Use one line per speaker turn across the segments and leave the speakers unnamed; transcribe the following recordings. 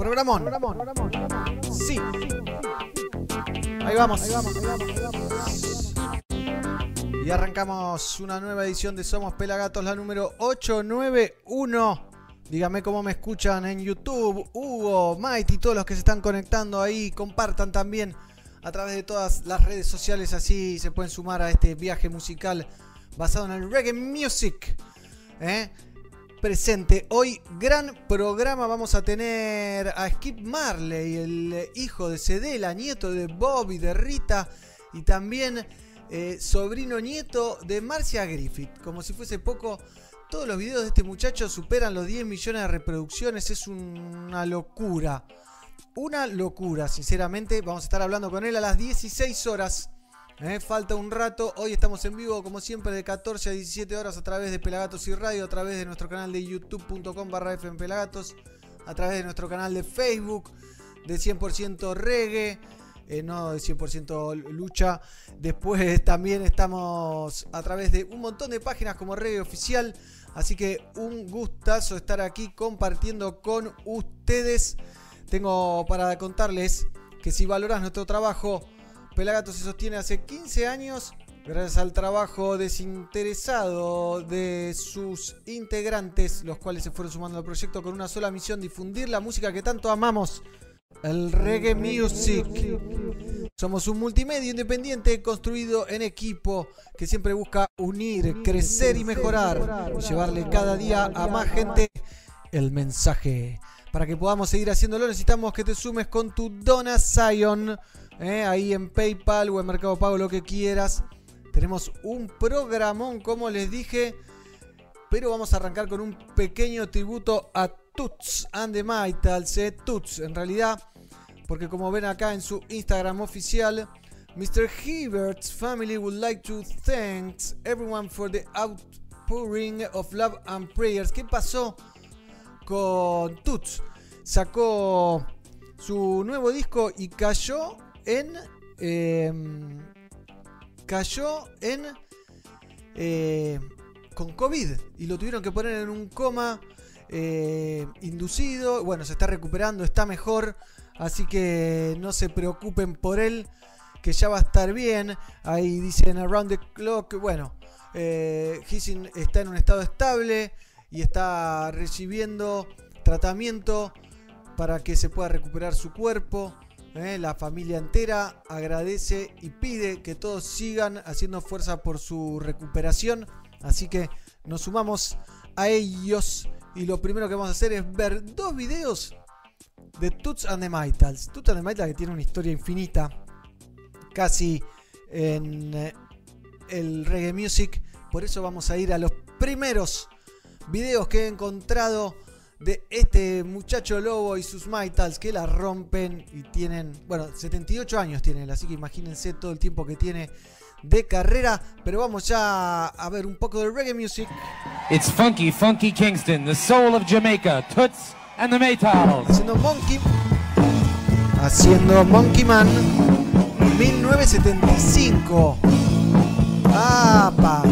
Programón. Sí. Ahí vamos. Y arrancamos una nueva edición de Somos Pelagatos, la número 891. Dígame cómo me escuchan en YouTube, Hugo, Mighty, todos los que se están conectando ahí. Compartan también a través de todas las redes sociales, así se pueden sumar a este viaje musical basado en el reggae music. ¿eh? Presente hoy, gran programa. Vamos a tener a Skip Marley, el hijo de Cedela, nieto de Bobby, de Rita y también eh, sobrino nieto de Marcia Griffith. Como si fuese poco, todos los videos de este muchacho superan los 10 millones de reproducciones. Es una locura. Una locura, sinceramente. Vamos a estar hablando con él a las 16 horas. Eh, falta un rato. Hoy estamos en vivo, como siempre, de 14 a 17 horas a través de Pelagatos y Radio, a través de nuestro canal de youtube.com barra Pelagatos, a través de nuestro canal de Facebook de 100% reggae. Eh, no de 100% lucha. Después también estamos a través de un montón de páginas como Reggae Oficial. Así que un gustazo estar aquí compartiendo con ustedes. Tengo para contarles que si valoras nuestro trabajo, Pelagato se sostiene hace 15 años gracias al trabajo desinteresado de sus integrantes, los cuales se fueron sumando al proyecto con una sola misión, difundir la música que tanto amamos, el reggae music. Somos un multimedia independiente construido en equipo que siempre busca unir, crecer y mejorar llevarle cada día a más gente el mensaje. Para que podamos seguir haciéndolo necesitamos que te sumes con tu Dona Zion ¿eh? ahí en PayPal o en Mercado Pago, lo que quieras. Tenemos un programón, como les dije, pero vamos a arrancar con un pequeño tributo a Tuts and the Mitals, ¿eh? Tuts en realidad, porque como ven acá en su Instagram oficial, Mr. Hibert's family would like to thank everyone for the outpouring of love and prayers. ¿Qué pasó con Tuts? Sacó su nuevo disco y cayó en. Em, cayó en. Eh, con COVID y lo tuvieron que poner en un coma eh, inducido. Bueno, se está recuperando, está mejor. Así que no se preocupen por él, que ya va a estar bien. Ahí dicen Around the Clock. Bueno, eh, está en un estado estable y está recibiendo tratamiento para que se pueda recuperar su cuerpo. ¿Eh? la familia entera agradece y pide que todos sigan haciendo fuerza por su recuperación. Así que nos sumamos a ellos. Y lo primero que vamos a hacer es ver dos videos de Toots and the Mitals. Toots and the Mitals que tiene una historia infinita. Casi en eh, el reggae music. Por eso vamos a ir a los primeros videos que he encontrado de este muchacho lobo y sus Maitals que la rompen y tienen, bueno, 78 años tienen, así que imagínense todo el tiempo que tiene de carrera, pero vamos ya a ver un poco de reggae music.
It's funky, funky Kingston, the soul of Jamaica, Toots and the Maytals.
Haciendo Monkey, haciendo Monkey Man, 1975. ¡Apa!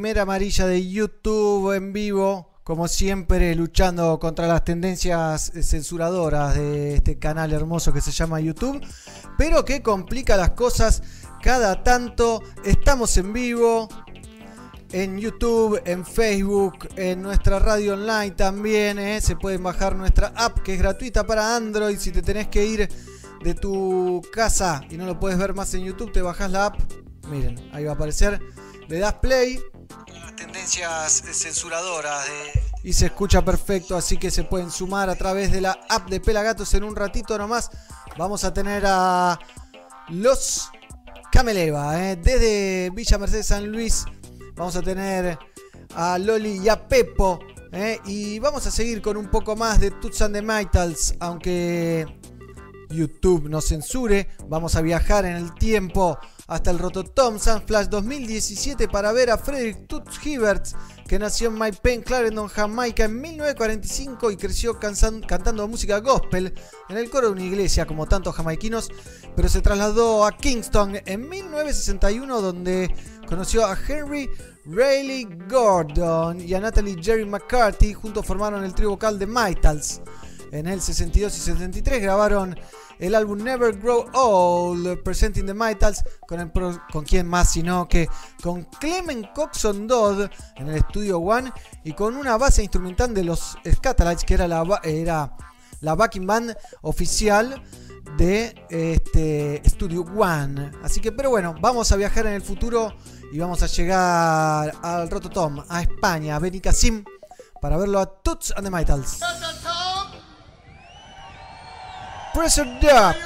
Primera amarilla de YouTube en vivo, como siempre luchando contra las tendencias censuradoras de este canal hermoso que se llama YouTube, pero que complica las cosas cada tanto. Estamos en vivo en YouTube, en Facebook, en nuestra radio online también. ¿eh? Se pueden bajar nuestra app que es gratuita para Android. Si te tenés que ir de tu casa y no lo puedes ver más en YouTube, te bajas la app. Miren, ahí va a aparecer. Le das play. Tendencias censuradoras Y se escucha perfecto, así que se pueden sumar a través de la app de Pelagatos en un ratito nomás. Vamos a tener a los Cameleva, ¿eh? desde Villa Mercedes San Luis Vamos a tener a Loli y a Pepo. ¿eh? Y vamos a seguir con un poco más de Toots and the Mitals. Aunque YouTube nos censure. Vamos a viajar en el tiempo hasta el Rototom Sunflash 2017 para ver a Frederick Toots Hibbert, que nació en My Pen, Clarendon, Jamaica en 1945 y creció cantando música gospel en el coro de una iglesia, como tantos jamaiquinos, pero se trasladó a Kingston en 1961, donde conoció a Henry Rayleigh Gordon y a Natalie Jerry McCarthy. Juntos formaron el trío vocal de Mitals. En el 62 y 73 grabaron el álbum Never Grow Old, Presenting the Mitals, con, con quién más sino que con Clement Coxon Dodd en el estudio One y con una base instrumental de los Scatalites, que era la, era la backing band oficial de este Studio One. Así que, pero bueno, vamos a viajar en el futuro y vamos a llegar al Rototom, a España, a Benicassim, para verlo a Toots and the Mitals. Pressure up.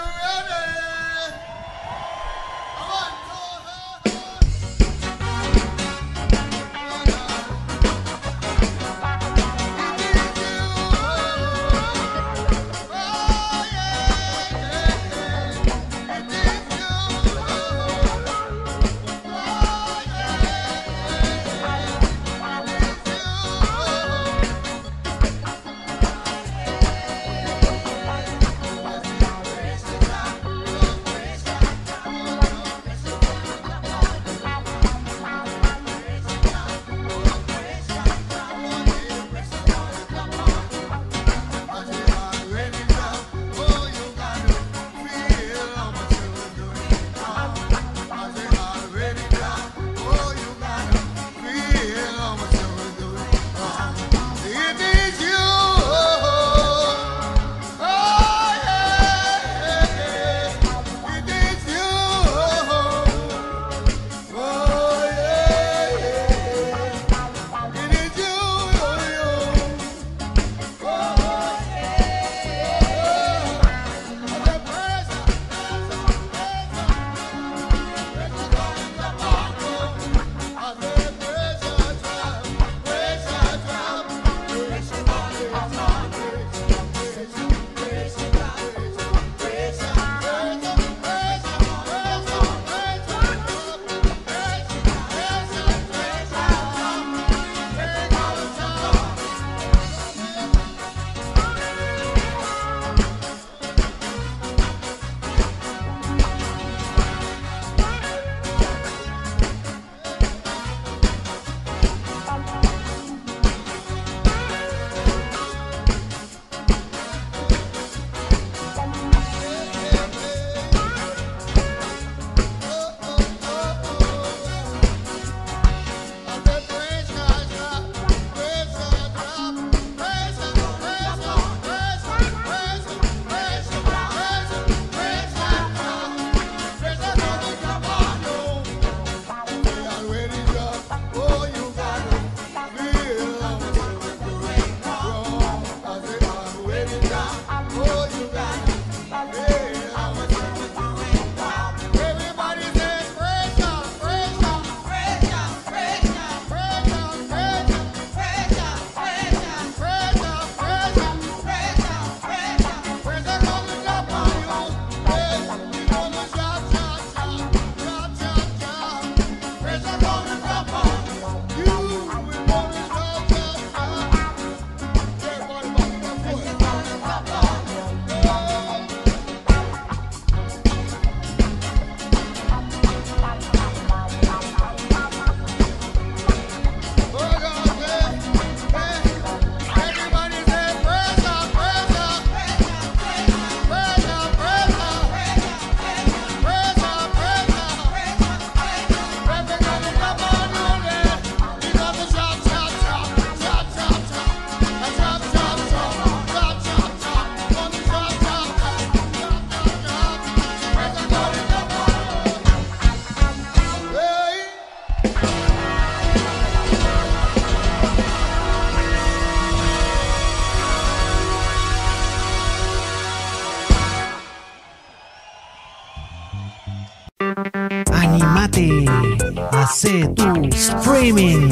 Hace tu streaming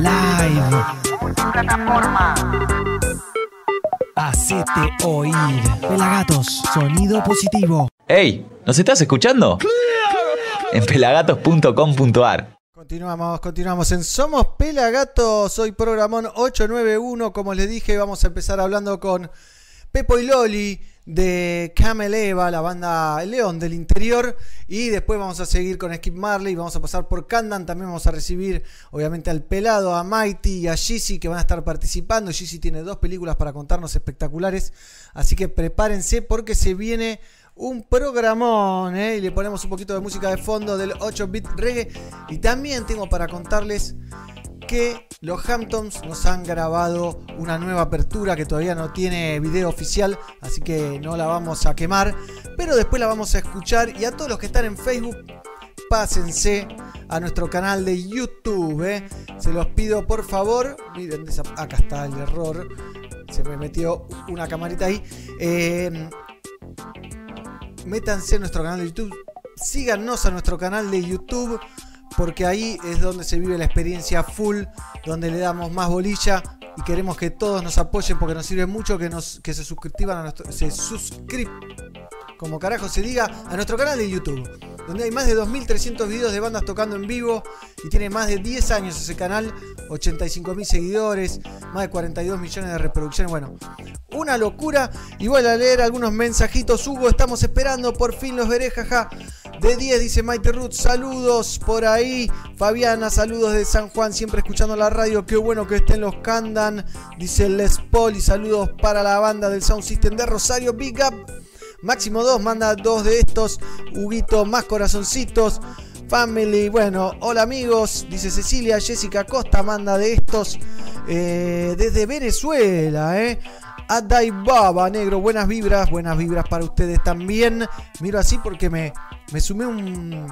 live.
plataforma.
Hacete oír. Pelagatos, sonido positivo.
¡Ey! ¿Nos estás escuchando? En pelagatos.com.ar
Continuamos, continuamos en Somos Pelagatos, hoy programón 891, como les dije, vamos a empezar hablando con Pepo y Loli de Camel Eva, la banda León del interior, y después vamos a seguir con Skip Marley, vamos a pasar por Kandan, también vamos a recibir obviamente al Pelado, a Mighty y a Jizzy que van a estar participando, Jizzy tiene dos películas para contarnos espectaculares, así que prepárense porque se viene un programón, ¿eh? y le ponemos un poquito de música de fondo del 8-bit reggae. Y también tengo para contarles que los Hamptons nos han grabado una nueva apertura que todavía no tiene video oficial, así que no la vamos a quemar, pero después la vamos a escuchar. Y a todos los que están en Facebook, pásense a nuestro canal de YouTube. ¿eh? Se los pido por favor. Miren, acá está el error. Se me metió una camarita ahí. Eh, métanse a nuestro canal de YouTube, síganos a nuestro canal de YouTube, porque ahí es donde se vive la experiencia full, donde le damos más bolilla y queremos que todos nos apoyen porque nos sirve mucho que, nos, que se suscriban a nuestro. Se como carajo se diga, a nuestro canal de YouTube, donde hay más de 2.300 videos de bandas tocando en vivo y tiene más de 10 años ese canal, 85.000 seguidores, más de 42 millones de reproducciones. Bueno, una locura. Y voy a leer algunos mensajitos. Hugo, estamos esperando, por fin los veré. De 10 dice Maite Ruth, saludos por ahí. Fabiana, saludos de San Juan, siempre escuchando la radio. Qué bueno que estén los Candan, dice Les Paul. Y saludos para la banda del Sound System de Rosario. Big Up. Máximo 2 manda dos de estos. Huguito, más corazoncitos. Family, bueno, hola amigos, dice Cecilia. Jessica Costa manda de estos eh, desde Venezuela, ¿eh? Baba, negro, buenas vibras, buenas vibras para ustedes también. Miro así porque me, me sumé un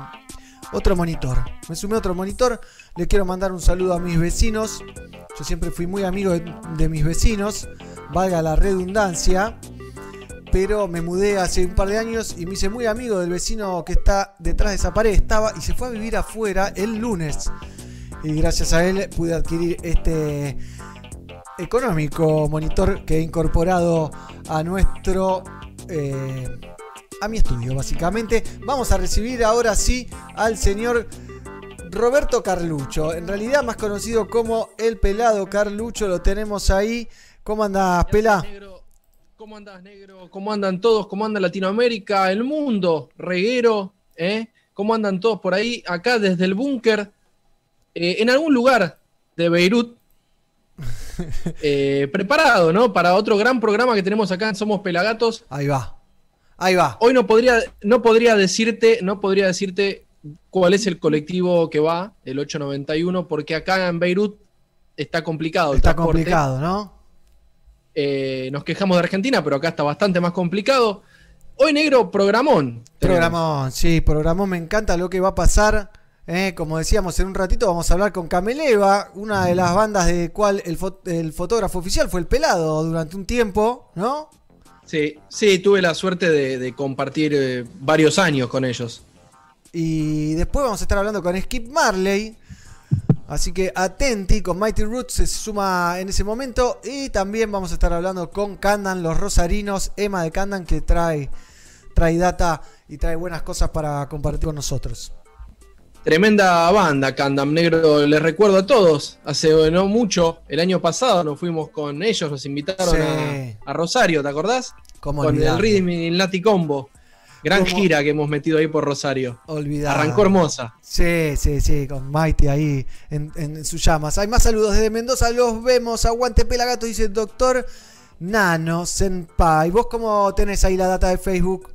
otro monitor. Me sumé otro monitor. Le quiero mandar un saludo a mis vecinos. Yo siempre fui muy amigo de, de mis vecinos, valga la redundancia. Pero me mudé hace un par de años y me hice muy amigo del vecino que está detrás de esa pared. Estaba y se fue a vivir afuera el lunes. Y gracias a él pude adquirir este económico monitor que he incorporado a nuestro eh, a mi estudio básicamente vamos a recibir ahora sí al señor Roberto Carlucho en realidad más conocido como el pelado Carlucho lo tenemos ahí cómo andás
Negro, ¿Cómo andás, negro? ¿Cómo andan todos? ¿Cómo anda Latinoamérica? El mundo, reguero, ¿eh? ¿Cómo andan todos por ahí? Acá desde el búnker, eh, en algún lugar de Beirut, eh, preparado, ¿no? Para otro gran programa que tenemos acá en Somos Pelagatos.
ahí va ahí va
Hoy no podría, no podría decirte, no podría decirte cuál es el colectivo que va, el 891, porque acá en Beirut está complicado. el
está
transporte.
complicado no
Eh, nos quejamos de Argentina, pero acá está bastante más complicado. Hoy, negro, programón.
Programón, sí, programón, me encanta lo que va a pasar. eh, como decíamos en un ratito, vamos a hablar con Cameleva, una de las bandas de cual el, fo- el fotógrafo oficial fue el pelado durante un tiempo, ¿no?
Sí, sí, tuve la suerte de, de compartir eh, varios años con ellos.
Y después vamos a estar hablando con Skip Marley. Así que atenti, con Mighty Roots se suma en ese momento. Y también vamos a estar hablando con Candan, los rosarinos, Emma de Candan, que trae, trae data y trae buenas cosas para compartir con nosotros.
Tremenda banda, Candam Negro. Les recuerdo a todos, hace no mucho, el año pasado nos fuimos con ellos, nos invitaron
Sí.
a, a Rosario, ¿te acordás?
¿Cómo
con el? Rhythm y el Nati Combo. Gran gira que hemos metido ahí por Rosario.
Olvidado.
Arrancó hermosa.
Sí, sí, sí, con Mighty ahí en, en sus llamas. Hay más saludos desde Mendoza, los vemos. Aguante Pelagato, dice el doctor Nano Senpai. ¿Vos cómo tenés ahí la data de Facebook?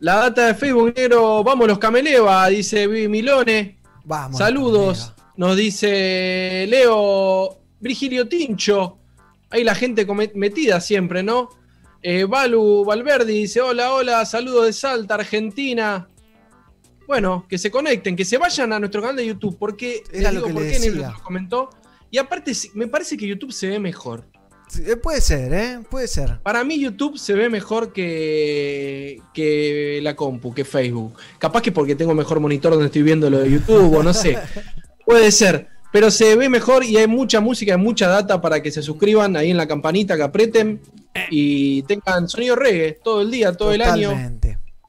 La data de Facebook Negro, vamos los Cameleva, dice Vivi Milone.
Vamos.
Saludos, nos dice Leo Virgilio Tincho. Ahí la gente metida siempre, ¿no? Eh, Balu Valverdi dice: Hola, hola, saludos de Salta, Argentina. Bueno, que se conecten, que se vayan a nuestro canal de YouTube, porque
Era
les
lo que decía.
lo comentó. Y aparte, me parece que YouTube se ve mejor.
Sí, eh, Puede ser, ¿eh? Puede ser.
Para mí YouTube se ve mejor que, que la compu, que Facebook. Capaz que porque tengo mejor monitor donde estoy viendo lo de YouTube o no sé. Puede ser. Pero se ve mejor y hay mucha música, hay mucha data para que se suscriban ahí en la campanita, que aprieten y tengan sonido reggae todo el día, todo el año,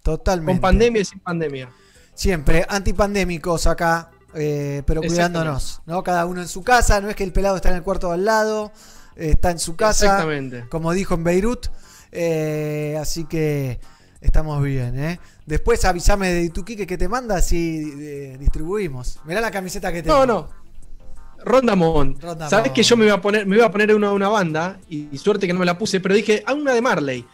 Totalmente.
Con pandemia y sin pandemia.
Siempre antipandémicos acá, eh, pero cuidándonos, ¿no? Cada uno en su casa, no es que el pelado está en el cuarto de al lado, eh, está en su casa,
Exactamente.
como dijo en Beirut, eh, así que estamos bien, ¿eh? Después avísame de Ituquique que te manda si eh, distribuimos. Mirá la camiseta que tengo.
No, no. Rondamón.
Rondamón.
Sabes que yo me iba a poner, me iba a poner una, una banda y, y suerte que no me la puse, pero dije, a una de Marley.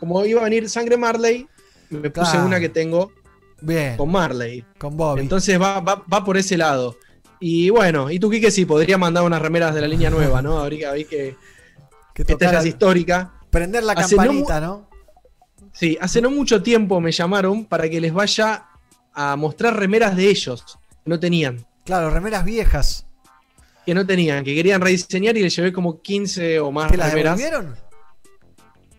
Como iba a venir sangre Marley, me puse una que tengo
Bien,
con Marley.
con Bobby.
Entonces va, va, va por ese lado. Y bueno, y tú Quique sí, podría mandar unas remeras de la línea nueva, ¿no? Ahorita vi que
que
esta ya es histórica.
prender la
Hace no
campanita, ¿no?
Sí, hace no mucho tiempo me llamaron para que les vaya a mostrar remeras de ellos. que No tenían.
Claro, remeras viejas.
Que no tenían, que querían rediseñar y les llevé como 15 o más
¿Que las
remeras.
devolvieron?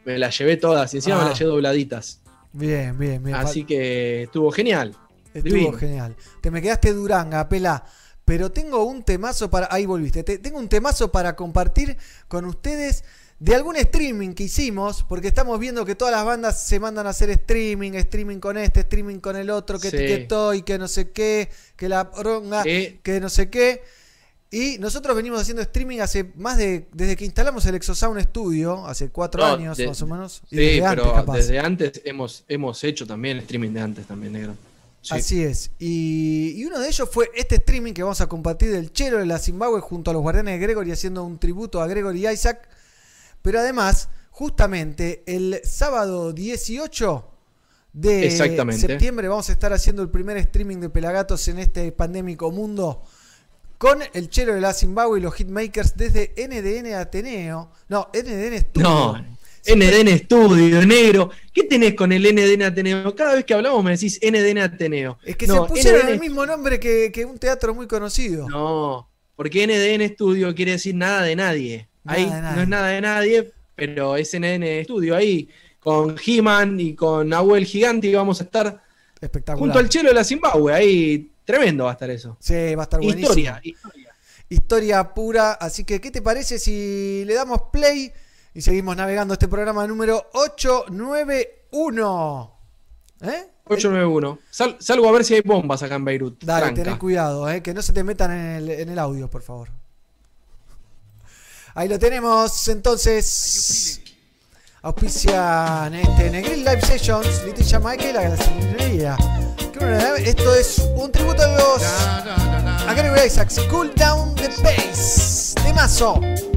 Me las llevé todas y encima
Ah.
me las llevé dobladitas.
Bien, bien, bien.
Así que estuvo genial.
Estuvo
divino.
genial. Te me quedaste duranga, pela. Pero tengo un temazo para. Ahí volviste. Te- tengo un temazo para compartir con ustedes de algún streaming que hicimos. Porque estamos viendo que todas las bandas se mandan a hacer streaming, streaming con este, streaming con el otro, que
Sí.
etiquetó y que no sé qué, que la ronga,
Que-
que no sé qué. Y nosotros venimos haciendo streaming hace más de. Desde que instalamos el Exosound Studio, hace cuatro
No,
años
de-
más o menos. y
Sí,
desde antes,
pero
capaz.
desde antes hemos, hemos hecho también streaming de antes también, negro. Sí.
Así es. Y, y uno de ellos fue este streaming que vamos a compartir del Chelo de la Zimbabue junto a los Guardianes de Gregory haciendo un tributo a Gregory Isaac. Pero además, justamente el sábado 18 de septiembre vamos a estar haciendo el primer streaming de Pelagatos en este pandémico mundo con el Chelo de la Zimbabue y los Hitmakers desde NDN Ateneo. No, NDN Studio.
No, NDN Studio, negro. ¿Qué tenés con el NDN Ateneo? Cada vez que hablamos me decís NDN Ateneo.
Es que
No,
se pusieron
NDN
el mismo nombre que, que un teatro muy conocido.
No, porque NDN Studio quiere decir nada de nadie.
Nada
Ahí
de nadie.
no es nada de nadie, pero es NDN Studio. Ahí con He-Man y con Nahuel Gigante vamos a estar
Espectacular.
junto al Chelo de la Zimbabue. Ahí tremendo va a estar eso.
Sí, va a estar buenísimo.
Historia, historia.
Historia pura. Así que, ¿qué te parece si le damos play y seguimos navegando este programa número 891? ¿Eh?
891. Sal- salgo a ver si hay bombas acá en Beirut.
Dale,
Tranca.
tenés cuidado, ¿eh? que no se te metan en el, en el audio, por favor. Ahí lo tenemos, entonces. Auspician este Negril Live Sessions, Leticia Michael, la gasolinería. Esto es un tributo a los. A Gregory Isaacs, Cool Down the Bass. De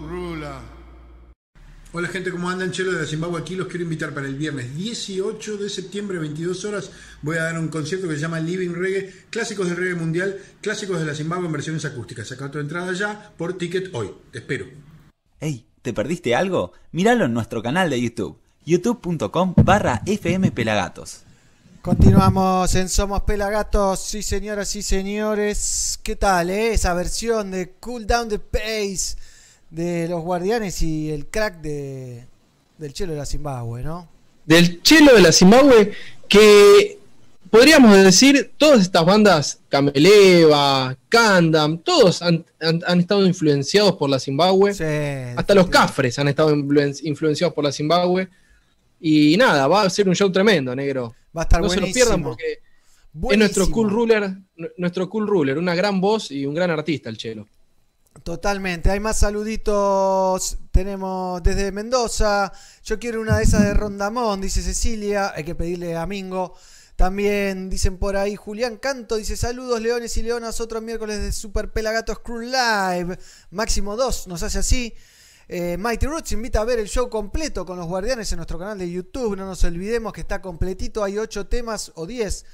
ruler.
Hola gente, ¿cómo andan? Chelo de la Zimbabue aquí. Los quiero invitar para el viernes 18 de septiembre, 22 horas. Voy a dar un concierto que se llama Living Reggae, clásicos del reggae mundial, clásicos de la Zimbabue en versiones acústicas. Saca tu entrada ya por ticket hoy. Te espero.
Hey, ¿te perdiste algo? Míralo en nuestro canal de YouTube, youtube.com barra fmpelagatos.
Continuamos en Somos Pelagatos, sí señoras, sí señores. ¿Qué tal, eh? Esa versión de Cool Down the Pace de los Guardianes y el crack de, del Chelo de la Zimbabue, ¿no?
Del chelo de la Zimbabue, que podríamos decir, todas estas bandas, Cameleva, Kandam, todos han, han- han estado influenciados por la Zimbabue.
Sí,
Hasta los Cafres han estado influen- influenciados por la Zimbabue. Y nada, va a ser un show tremendo, negro.
Va a estar
no se lo
buenísimo.
pierdan porque es
Buenísimo.
nuestro cool ruler, nu- nuestro cool ruler, una gran voz y un gran artista, el Chelo.
Totalmente. Hay más saluditos. Tenemos desde Mendoza. Yo quiero una de esas de Rondamón, dice Cecilia. Hay que pedirle a Mingo. También dicen por ahí Julián Canto, dice saludos leones y leonas, otro miércoles de Super Pelagatos Crew Live. Máximo 2 nos hace así. Eh, Mighty Roots invita a ver el show completo con los guardianes en nuestro canal de YouTube. No nos olvidemos que está completito. Hay 8 temas o 10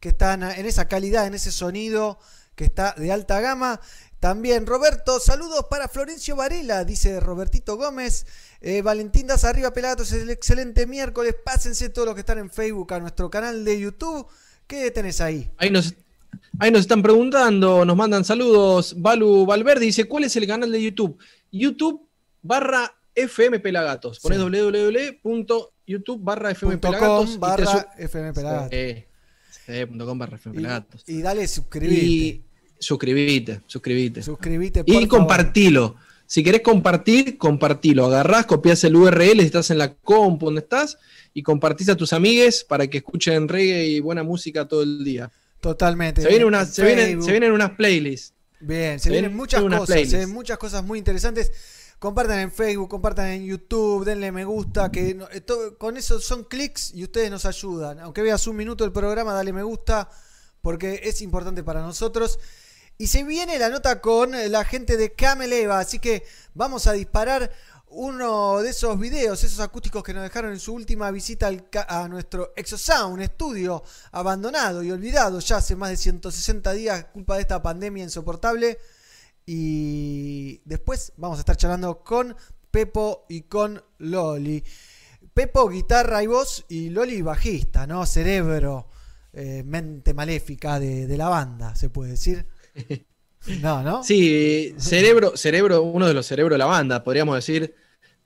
que están en esa calidad, en ese sonido que está de alta gama. También Roberto, saludos para Florencio Varela, dice Robertito Gómez. Eh, Valentín Das arriba Pelagatos, es el excelente miércoles. Pásense todos los que están en Facebook a nuestro canal de YouTube. ¿Qué tenés ahí?
Ahí nos, ahí nos están preguntando, nos mandan saludos. Balu Valverde dice, ¿cuál es el canal de YouTube? YouTube barra FM Pelagatos. Pones
Sí.
www.youtube barra FM Pelagatos.
barra FM Pelagatos. Y, y dale suscribirte.
Y suscribite, suscribite.
Suscribite, por
Y
favor.
compartilo. Si querés compartir, compartilo. Agarrás, copias el URL si estás en la compu donde estás y compartís a tus amigues para que escuchen reggae y buena música todo el día.
Totalmente.
Se, viene
En
una, se, vienen, se vienen unas playlists.
Bien, se
Se
vienen
vienen
muchas
unas
cosas,
playlists.
eh, muchas cosas muy interesantes. Compartan en Facebook, compartan en YouTube, denle me gusta, que no- con eso son clics y ustedes nos ayudan. Aunque veas un minuto del programa, dale me gusta, porque es importante para nosotros. Y se viene la nota con la gente de Cameleva, así que vamos a disparar uno de esos videos, esos acústicos que nos dejaron en su última visita al a nuestro Exosound estudio abandonado y olvidado ya hace más de 160 días, culpa de esta pandemia insoportable. Y después vamos a estar charlando con Pepo y con Loli. Pepo, guitarra y voz, y Loli, bajista, ¿no? Cerebro, eh, mente maléfica de, de la banda, se puede decir. No, ¿no?
Sí, cerebro, cerebro, uno de los cerebros de la banda, podríamos decir.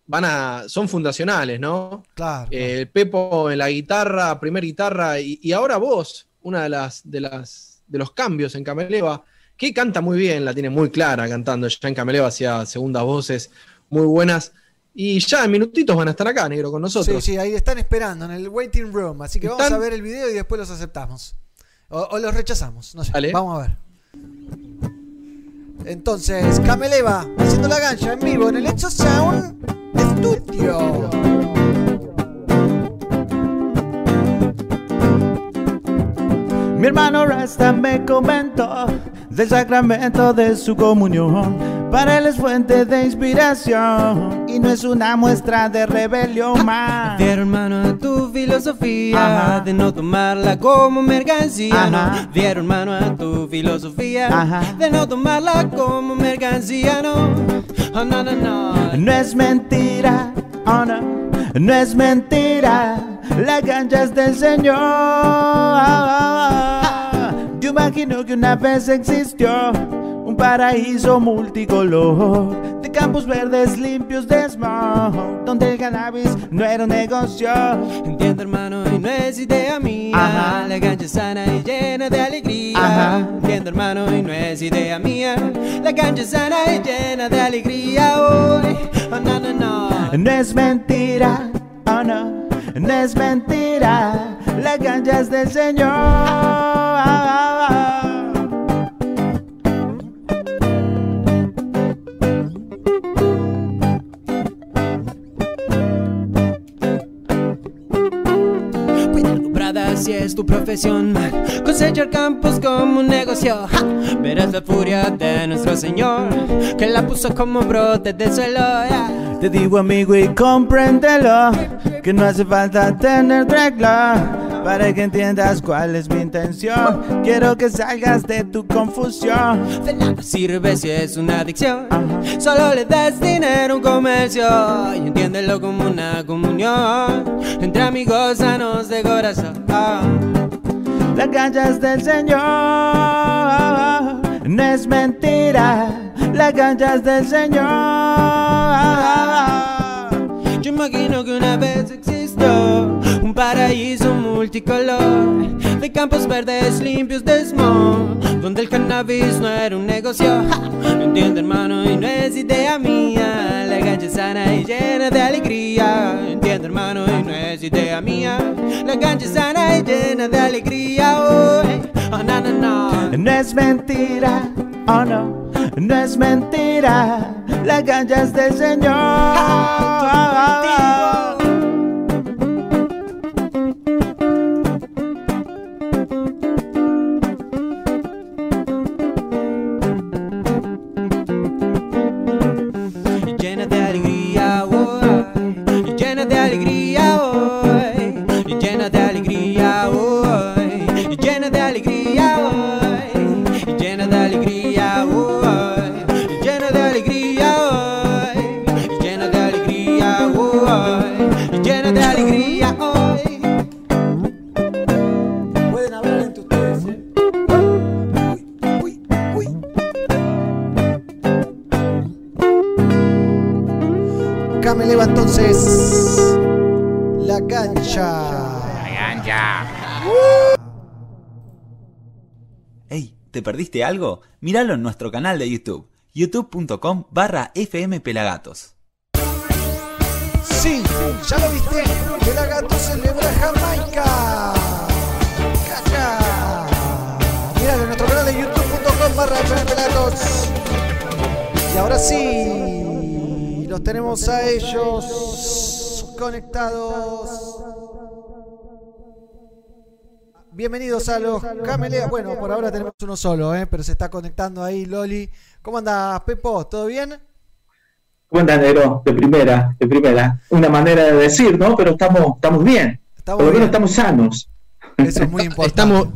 Van a, son fundacionales, ¿no?
Claro.
Eh, Pepo en la guitarra, primer guitarra, y, y ahora vos, una de las, de las de los cambios en Cameleva, que canta muy bien, la tiene muy clara cantando. Ya en Cameleva hacía segundas voces muy buenas. Y ya en minutitos van a estar acá, negro, con
Sí,
nosotros.
sí, ahí están esperando en el waiting room. Así que vamos
¿Están?
a ver el video y después los aceptamos. O, o los rechazamos, no sé. Vamos a ver. Entonces, Cameleva haciendo la gancha en vivo en el Exo Sound Studio.
Mi hermano Rasta me comentó del sacramento de su comunión. Para él es fuente de inspiración y no es una muestra de rebelión más.
Fiel hermano a tu filosofía
Ajá.
de no tomarla como mercancía. No, fiel hermano a tu filosofía
Ajá.
de no tomarla como mercancía. No, oh, no, no, no.
No es mentira, oh no, no es mentira. La cancha es del Señor. Yo imagino que una vez existió un paraíso multicolor de campos verdes limpios de smog, donde el cannabis no era un negocio.
Entiendo hermano y no es idea mía
Ajá.
La cancha sana y llena de alegría
Ajá.
Entiendo hermano y no es idea mía La cancha sana y llena de alegría hoy oh, no, no, no
No es mentira, oh no, no es mentira. La cancha es del Señor.
Si es tu profesión man. Cosechar campos como un negocio. Verás la furia de nuestro Señor Que la puso como brote del suelo.
Te digo amigo y compréndelo Que no hace falta tener regla Para que entiendas cuál es mi intención. Quiero que salgas de tu confusión.
De nada sirve si es una adicción Solo le das dinero a un comercio Y entiéndelo como una comunión. Entre amigos sanos de corazón.
La cancha es del Señor No es mentira. La cancha es del Señor
Yo imagino que una vez existió un paraíso multicolor de campos verdes limpios de smog, donde el cannabis no era un negocio. No entiendo, hermano, y no es idea mía. La es sana y llena de alegría. Entiendo, hermano, y no es idea mía. La es sana y llena de alegría. Hoy, oh, no, no, no.
No es mentira, oh no, no es mentira. La cancha es del Señor.
algo? Míralo en nuestro canal de YouTube, youtube.com barra fmpelagatos.
Sí, ya lo viste. Pelagato celebra Jamaica. Caca. Miralo en nuestro canal de youtube.com barra Pelagatos. Y ahora sí, los tenemos a ellos conectados. Bienvenidos a los Camelea. Bueno, por ahora tenemos uno solo, ¿eh? pero se está conectando ahí Loli. ¿Cómo andas, Pepo? ¿Todo bien?
¿Cómo andas, negro? De primera, de primera. Una manera de decir, ¿no? Pero estamos, estamos bien.
Estamos
Por lo menos estamos sanos.
Eso es muy importante.
Estamos,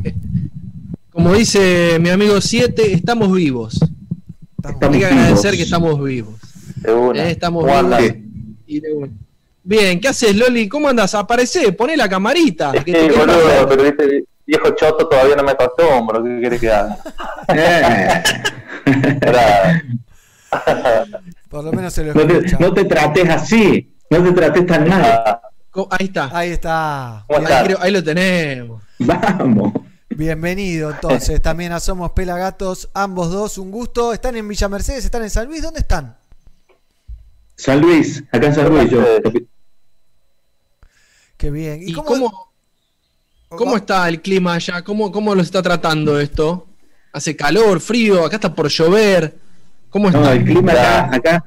como dice mi amigo 7, estamos vivos.
Estamos
Hay que
vivos.
agradecer que estamos vivos.
De una.
Eh, estamos
¿Cómo
vivos. y de una. Bien, ¿qué haces, Loli? ¿Cómo andas? Aparecé, poné la camarita.
Sí,
que
boludo, pero viste, viejo choto todavía no me acostumbro. ¿Qué querés que haga?
Por lo menos se lo
No te, no te trates así. No te trates tan mal.
Ah,
Ahí está.
Ahí está.
Ahí lo tenemos.
Vamos.
Bienvenido entonces también a Somos Pelagatos, ambos dos, un gusto. ¿Están en Villa Mercedes? ¿Están en San Luis? ¿Dónde están?
San Luis, acá en San Luis yo.
Qué bien.
¿Y cómo, cómo está el clima allá? ¿Cómo, ¿Cómo lo está tratando esto? ¿Hace calor, frío? Acá está por llover. ¿Cómo está?
No, el clima acá, acá,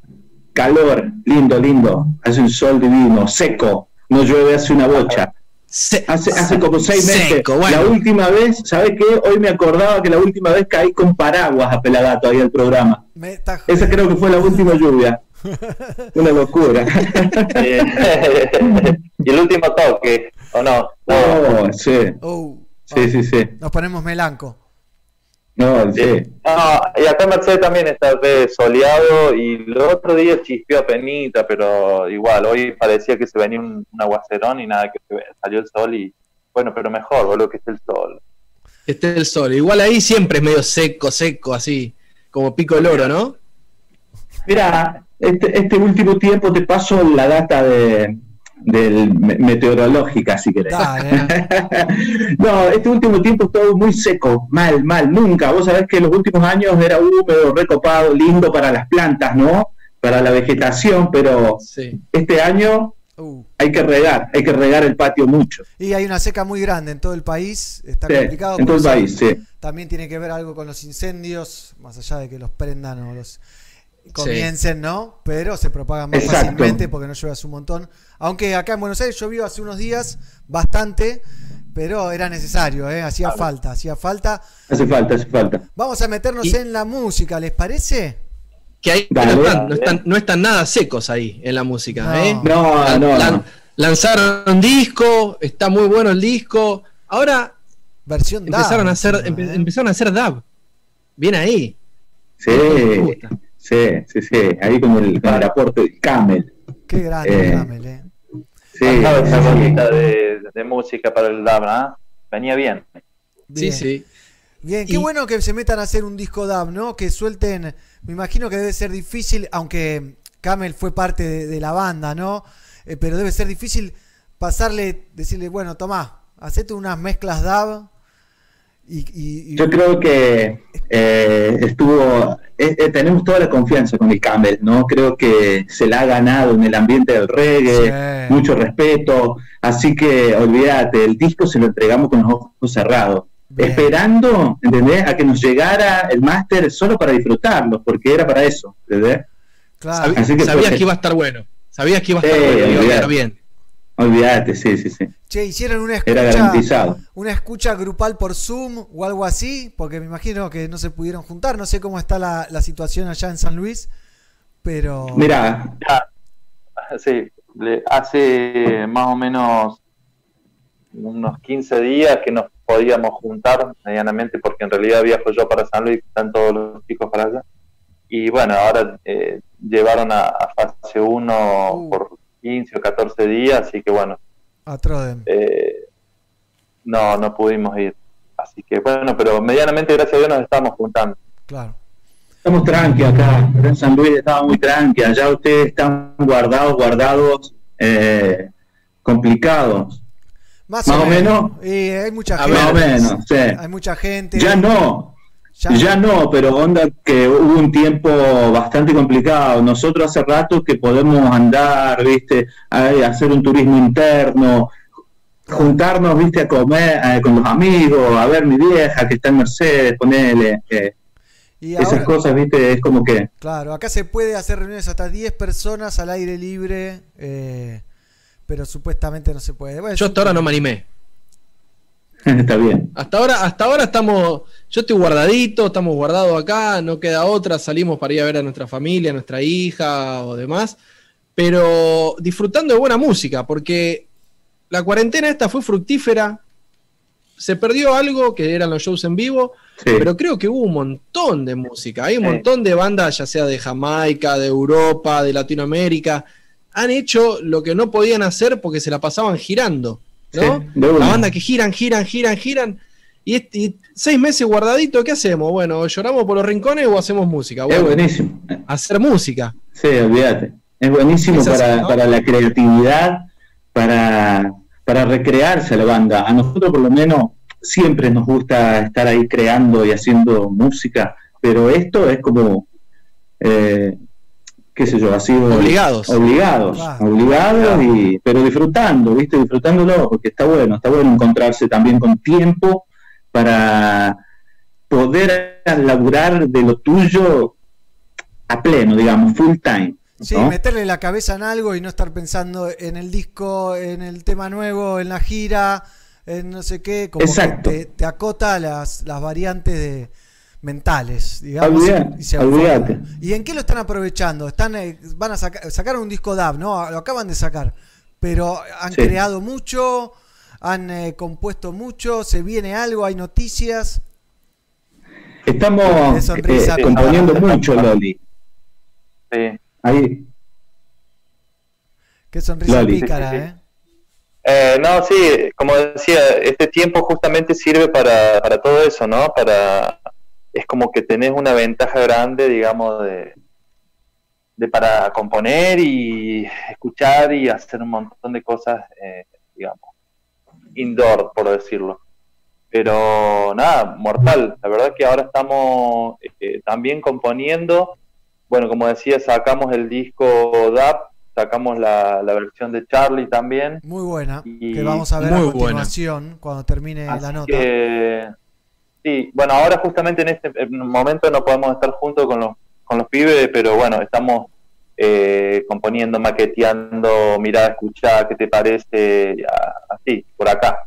calor, lindo, lindo. Hace un sol divino, seco. No llueve hace una bocha.
Se-
Hace, hace como seis meses.
Seco, bueno.
La última vez, ¿sabes qué? Hoy me acordaba que la última vez caí con paraguas a Pelagato ahí al programa.
Me está
Esa creo que fue la última lluvia. Una locura.
y el último toque, ¿o no? No,
Oh, sí,
Oh,
sí, sí, sí.
nos ponemos melanco.
No, sí.
No, y acá en Mercedes también está re soleado y el otro día chispeó a penita, pero igual, hoy parecía que se venía un, un aguacerón y nada, que salió el sol y bueno, pero mejor, boludo, que esté el sol.
Esté el sol. Igual ahí siempre es medio seco, seco, así. Como pico el oro, ¿no?
Mira, este, este último tiempo te paso la data de, del me- meteorológica, si querés. No, este último tiempo es todo muy seco, mal, mal, nunca. Vos sabés que los últimos años era húmedo, recopado, lindo para las plantas, ¿no? Para la vegetación, pero
Sí.
este año
Uh.
hay que regar, hay que regar el patio mucho.
Y hay una seca muy grande en todo el país. Está
Sí,
complicado.
en todo el país, sí.
También tiene que ver algo con los incendios, más allá de que los prendan o los comiencen, ¿no? Pero se propagan más
Exacto.
fácilmente porque no llueve hace un montón. Aunque acá en Buenos Aires llovió hace unos días bastante, pero era necesario, ¿eh? hacía falta, hacía falta.
Hace falta, hace falta.
Vamos a meternos
Y-
en la música, ¿les parece?
Que ahí
Dale.
no, están, no, están, no están nada secos ahí en la música,
No.
¿eh?
No, no,
lan-
no.
Lanzaron disco, está muy bueno el disco. Ahora
Versión DAB,
empezaron a hacer, empe-
¿eh?
empezaron a hacer dub. Bien ahí.
Sí,
Me gusta.
Sí, sí, sí. Ahí con el, con el aporte del Camel.
Qué grande,
Eh,
Gamel, ¿eh?
Sí,
esa bolita de, de música para el Dabra, ¿ah? Venía bien.
Bien.
Sí, sí.
Bien, qué
Y-
bueno que se metan a hacer un disco DAB, ¿no? Que suelten, me imagino que debe ser difícil, aunque Camel fue parte de, de la banda, ¿no? Eh, pero debe ser difícil pasarle, decirle, bueno, tomá, hacete unas mezclas DAB y... y- y-
Yo creo que eh, estuvo, eh, eh, tenemos toda la confianza con el Campbell, ¿no? Creo que se la ha ganado en el ambiente del reggae,
Sí.
mucho respeto, así que olvídate, el disco se lo entregamos con los ojos cerrados,
Bien.
esperando, ¿entendés? A que nos llegara el máster solo para disfrutarlo, porque era para eso, ¿entendés?
claro,
Así que
sabías que iba a estar bueno. Sabías que iba a estar bueno, iba a quedar bien.
Olvídate, sí, sí, sí,
che, hicieron una
era
escucha,
garantizado.
una escucha grupal por Zoom o algo así, porque me imagino que no se pudieron juntar, no sé cómo está la, la situación allá en San Luis, pero...
Mira,
Ya, sí, hace más o menos unos 15 días que nos podíamos juntar medianamente, porque en realidad viajo yo para San Luis, están todos los chicos para allá. Y bueno, ahora eh, llevaron a, a fase 1
Uh.
por 15 o 14 días, así que bueno, eh, no, no pudimos ir. Así que bueno, pero medianamente, gracias a Dios, nos estamos juntando.
Claro.
Estamos tranqui acá, en San Luis estaba muy tranqui, allá ustedes están guardados, guardados, eh, complicados.
Más,
Más o menos.
Y hay mucha gente.
Más o menos, sí.
Hay mucha gente.
Ya no,
Ya-
ya no, pero onda que hubo un tiempo bastante complicado. Nosotros hace rato que podemos andar, viste, a, hacer un turismo interno, juntarnos, viste, a comer eh, con los amigos, a ver mi vieja que está en Mercedes, ponele. eh,
y
esas
ahora-
cosas, viste, es como que...
Claro, acá se puede hacer reuniones hasta 10 personas al aire libre, eh, pero supuestamente no se puede. Bueno,
Yo hasta ahora no me animé.
Está bien.
Hasta ahora, hasta ahora estamos, yo estoy guardadito, estamos guardados acá, no queda otra, salimos para ir a ver a nuestra familia, a nuestra hija o demás, pero disfrutando de buena música, porque la cuarentena esta fue fructífera, se perdió algo que eran los shows en vivo, pero creo que hubo un montón de música, hay un montón de bandas, ya sea de Jamaica, de Europa, de Latinoamérica, han hecho lo que no podían hacer porque se la pasaban girando, la banda que giran, giran, giran, giran. Y, y seis meses guardadito, ¿qué hacemos? Bueno, lloramos por los rincones o hacemos música.
Es buenísimo.
Hacer música.
Sí, olvídate. Es buenísimo
Es así,
para,
¿no?
para la creatividad, para, para recrearse la banda. A nosotros, por lo menos, siempre nos gusta estar ahí creando y haciendo música, pero esto es como, eh, qué sé yo, ha sido.
Obligados.
Obligados,
Claro.
obligados, y, pero disfrutando, ¿viste? Disfrutándolo, porque está bueno, está bueno encontrarse también con tiempo para poder laburar de lo tuyo a pleno, digamos, full time.
Sí,
¿no?
meterle la cabeza en algo y no estar pensando en el disco, en el tema nuevo, en la gira, en no sé qué, como
Exacto.
que te, te acota las, las variantes de, mentales, digamos.
Olvidate,
y se
olvidate.
enfocan. ¿Y en qué lo están aprovechando? Están, eh, van a sacar, sacaron un disco DAB, ¿no? Lo acaban de sacar, pero han
Sí.
creado mucho, han eh, compuesto mucho, se viene algo, hay noticias.
Estamos
sonrisa
eh, componiendo mucho, Loli.
Sí.
Ahí,
Qué sonrisa
Loli.
pícara,
Sí, sí, sí.
¿eh?
Eh, no, sí, como decía, este tiempo justamente sirve para, para todo eso, ¿no? Para es como que tenés una ventaja grande, digamos, de, de para componer y escuchar y hacer un montón de cosas, eh, digamos, indoor, por decirlo. Pero nada, mortal. La verdad que ahora estamos eh, también componiendo. Bueno, como decía, sacamos el disco DAP, sacamos la, la versión de Charlie también.
Muy buena,
Y-
que vamos a ver a
muy buena.
continuación cuando termine la nota.
que, sí, bueno, ahora justamente en este momento no podemos estar juntos con los, con los pibes, pero bueno, estamos eh, componiendo, maqueteando, mirar, escuchar, ¿qué te parece? Ya, Así, por acá.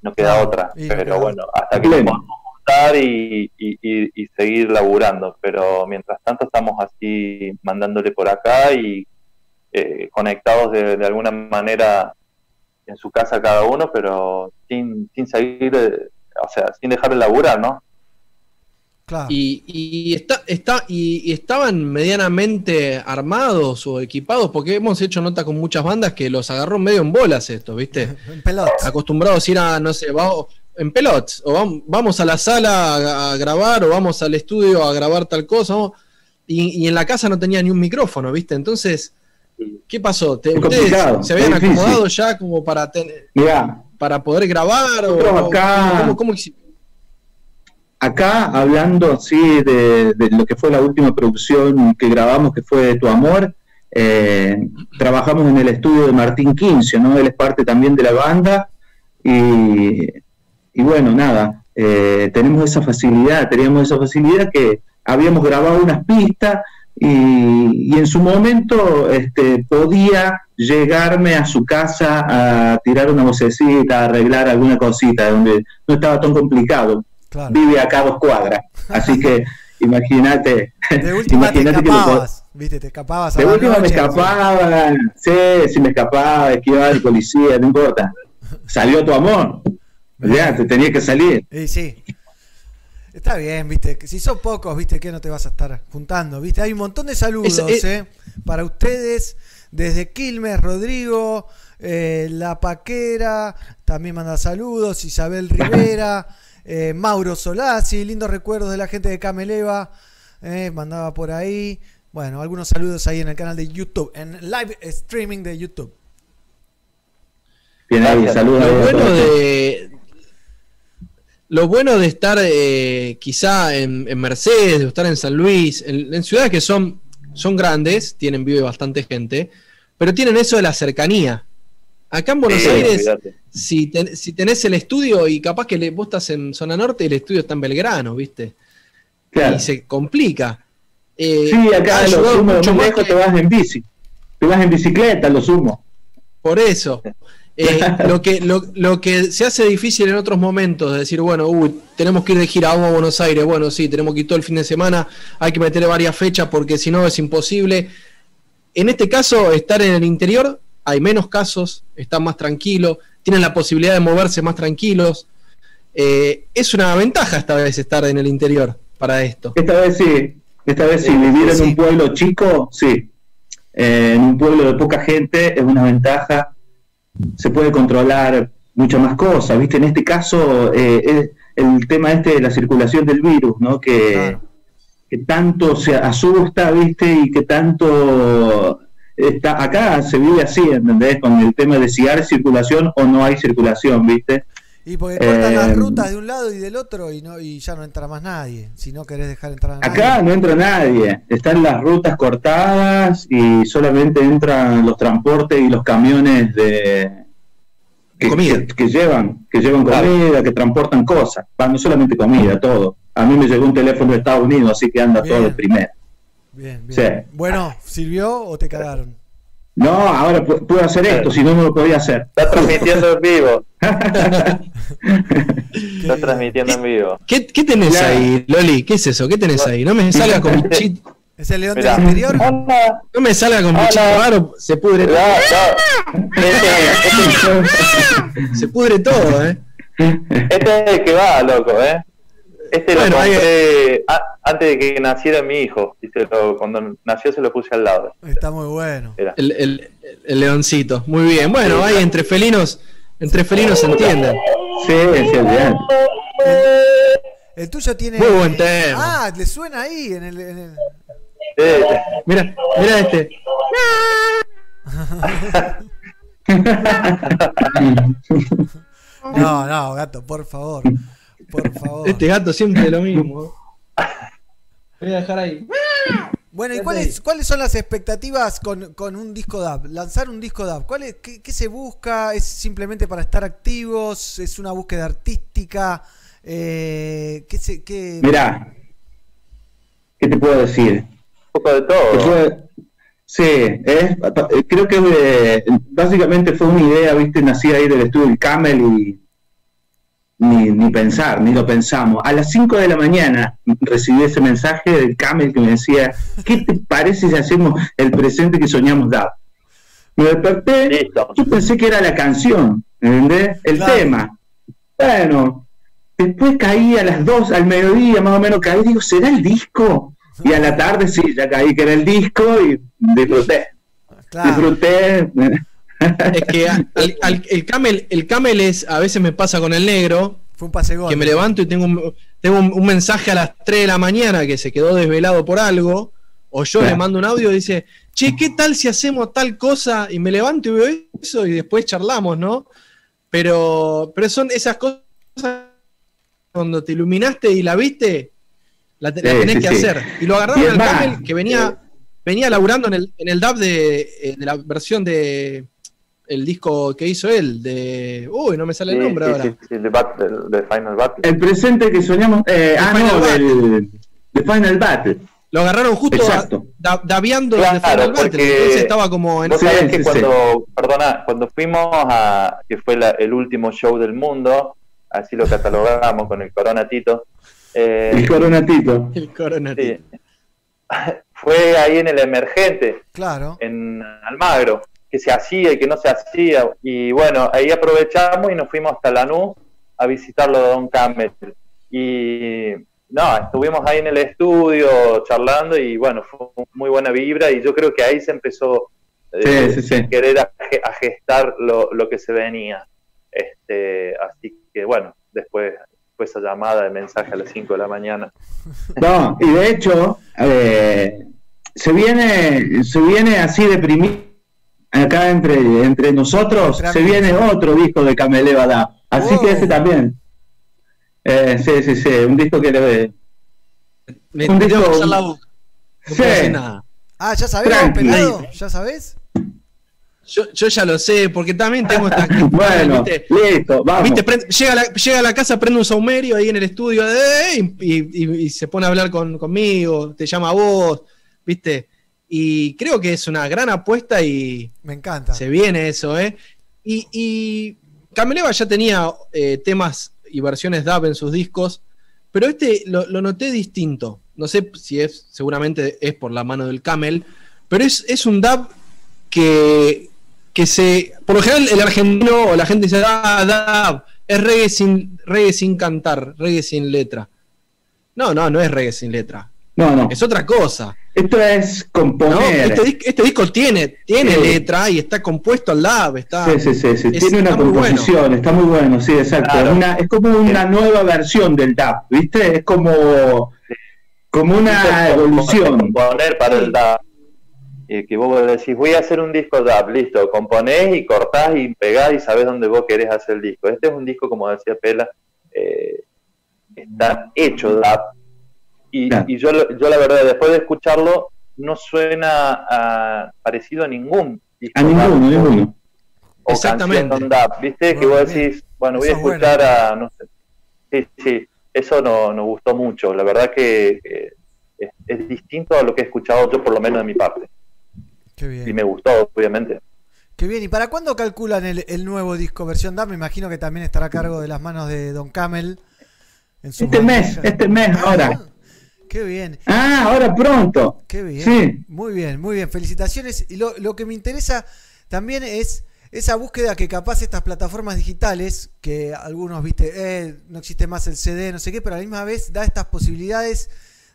No queda
Claro,
otra. Pero
queda
bueno, hasta que
Pleno.
podamos juntar y, y, y- y seguir laburando. Pero mientras tanto estamos así mandándole por acá y eh, conectados de, de alguna manera en su casa cada uno, pero sin, sin seguir, eh, o sea, sin dejar de laburar, ¿no?
Claro.
Y, y está, está, y, y estaban medianamente armados o equipados, porque hemos hecho nota con muchas bandas que los agarró medio en bolas esto, ¿viste?
En pelotas.
Acostumbrados a ir a, no sé, en pelots, o vam- vamos a la sala a, a grabar, o vamos al estudio a grabar tal cosa, ¿no? y, y en la casa no tenía ni un micrófono, ¿viste? Entonces, ¿qué pasó? ¿Te-
Es
¿Ustedes se habían acomodado ya como para tener,
Mirá,
para poder grabar? O,
acá-
¿cómo, cómo
acá hablando sí de, de lo que fue la última producción que grabamos, que fue Tu Amor, eh, trabajamos en el estudio de Martín Quincio, ¿no? Él es parte también de la banda y, y bueno, nada, eh, tenemos esa facilidad, teníamos esa facilidad que habíamos grabado unas pistas y, y en su momento este, podía llegarme a su casa a tirar una vocecita, a arreglar alguna cosita, donde no estaba tan complicado.
Claro.
Vive acá a dos cuadras, así que imagínate,
De última te
imagínate que
¿viste? Te escapabas a
de última me escapaba, sí, si me escapaba, esquivaba el policía, no importa. Salió tu amor, ya, te tenía que salir.
Y sí. Está bien, viste, que si son pocos, viste, que no te vas a estar juntando, viste. Hay un montón de saludos,
Es- es-
eh, para ustedes, desde Quilmes, Rodrigo, eh, La Paquera, también manda saludos, Isabel Rivera, eh, Mauro Solazzi, lindos recuerdos de la gente de Cameleva, eh, mandaba por ahí. Bueno, algunos saludos ahí en el canal de YouTube, en live streaming de YouTube.
Bien ahí, saludos.
Lo bueno de. Lo bueno de estar eh, quizá en, en Mercedes, de estar en San Luis, en, en ciudades que son, son grandes, tienen vive bastante gente, pero tienen eso de la cercanía. Acá en Buenos
Sí,
Aires, si, ten- si tenés el estudio y capaz que le, vos estás en zona norte y el estudio está en Belgrano, ¿viste?
Claro.
Y se complica. Eh,
Sí, acá lo
ayudado
sumo,
mucho
muy lejos
que-
te vas en bici. Te vas en bicicleta, lo sumo.
Por eso. Eh, lo, que, lo, lo que se hace difícil en otros momentos, de decir, bueno, uy, tenemos que ir de gira vamos a Buenos Aires, bueno, sí, tenemos que ir todo el fin de semana, hay que meterle varias fechas porque si no es imposible. En este caso, estar en el interior, hay menos casos, están más tranquilos, tienen la posibilidad de moverse más tranquilos. Eh, es una ventaja esta vez estar en el interior para esto.
Esta vez sí, esta vez sí,
Eh,
vivir en
sí.
un pueblo chico, sí. Eh, en un pueblo de poca gente es una ventaja. Se puede controlar muchas más cosas, ¿viste? En este caso, eh, es el tema este de la circulación del virus, ¿no? Que, que tanto se asusta, ¿viste? Y que tanto está acá se vive así, ¿entendés? Con el tema de si hay circulación o no hay circulación, ¿viste?
Y porque cortan las
Eh,
rutas de un lado y del otro y no y ya no entra más nadie. Si no querés dejar entrar a nadie.
Acá no entra nadie, están las rutas cortadas y solamente entran los transportes y los camiones de que, que- que llevan, que llevan comida, que transportan cosas, no solamente comida, todo. A mí me llegó un teléfono de Estados Unidos, así que anda todo de primera.
Bien, bien.
Sí.
Bueno, ¿sirvió o te cagaron?
No, ahora pu- puedo hacer esto, si no no lo podía hacer.
Está transmitiendo en vivo. Está transmitiendo en vivo.
¿Qué, qué tenés
Claro.
ahí, Loli? ¿Qué es eso? ¿Qué tenés ahí? No me salga con bichito.
¿Es el león
Mirá.
del interior?
No me salga con bichito raro, se pudre todo. Se pudre todo, ¿eh?
Este es el que va, loco, ¿eh? Este
Bueno,
lo
ahí-
compré antes de que naciera mi hijo. Y se lo- cuando nació se lo puse al lado.
Está muy bueno.
Era.
El, el- el leoncito. Muy bien. Bueno, ahí entre felinos, entre felinos se entienden.
Sí, sí, bien.
El tuyo tiene.
Muy buen tema.
Ah, le suena ahí en el. en el-
Mira, mira este.
No, no, gato, por favor. Por favor.
Este gato siempre lo mismo. Voy a dejar ahí.
Bueno, ¿y cuáles, cuáles son las expectativas con, con un disco DAB? Lanzar un disco DAB. ¿Cuál es, qué, qué se busca? ¿Es simplemente para estar activos? ¿Es una búsqueda artística? Eh, ¿qué se, qué...
Mirá, ¿qué te puedo decir?
Un poco de todo.
puedo- Sí, es, creo que eh, básicamente fue una idea, viste, nacida ahí del estudio del Camel y ni, ni pensar, ni lo pensamos. A las 5 de la mañana recibí ese mensaje del Camel que me decía, ¿qué te parece si hacemos el presente que soñamos dar? Me desperté, yo pensé que era la canción, ¿entendés? El
Claro.
tema. Bueno, después caí a las 2 al mediodía, más o menos caí, digo, ¿será el disco? Y a la tarde sí, ya caí que era el disco y disfruté. Disfruté.
Es que al- al- el, camel, el camel es, a veces me pasa con el negro,
Fue un pase gol.
que me levanto y tengo un, tengo un, un mensaje a las 3 de la mañana que se quedó desvelado por algo, o yo
Claro.
le mando un audio y dice, che, ¿qué tal si hacemos tal cosa? Y me levanto y veo eso y después charlamos, ¿no? Pero, pero son esas cosas cuando te iluminaste y la viste, la, te- la tenés
sí,
que
sí.
hacer. Y lo agarraron al camel que venía, venía laburando en el, en el DAB de, eh, de la versión de el disco que hizo él, de... Uy, no me sale el nombre
sí,
ahora.
sí, sí, de, Battle, de Final Battle.
El presente que soñamos. eh, ah,
Final
no,
Battle.
del, de Final Battle.
Lo agarraron justo da- daviando
Claro,
Final Battle, entonces estaba como en
Vos sabés
sí,
que
sí.
cuando, perdona, cuando fuimos a, que fue la- el último show del mundo, así lo catalogamos con el Corona Tito, eh,
El coronatito.
el coronavirus.
sí. fue ahí en el emergente,
Claro.
en Almagro, que se hacía y que no se hacía, y bueno, ahí aprovechamos y nos fuimos hasta Lanús a visitarlo a Don Camel. Y no, estuvimos ahí en el estudio charlando y bueno, fue muy buena vibra y yo creo que ahí se empezó eh,
Sí, sí, sí.
querer a, ge- a gestar lo, lo que se venía. Este, así que bueno, después fue esa llamada de mensaje a las 5 de la mañana.
No, y de hecho, eh, se viene, se viene así deprimido. Acá entre, entre nosotros se viene otro disco de Cameleva Da. Así
Oh.
que ese también. Eh, sí, sí, sí, un disco que le.
Me
Un disco-
pasar la voz. No
Sí.
Ah, ya sabés, pelado. ¿Ya sabés?
Yo, yo ya lo sé, porque también tengo estas
Bueno,
¿viste?
listo, vamos.
¿Viste? Prende- llega, a la, llega a la casa, prende un saumerio ahí en el estudio eh, y, y- y se pone a hablar con, conmigo, te llama a vos, ¿viste? Y creo que es una gran apuesta y
Me encanta.
se viene eso, ¿eh? Y, y Cameleva ya tenía eh, temas y versiones dub en sus discos, pero este lo, lo noté distinto. No sé si es, seguramente es por la mano del Camel, pero es, es un dub que, que se. Por lo general, el argentino o la gente dice, ah, dub, es reggae sin, reggae sin cantar, reggae sin letra. No, no, no es reggae sin letra.
No, no.
Es otra cosa.
Esto es
No,
componer.
este, dis- este disco tiene, tiene
Sí.
letra y está compuesto al dub. Está,
Sí, sí, sí, sí.
es-
Tiene una
bueno.
composición, está muy bueno, sí, exacto.
Claro.
Es, una- es como una nueva versión del DAP, ¿viste? Es como, como una evolución.
Componer para el DAP. Y que vos decís, voy a hacer un disco DAP, listo, componés y cortás y pegás y sabés dónde vos querés hacer el disco. Este es un disco, como decía Pela, eh, está hecho DAP. Y,
Claro.
y yo, lo- yo la verdad, después de escucharlo, no suena a- parecido a ningún disco
A ninguno,
DAP.
ninguno.
o
Exactamente.
canción DAP, ¿viste? que vos
bien.
decís, bueno, voy a
Eso es bueno.
escuchar a, no sé, sí, sí, eso no, nos gustó mucho, la verdad que, que es, es distinto a lo que he escuchado yo, por lo menos de mi parte,
Qué
y
bien.
me gustó, obviamente.
Qué bien. ¿Y para cuándo calculan el, el nuevo disco versión DAB? Me imagino que también estará a cargo de las manos de Don Camel. En sus
Este mes, este mes,
Ah,
ahora.
Qué bien.
Ah, ahora pronto.
Qué bien.
Sí.
Muy bien, muy bien. Felicitaciones. Y lo, lo que me interesa también es esa búsqueda que capaz estas plataformas digitales, que algunos, viste, eh, no existe más el CD, no sé qué, pero a la misma vez da estas posibilidades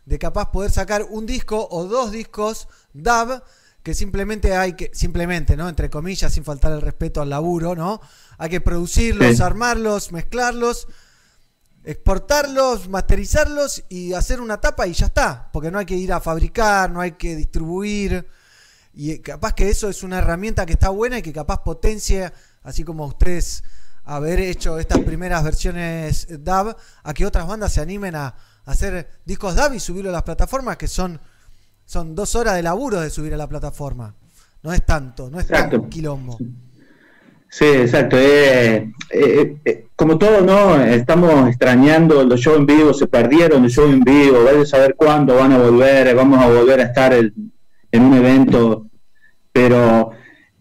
de capaz poder sacar un disco o dos discos DAB que simplemente hay que, simplemente, ¿no? Entre comillas, sin faltar el respeto al laburo, ¿no? Hay que producirlos,
Sí.
armarlos, mezclarlos exportarlos, masterizarlos y hacer una tapa y ya está, porque no hay que ir a fabricar, no hay que distribuir y capaz que eso es una herramienta que está buena y que capaz potencia, así como ustedes haber hecho estas primeras versiones DAB, a que otras bandas se animen a, hacer discos DAB y subirlo a las plataformas que son son dos horas de laburo de subir a la plataforma. No es tanto, no es tan
Exacto.
quilombo.
Sí, exacto. eh, eh, eh, como todo, ¿no? Estamos extrañando los shows en vivo, se perdieron los shows en vivo, vaya a saber cuándo van a volver, vamos a volver a estar en, un evento, pero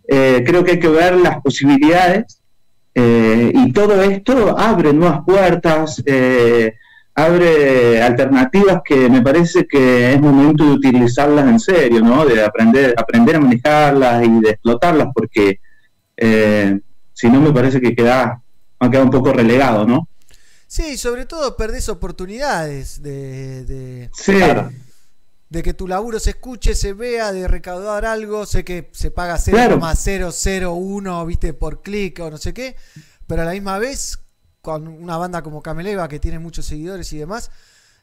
eh, creo que hay que ver las posibilidades eh, y todo esto abre nuevas puertas, abre alternativas que me parece que es momento de utilizarlas en serio, ¿no? De aprender, aprender a manejarlas y de explotarlas porque eh, si no me parece que queda, va a quedar un poco relegado, ¿no?
Sí, sobre todo perdés oportunidades de, de,
Sí,
de que tu laburo se escuche, se vea, de recaudar algo. Sé que se paga
Claro.
0,001, viste, por clic o no sé qué, pero a la misma vez, con una banda como Cameleva que tiene muchos seguidores y demás,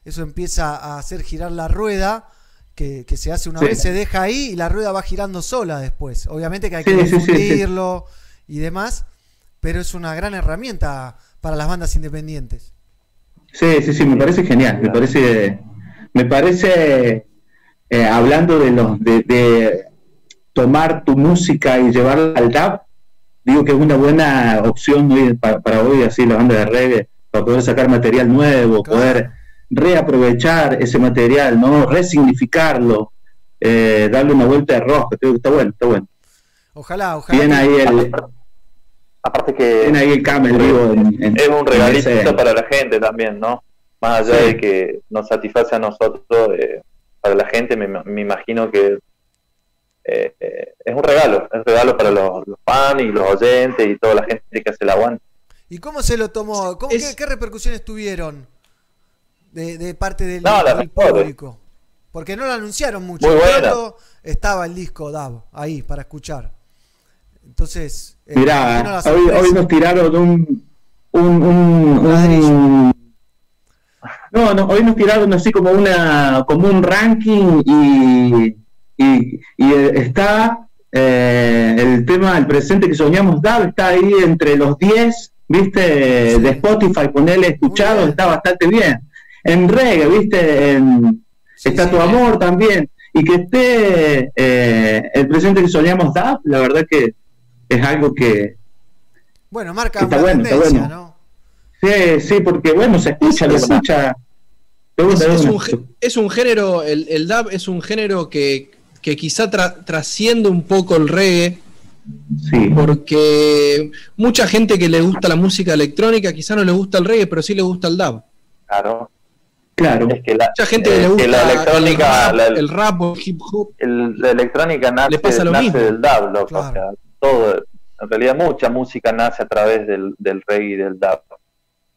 eso empieza a hacer girar la rueda. Que, que se hace una
Sí.
vez, se deja ahí y la rueda va girando sola después. Obviamente que hay que difundirlo y demás, pero es una gran herramienta para las bandas independientes.
sí, sí, sí, me parece genial, me parece, me parece, eh, hablando de los, de, de tomar tu música y llevarla al DAP, digo que es una buena opción hoy para, para hoy, así la banda de reggae, para poder sacar material nuevo,
Claro.
poder reaprovechar ese material, ¿no? Resignificarlo, eh, darle una vuelta de rosca, creo que está bueno, está bueno.
Ojalá, ojalá.
Bien ahí el,
Aparte que
bien ahí el camel, digo, en- en-
es un regalito
ese-
para la gente también, ¿no? Más allá
Sí.
de que nos satisface a nosotros, eh, para la gente me, me imagino que eh, eh, es un regalo, es un regalo para los, los fans y los oyentes y toda la gente que hace el aguante.
¿Y cómo se lo tomó? ¿Cómo,
Es-
qué, qué repercusiones tuvieron de, de parte del,
No,
del público? Porque no lo anunciaron mucho.
Muy
pronto estaba el disco DAB ahí para escuchar. Entonces, eh,
Mirá, hoy, hoy nos tiraron un, un, un- un- no, no, hoy nos tiraron así como una, como un ranking y, y, y, está eh, el tema, el presente que soñamos Dab está ahí entre los 10, viste,
Sí.
de Spotify, ponerle escuchado,
bien.
está bastante bien. En reggae, viste, en,
Sí,
está
sí,
tu amor también. Y que esté eh, el presente que soñamos Dab, la verdad que es algo que,
Bueno, marca
Está
una
bueno, está bueno.
¿no?
Sí, sí, porque bueno, se escucha, lo
Es-
escucha.
Un, es un género, el, el dub es un género que, que quizá tra- trasciende un poco el reggae,
Sí.
Porque mucha gente que le gusta la música electrónica quizá no le gusta el reggae, pero sí le gusta el dub.
Claro.
Claro.
Es que la,
Mucha gente que
eh,
le gusta
la electrónica,
el,
la-
rap, el rap o el hip hop.
el- la electrónica nace,
Le pasa lo
nace
mismo.
del dub, loco.
Claro.
O sea, todo, en realidad mucha música nace a través del, del reggae y del dub.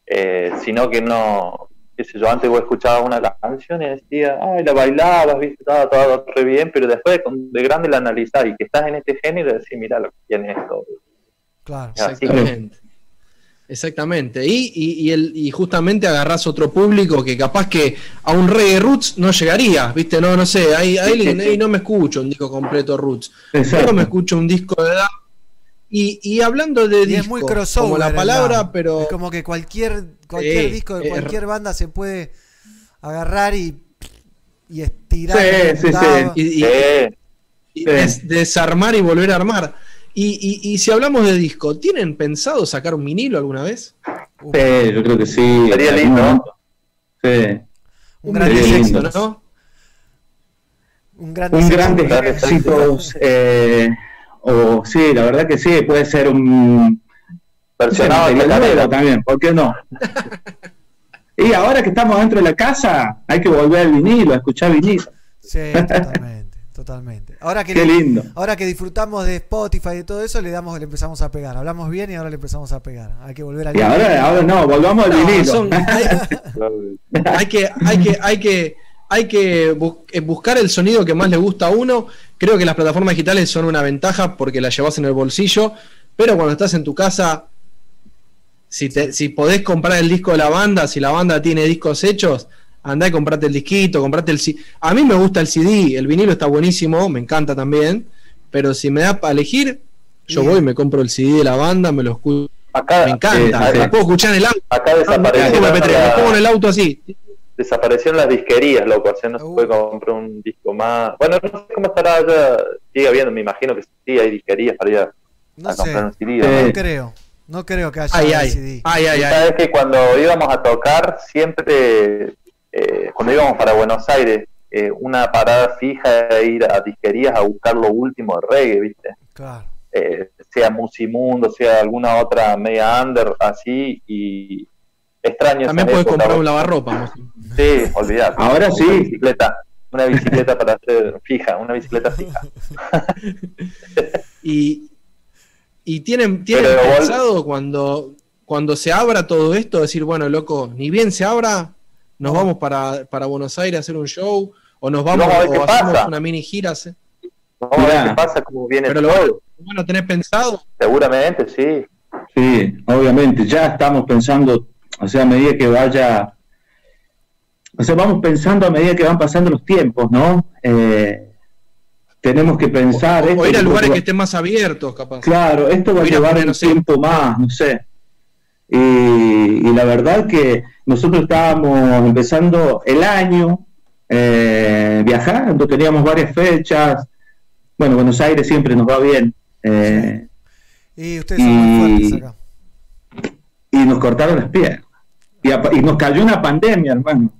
Eh, sino que no, qué sé yo, antes vos escuchabas una canción y decías, ay, la bailabas, viste, estaba todo re bien, pero después de grande la analizás y que estás en este género decís, mira lo que tiene esto.
Claro.
Así que-
Exactamente. Y, y, y el, y justamente agarrás otro público que capaz que a un reggae roots no llegaría, ¿viste? No, no sé, ahí, ahí,
Sí, sí, sí.
ahí no me escucho un disco completo roots.
Exacto.
Yo me escucho un disco de edad. Y, y hablando de
Y
disco,
es muy crossover.
como la palabra, pero
Es como que cualquier, cualquier disco de cualquier banda se puede agarrar y, y estirar.
Sí, sí, sí.
y- y- y des- desarmar y volver a armar. Y, y- y si hablamos de disco, ¿tienen pensado sacar un vinilo alguna vez?
Sí, yo creo que sí.
Sería lindo.
Sí.
Un gran
gran éxito, ¿no?
Un gran
un Grandes éxitos eh, o sí la verdad que sí puede ser un
versionado de Chacarera.
también ¿por qué no? y ahora que estamos dentro de la casa hay que volver al vinilo a escuchar vinilo
Sí, totalmente, totalmente. Ahora que,
qué lindo
ahora que disfrutamos de Spotify y de todo eso, le damos, le empezamos a pegar. Hablamos bien y ahora le empezamos a pegar. Hay que volver al
y ahora ahora no volvamos al
No,
vinilo
son- hay, hay que, hay que, hay que, hay que bu- eh, buscar el sonido que más le gusta a uno. Creo que las plataformas digitales son una ventaja porque las llevas en el bolsillo, pero cuando estás en tu casa, si, te, si podés comprar el disco de la banda, si la banda tiene discos hechos, andá y comprate el disquito, comprate el CD. A mí me gusta el CD, el vinilo está buenísimo, me encanta también, pero si me da para elegir, yo
Bien.
voy y me compro el CD de la banda, me lo escucho.
Acá,
Me encanta, lo puedo escuchar en el auto.
acá
No, no tengo
desaparecieron,
MP3,
la-
lo pongo en el auto así.
desaparecieron las disquerías, loco. O sea, no se
Uh.
puede comprar un disco más. Bueno, no sé cómo estará ya. Sigue habiendo, me imagino que sí hay disquerías para ir a,
No
a
sé,
comprar un CD. ¿no?
no creo. No creo que haya
Ay, ay,
CD.
ay, ay, ay.
sabes que cuando íbamos a tocar, siempre, eh, cuando íbamos para Buenos Aires, eh, una parada fija era ir a disquerías a buscar lo último de reggae, ¿viste?
Claro.
Eh, sea Musimundo, sea alguna otra media under, así, y extraño.
También puedes comprar un lavarropa.
Sí, olvidar.
Ahora sí.
Una bicicleta, una bicicleta para hacer fija, una bicicleta fija.
Y, y tienen, tienen
Pero igual-
pensado cuando, cuando se abra todo esto, decir, bueno, loco, ni bien se abra, nos
No.
vamos para, para Buenos Aires a hacer un show, o nos vamos
Vamos a ver qué
o hacemos
pasa.
una mini gira. se-
Vamos a ver qué pasa, cómo viene
Pero lo
todo.
bueno, tenés pensado.
Seguramente, sí.
Sí, obviamente, ya estamos pensando, o sea, a medida que vaya, o sea, vamos pensando a medida que van pasando los tiempos, ¿no? Eh, tenemos que pensar...
O,
esto,
o ir a lugares que estén más abiertos, capaz.
Claro, esto va a llevar
poner,
un
no sé.
tiempo más, no sé. Y, y la verdad que nosotros estábamos empezando el año eh, viajando, teníamos varias fechas. Bueno, Buenos Aires siempre nos va bien. eh,
Y ustedes son muy
Y-
fuertes acá.
y nos cortaron las piernas. Y, apa- y nos cayó una pandemia, hermano,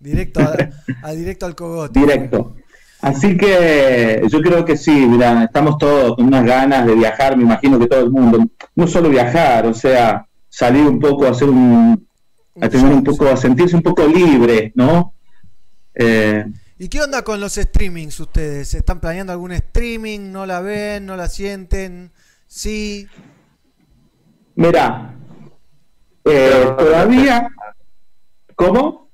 Directo, a, a directo al cogote.
directo. Así que yo creo que sí, mira, estamos todos con unas ganas de viajar, me imagino que todo el mundo. No solo viajar, o sea, salir un poco a hacer un, a tener un poco, a sentirse un poco libre, ¿no? Eh,
¿Y qué onda con los streamings ustedes? ¿Están planeando algún streaming? ¿No la ven? ¿No la sienten? Sí.
mira, eh,
Pero-
todavía, ¿cómo?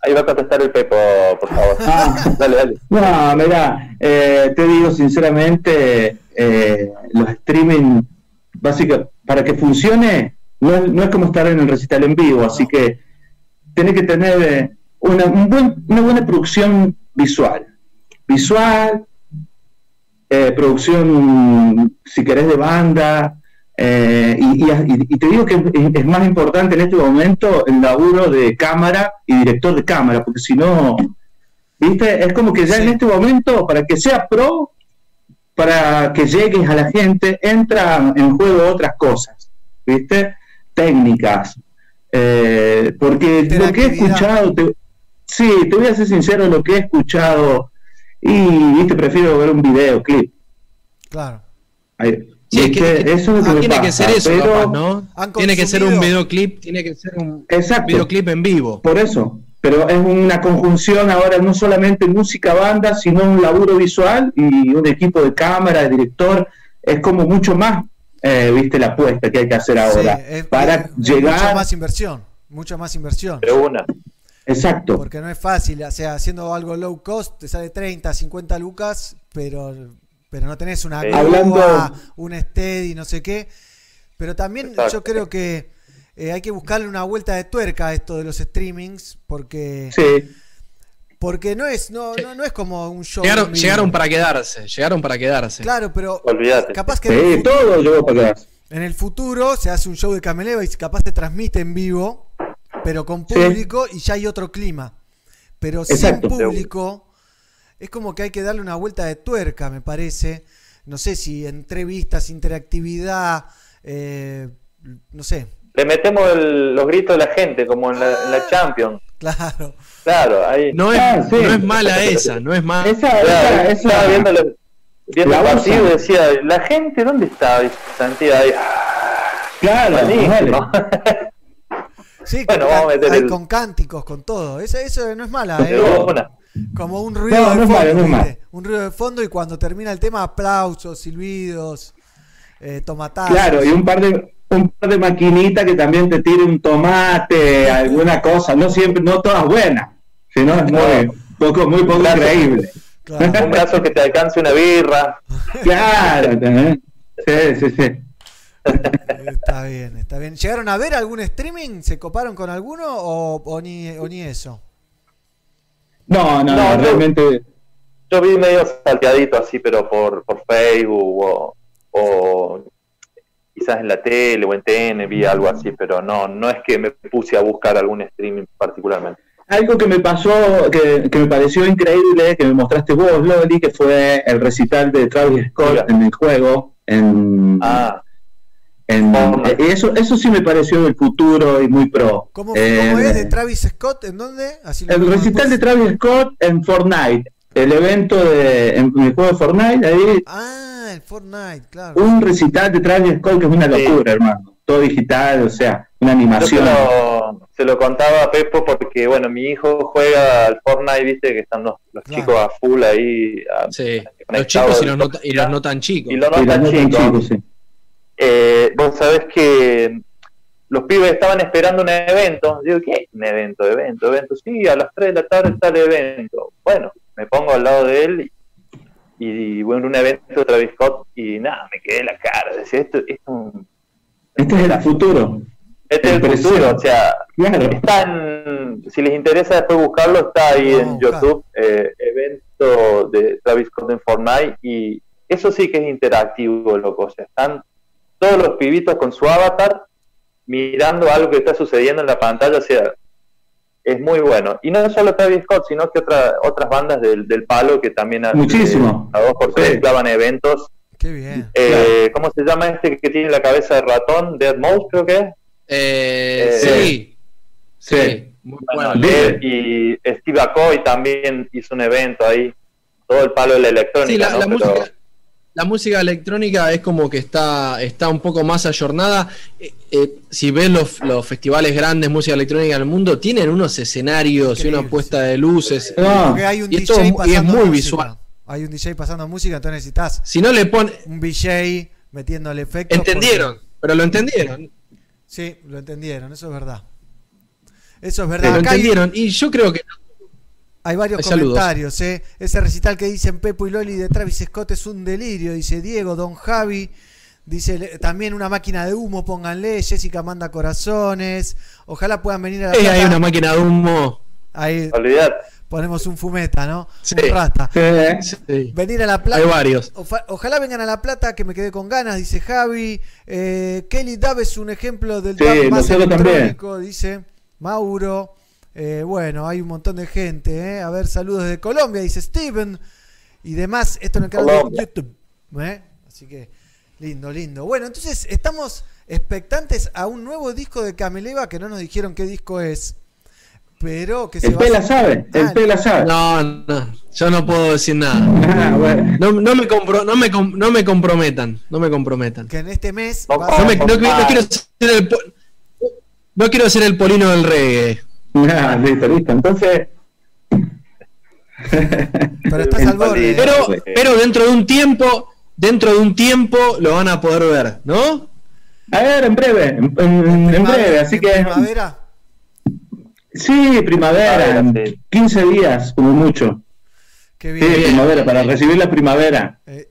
Ahí va a contestar el Pepo, por favor.
Ah.
dale, dale.
No, mira, eh, te digo sinceramente, eh, los streaming, básicamente, para que funcione, no es, no es como estar en el recital en vivo, así que tiene que tener eh, una, un buen- una buena producción visual. Visual, eh, producción, si querés, de banda. eh, y, y- y- te digo que es, es más importante en este momento el laburo de cámara y director de cámara, porque si no, ¿Viste? Es como que ya en este momento, para que sea pro, para que llegues a la gente, entran en juego otras cosas, ¿viste? Técnicas. Eh, porque lo que he escuchado, te- sí, te voy a ser sincero, lo que he escuchado, y, ¿viste? Prefiero ver un videoclip.
Claro.
Ahí-
Sí, es que,
eso es lo que
ah,
me
tiene que
pasa,
ser eso,
pero-
capaz, ¿no? Tiene que ser un videoclip, tiene que ser un
Exacto.
videoclip en vivo.
Por eso, pero es una conjunción ahora no solamente música banda, sino un laburo visual y un equipo de cámara, de director, es como mucho más, eh, viste, la apuesta que hay que hacer ahora
Sí, es-
para
es- es
llegar.
Mucha más inversión. Mucha más inversión.
De una.
Exacto.
Porque no es fácil, o sea, haciendo algo low cost te sale 30, 50 lucas, pero, pero no tenés una
Sí.
Hablando-
un steady, no sé qué. Pero también
Exacto.
yo creo que eh, hay que buscarle una vuelta de tuerca a esto de los streamings, porque
Sí,
porque no es no, no, no es como un show.
Llegaron, llegaron para quedarse, llegaron para quedarse.
Claro, pero
Olvídate.
capaz que en el
sí,
futuro-
todo llegó para quedar.
en el futuro se hace un show de Cameleva y capaz se transmite en vivo, pero con
Sí.
público y ya hay otro clima. Pero
Exacto.
sin público es como que hay que darle una vuelta de tuerca, me parece. No sé si entrevistas, interactividad, eh, no sé,
Le metemos el- los gritos de la gente, como en la, en la Champions.
claro.
Claro, ahí.
No es,
Ah, sí.
no es mala esa, no es mala.
Esa,
Claro,
esa,
yo
esa-
estaba viendo, la- viendo
La
el partido y decía, ¿la gente dónde está? Y sentía ahí, ah,
claro,
buenísimo.
vale.
Sí,
Bueno,
con,
vamos a meter
hay
el-
con cánticos, con todo. Eso, eso no es mala, ¿eh? Como un ruido
No,
de
no
fondo.
malo.
Un ruido de fondo y cuando termina el tema, aplausos, silbidos, eh, tomatazos.
Claro, y un par de un par de maquinitas que también te tire un tomate, alguna cosa, no siempre, no todas buenas, sino es muy poco, muy poco
Claro.
creíble.
Claro.
Un brazo que te alcance una birra.
Claro, ¿entendés? sí, sí, sí.
Está bien, está bien. ¿Llegaron a ver algún streaming? ¿Se coparon con alguno o, o ni, o ni eso?
No, no,
No,
no,
yo-
realmente
Yo vi medio salteadito así, pero por, por Facebook o, o quizás en la tele o en TN vi algo así, pero no, no es que me puse a buscar algún streaming particularmente.
algo que me pasó, que, que me pareció increíble, que me mostraste vos, Loli, que fue el recital de Travis Scott
Mira.
en el juego, en,
Ah,
en-
Fortnite.
eh, eso, eso sí me pareció del futuro y muy pro.
¿Cómo,
Eh,
cómo es de Travis Scott? ¿En dónde? Así
El recital de. Travis Scott en Fortnite, el evento de, en el juego de Fortnite, ahí
Ah, el Fortnite, claro.
un recital de Travis Scott que es una
Sí.
locura, hermano. Todo digital, o sea, una animación.
lo, se lo contaba a Pepo porque, bueno, mi hijo juega al Fortnite, viste, que están los, los
Claro.
chicos a full ahí. a-
Sí, los chicos y los, no, y los no tan chicos.
y los
Y
no tan chicos.
chico, sí.
Eh, vos sabés que los pibes estaban esperando un evento. Digo, ¿qué? Un evento, evento, evento. Sí, a las 3 de la tarde está el evento. Bueno, me pongo al lado de él y, y bueno, un evento de Travis Scott y nada, me quedé la cara. Decía, esto, esto es un-
Este es el futuro.
este es el futuro. O sea,
Claro.
está en- si les interesa después buscarlo, está ahí en. YouTube, eh, evento de Travis Scott en Fortnite y eso sí que es interactivo, loco. O sea, están todos los pibitos con su avatar mirando algo que está sucediendo en la pantalla, o sea, es muy bueno. Y no solo Travis Scott, sino que otra, otras bandas del, del palo que también hacen,
Muchísimo.
a dos por tres
Sí.
clavan eventos.
Qué bien.
Eh, ¿Cómo se llama este que tiene la cabeza de ratón? Dead Mouse creo que es.
Eh,
Eh,
sí, sí,
sí.
muy
Bueno,
bueno.
y Steve Aoki también hizo un evento ahí. Todo el palo de la electrónica.
Sí, la,
¿no?
la
Pero-
música, la música electrónica es como que está, está un poco más ayornada. Eh, eh, si ves los, los festivales grandes de música electrónica en el mundo, tienen unos escenarios y una puesta de luces.
Porque hay un
y
DJ
todo- y es muy
música.
visual.
Hay un DJ pasando música, entonces necesitas
Si no le ponen.
un VJ metiéndole efectos.
Entendieron,
porque-
pero lo entendieron.
Sí, lo entendieron, eso es verdad. Eso es
Lo
verdad. Acá hay,
entendieron. Y yo creo que
hay varios
Hay saludos.
comentarios. ¿eh? Ese recital que dicen Pepo y Loli de Travis Scott es un delirio, dice Diego, Don Javi. Dice también una máquina de humo, pónganle. Jessica manda corazones. Ojalá puedan venir a la
eh,
Plata.
hay una máquina de humo.
Ahí
Olvidate.
ponemos un fumeta, ¿no?
Sí.
Un rasta.
Sí.
Sí.
Venir a La Plata.
Hay varios.
Ojalá vengan a La Plata, que me quedé con ganas, dice Javi. Eh, Kelly Dove es un ejemplo del
Sí,
más
nosotros también.
electrónico, dice Mauro. Eh, bueno, hay un montón de gente. ¿eh? A ver, saludos de Colombia, dice Steven. Y demás, esto en el canal de
Colombia.
YouTube. ¿eh? Así que, lindo, lindo. Bueno, entonces estamos expectantes a un nuevo disco de Cameleva, que no nos dijeron qué disco es. pero que se
El
va a
Pela
hacer-
sabe, el
Ah,
Pela sabe.
No, no, yo no puedo decir nada.
Ah, bueno.
No, no me, compro- no, me, com- no me comprometan, no me comprometan.
que en este mes
No,
va a
No, me-
ser-
no- no quiero ser el, no quiero ser el polino del reggae.
Ah, listo, listo. Entonces,
pero estás al borde.
Pero, pero dentro de un tiempo, dentro de un tiempo lo van a poder ver, ¿no?
a ver, en breve, en, en- en breve, así que
primavera.
sí, primavera, en
sí.
15 días como mucho.
Qué
Sí,
bien.
primavera, para recibir la primavera.
Eh.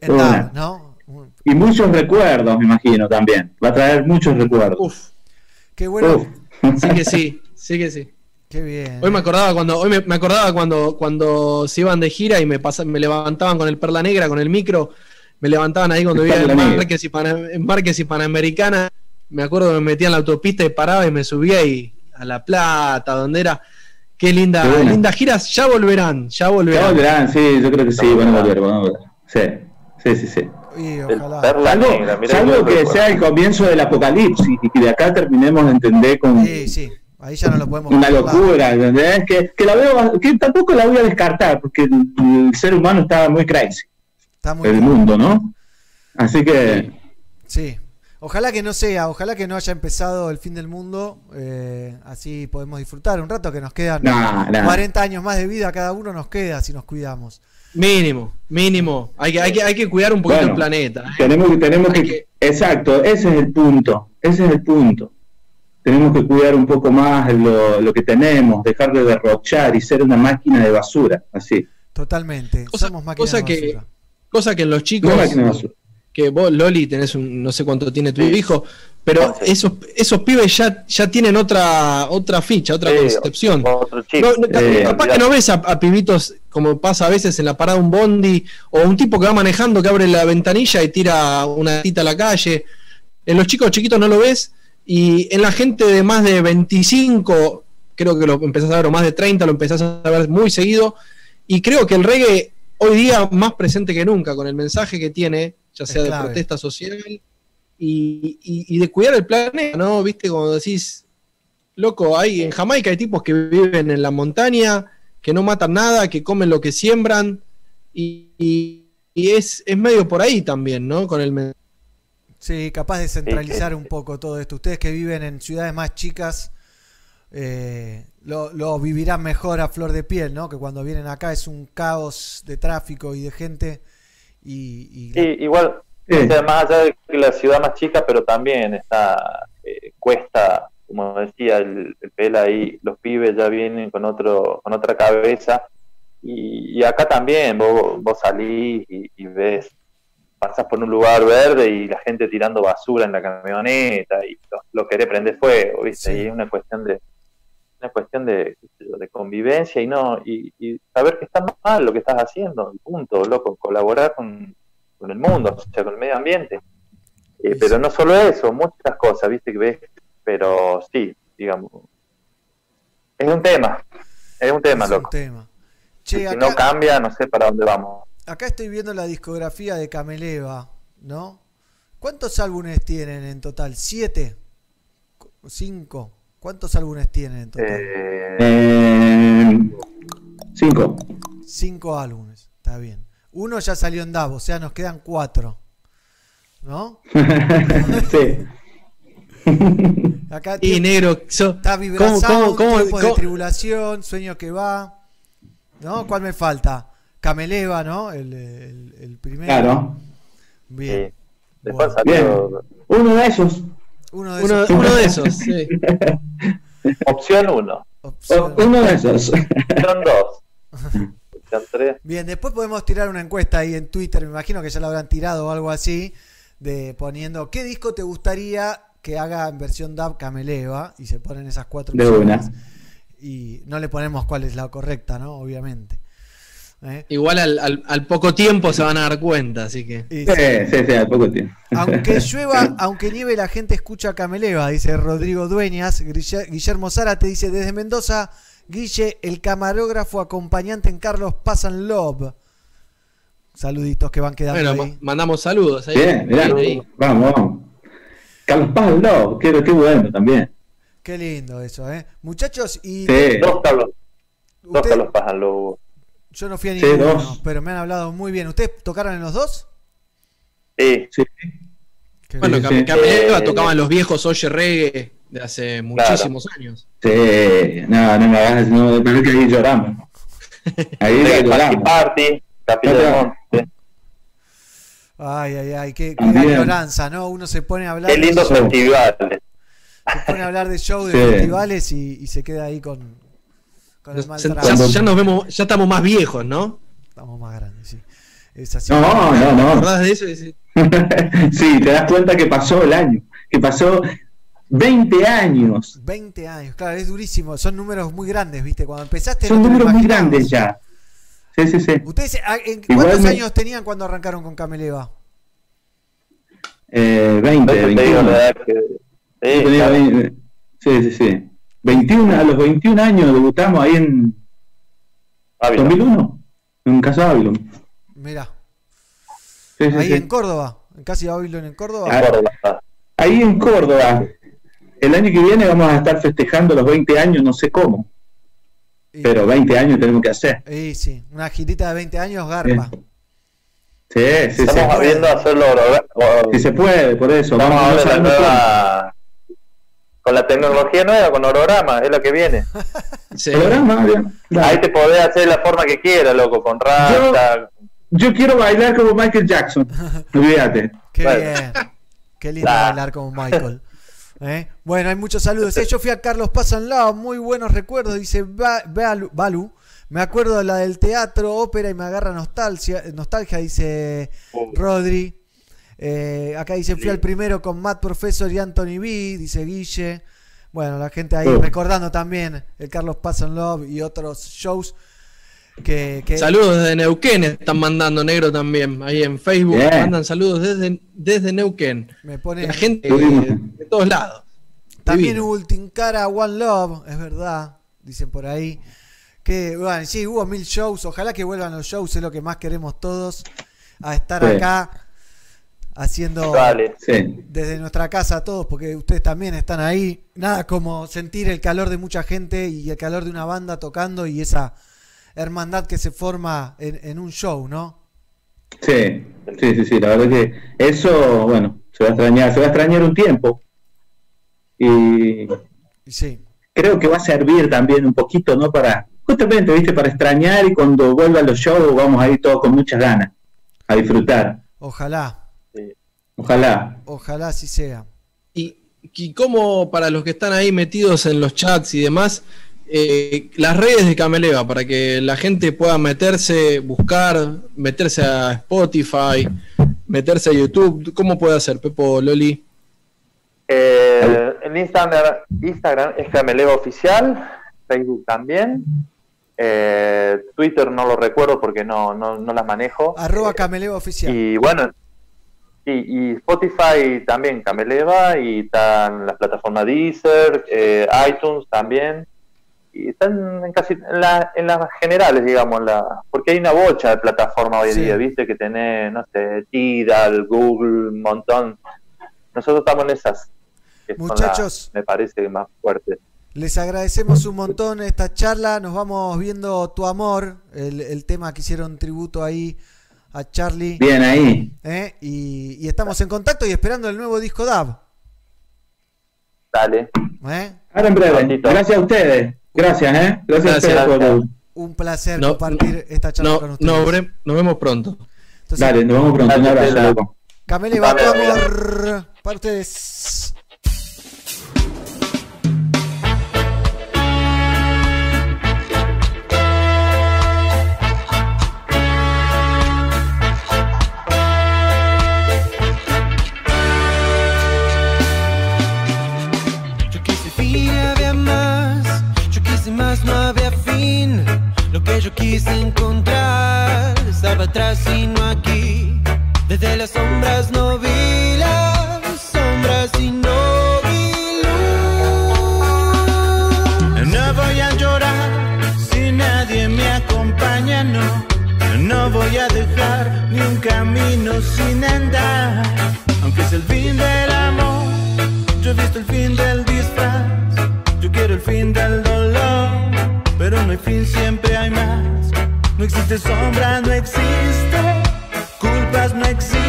Y muchos recuerdos, me imagino, también. Va a traer muchos recuerdos.
Uf,
Qué bueno.
Uf.
sí que sí, sí que sí.
Qué bien.
Hoy me acordaba cuando, hoy me, me acordaba cuando, cuando se iban de gira y me pasa- me levantaban con el perla negra, con el micro, me levantaban ahí cuando vivía en. Márquez y, Pana- en Márquez y Panamericana. Me acuerdo que me metía en la autopista y paraba y me subía y a La Plata, donde era. Qué linda,
Qué
lindas giras, ya volverán, ya
Ya
volverán.
volverán, sí, yo creo que sí, van a volver, van a volver. Sí, sí, sí. sí.
Y ojalá.
Salvo, que
recuerdo.
sea el comienzo del apocalipsis y que de acá terminemos de entender con
Sí, sí. Ahí ya no lo podemos
una
controlar.
locura, ¿entendés? Que, que la veo, que tampoco la voy a descartar, porque el, el ser humano está muy crazy,
Está muy
el
bien.
mundo, ¿no? Así que,
Sí. Ojalá que no sea, ojalá que no haya empezado el fin del mundo. eh, así podemos disfrutar un rato que nos quedan
nah.
40 años más de vida cada uno nos queda si nos cuidamos.
Mínimo, mínimo. Hay que, hay que, hay que cuidar un poquito
Bueno,
el planeta. ¿eh?
tenemos que, tenemos que- exacto, ese es el punto, ese es el punto. Tenemos que cuidar un poco más lo, lo que tenemos, dejar de derrochar y ser una máquina de basura, así.
Totalmente.
Cosa-
Somos máquinas
cosa
de
que-
basura.
Cosa que en los chicos,
Una máquina de basura.
que vos, Loli, tenés un, no sé cuánto tiene tu hijo, pero esos, esos pibes ya, ya tienen otra, otra ficha, otra
Sí,
concepción.
Otro
No, no,
Eh,
capaz que no ves a, a pibitos como pasa a veces en la parada un bondi o un tipo que va manejando que abre la ventanilla y tira una tita a la calle. En los chicos chiquitos no lo ves y en la gente de más de 25, creo que lo empezás a ver, o más de 30 lo empezás a ver muy seguido. Y creo que el reggae hoy día más presente que nunca con el mensaje que tiene, ya sea de protesta social y, y- y de cuidar el planeta, ¿no? Viste, como decís, loco, hay en Jamaica hay tipos que viven en la montaña, que no matan nada, que comen lo que siembran, y, es, es medio por ahí también, ¿no? Con el men-
Sí, capaz de centralizar
sí,
un poco todo esto. Ustedes que viven en ciudades más chicas eh, lo, lo vivirán mejor a flor de piel, ¿no? Que cuando vienen acá es un caos de tráfico y de gente. Y, y la-
Sí, igual,
Sí.
o sea, más allá de que la ciudad más chica, pero también está, eh, cuesta, como decía el, el Pela ahí, los pibes ya vienen con otro con otra cabeza. Y, y acá también, vos, vos salís y, y ves, pasas por un lugar verde y la gente tirando basura en la camioneta y lo, lo querés prender fuego, ¿viste?
Sí.
Y es una cuestión de una cuestión de, convivencia y no y, y saber que está mal lo que estás haciendo, punto, loco, colaborar con, con el mundo, o sea, con el medio ambiente. Eh,
Sí,
pero no solo eso, muchas cosas, viste que ves, pero sí, digamos, es un tema, es un tema,
es un
loco.
tema.
Si no cambia, no sé para dónde vamos.
Acá estoy viendo la discografía de Cameleva, ¿no? ¿Cuántos álbumes tienen en total? ¿Siete? ¿Cinco? ¿Cuántos álbumes tienen en total?
Eh,
Eh, cinco.
Cinco álbumes, está bien. Uno ya salió en Davo, o sea, nos quedan cuatro. ¿No?
sí.
Acá
Y
tiempo-
negro, so-
está
¿cómo,
vibrazado,
cómo, cómo-
tiempos de
cómo-
tribulación, sueño que va. ¿No? ¿Cuál me falta? Cameleva, ¿no? El, el- el primero.
Claro.
Bien.
sí. Después
Bueno.
salió
Uno de esos.
Uno de
uno,
esos.
uno de esos, sí.
opción 1,
opción.
O- Uno de esos.
opción 2, opción 3.
Bien, después podemos tirar una encuesta ahí en Twitter, me imagino que ya la habrán tirado o algo así, de poniendo qué disco te gustaría que haga en versión DAB Cameleva y se ponen esas cuatro
De
opciones.
una.
Y no le ponemos cuál es la correcta, ¿no? Obviamente. ¿Eh?
Igual al, al- al poco tiempo se van a dar cuenta, así que.
Sí,
sí.
sí, sí, al poco tiempo.
Aunque llueva, aunque nieve, la gente escucha Cameleva, dice Rodrigo Dueñas. Guillermo Zárate dice desde Mendoza, Guille, el camarógrafo acompañante en Carlos Pasan Love. Saluditos que van quedando
Bueno,
ahí.
ma- mandamos saludos ahí.
Bien, mirá.
Bien ahí.
Vamos, vamos. Carlos Pablo, qué, qué bueno también.
Qué lindo eso, ¿eh? Muchachos, y
Sí.
Dos Carlos, dos Carlos Paz Lobo.
Yo no fui a
Sí,
ninguno,
dos.
pero me han hablado muy bien. ¿Ustedes tocaron en los dos?
Sí,
Sí.
Qué
Bueno,
sí.
Tocaban los viejos Oye Reggae de hace muchísimos años.
Sí, no, no me hagas, no, parece que ahí lloramos. Ahí
Party
lloramos.
Party, Capilla
No.
Ay, ay, ay, qué, qué ¿no? Uno se pone a hablar,
Qué
Sí.
festivales.
se pone a hablar de show, de
Sí.
festivales y, y se queda ahí con, con el mal
Ya, nos vemos, ya estamos más viejos, ¿no?
Estamos más grandes, sí. Es así.
No, no,
¿Te
no.
de eso?
Sí, te das cuenta que pasó el año, que pasó 20 años.
20 años, claro, es durísimo. Son números muy grandes, ¿viste? Cuando empezaste.
Son
no
números muy grandes ya. Sí, sí, sí.
¿Ustedes ah, en- cuántos
me-
años tenían cuando arrancaron con Cameleva?
Eh, 20,
Entonces te digo
21.
la edad que.
Yo
Sí,
tenía
claro.
20, sí, sí, sí. 21, a los 21 años debutamos ahí en
Ávila.
2001, en Casa Babylon.
Mirá,
Sí, sí,
ahí
sí.
en Córdoba, en Casi Babylon en Córdoba.
Ah,
Córdoba.
Ahí en Córdoba. El año que viene vamos a estar festejando los 20 años, no sé cómo,
Y-
pero 20 años tenemos que hacer.
y sí, una girita de 20 años, garpa.
Sí, sí, sí.
Estamos viendo hacerlo. o-
Si se puede, por eso.
Vamos
Vamos,
a ver la nueva. Con la tecnología nueva, con holograma, es lo que viene.
sí.
Programa, bien. Dale.
Ahí te podés hacer de la forma que quieras, loco, con rasta.
Yo quiero bailar como Michael Jackson. Olvídate.
Qué
Bueno.
bien. Qué lindo
Nah.
bailar como Michael. ¿Eh? Bueno, hay muchos saludos. Eh, Yo fui a Carlos Pasan Lao, muy buenos recuerdos, dice Ba- Balu. Balu. Me acuerdo de la del teatro, ópera y me agarra nostalgia, nostalgia dice
Oh.
Rodri. Eh, acá dice, fui al primero con Matt Professor y Anthony B, dice Guille. Bueno, la gente ahí
Oh.
recordando también el Carlos Pasan Love y otros shows que... que-
Saludos desde Neuquén están mandando negro también. Ahí en Facebook
Bien.
mandan saludos desde, desde Neuquén.
me pone...
La gente de todos lados.
También hubo el Tinkara One Love, es verdad, dicen por ahí. Que, bueno, sí, hubo mil shows. Ojalá que vuelvan los shows, es lo que más queremos todos. A estar
Sí.
acá haciendo
Dale.
Sí.
desde nuestra casa todos, porque ustedes también están ahí. Nada como sentir el calor de mucha gente y el calor de una banda tocando y esa hermandad que se forma en, en un show, ¿no?
Sí, sí, sí, sí, la verdad que eso, bueno, se va a extrañar, se va a extrañar un tiempo. Y
sí,
creo que va a servir también un poquito, ¿no? Para, justamente, viste, para extrañar y cuando vuelvan los shows vamos a ir todos con muchas ganas a disfrutar.
ojalá,
Ojalá.
ojalá así sea.
Y, y cómo para los que están ahí metidos en los chats y demás, eh, las redes de Cameleva, para que la gente pueda meterse, buscar, meterse a Spotify, meterse a YouTube, ¿cómo puede hacer, Pepo Loli?
Eh, en Instagram, Instagram es Cameleva Oficial, Facebook también. Eh, Twitter no lo recuerdo porque no, no, no las manejo.
Arroba Cameleva Oficial.
Y bueno, y, y Spotify también, Cameleva, y están las plataformas Deezer, eh, iTunes también. Y están en casi en, la- en las generales, digamos, la, porque hay una bocha de plataformas hoy en
Sí.
día, ¿viste? Que tenés, no sé, Tidal, Google, un montón. Nosotros estamos en esas. que
Muchachos.
las, me parece más fuertes.
Les agradecemos un montón esta charla. Nos vamos viendo tu amor, el, el tema que hicieron tributo ahí a Charlie.
Bien ahí.
¿eh? Y, y estamos en contacto y esperando el nuevo disco DAB.
Dale.
¿eh?
Ahora en breve. Gracias a ustedes. Gracias, ¿eh? Gracias,
Gracias,
a ustedes por...
Un placer
No,
compartir esta charla
No,
con ustedes.
nos vemos pronto.
Entonces,
Dale, nos vemos pronto. Un abrazo, loco.
Camele va para ustedes.
Quise encontrar estaba atrás y no aquí. Desde las sombras no vi las sombras y no vi luz.
No voy a llorar si nadie me acompaña, no. No voy a dejar ni un camino sin andar. Aunque es el fin del amor, yo he visto el fin del disfraz.
el fin del dolor, no hay fin, siempre hay más. No existe sombra, no existe culpas, no existe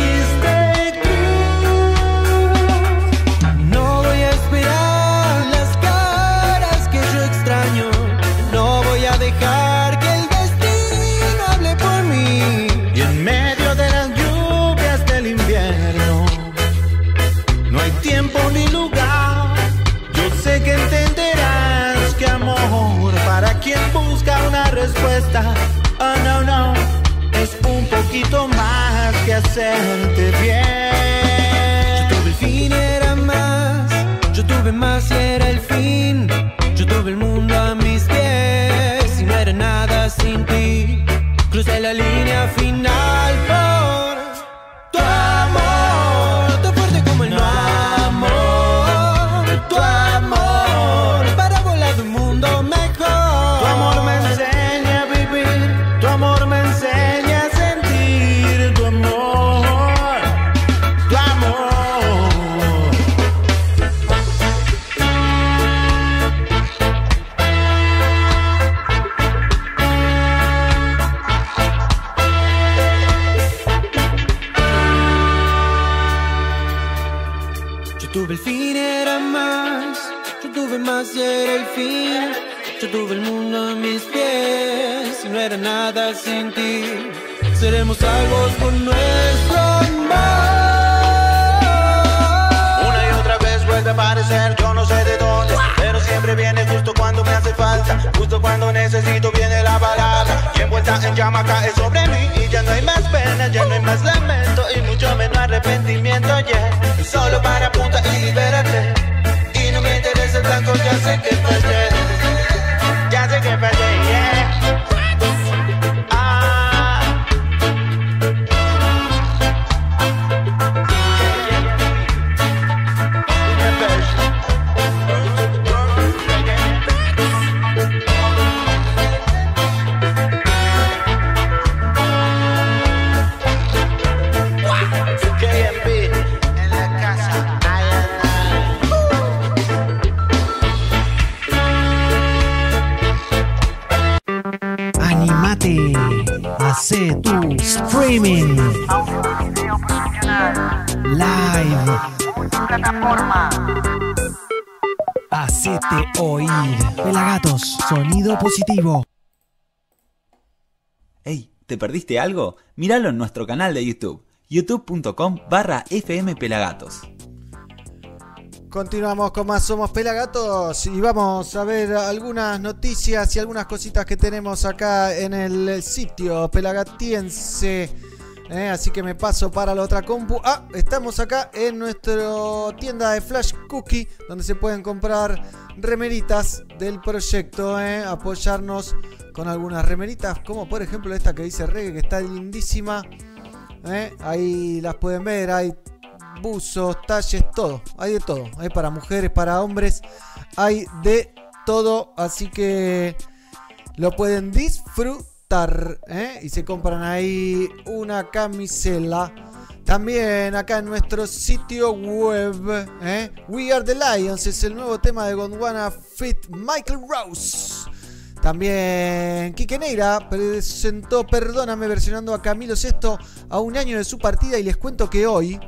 hacerte bien.
¿Te perdiste algo? Míralo en nuestro canal de YouTube, youtube.com barra fmpelagatos.
Continuamos con más Somos Pelagatos y vamos a ver algunas noticias y algunas cositas que tenemos acá en el sitio pelagatiense. Eh, así que me paso para la otra compu. Ah, estamos acá en nuestra tienda de Flash Cookie, donde se pueden comprar remeritas del proyecto. eh, apoyarnos con algunas remeritas, como por ejemplo esta que dice Reggae, que está lindísima. eh, ahí las pueden ver, hay buzos, talles, todo. Hay de todo. Hay para mujeres, para hombres. Hay de todo. Así que lo pueden disfrutar. ¿Eh? Y se compran ahí una camisela. También acá en nuestro sitio web. ¿eh? We Are the Lions es el nuevo tema de Gondwana Fit Michael Rose. También Quique Neira presentó Perdóname versionando a Camilo Sesto a un año de su partida y les cuento que hoy,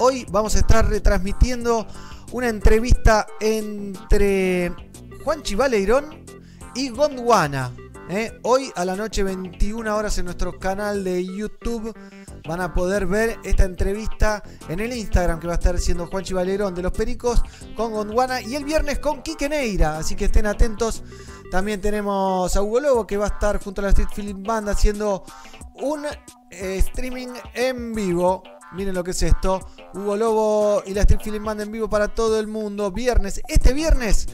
hoy vamos a estar retransmitiendo una entrevista entre Juanchi Baleirón y Gondwana. ¿Eh? Hoy a la noche 21 horas en nuestro canal de YouTube van a poder ver esta entrevista en el Instagram que va a estar siendo Juanchi Baleirón de los Pericos con Gondwana y el viernes con Quique Neira. Así que estén atentos. También tenemos a Hugo Lobo que va a estar junto a la Street Feeling Band haciendo un eh, streaming en vivo. Miren lo que es esto. Hugo Lobo y la Street Feeling Band en vivo para todo el mundo. Viernes, este viernes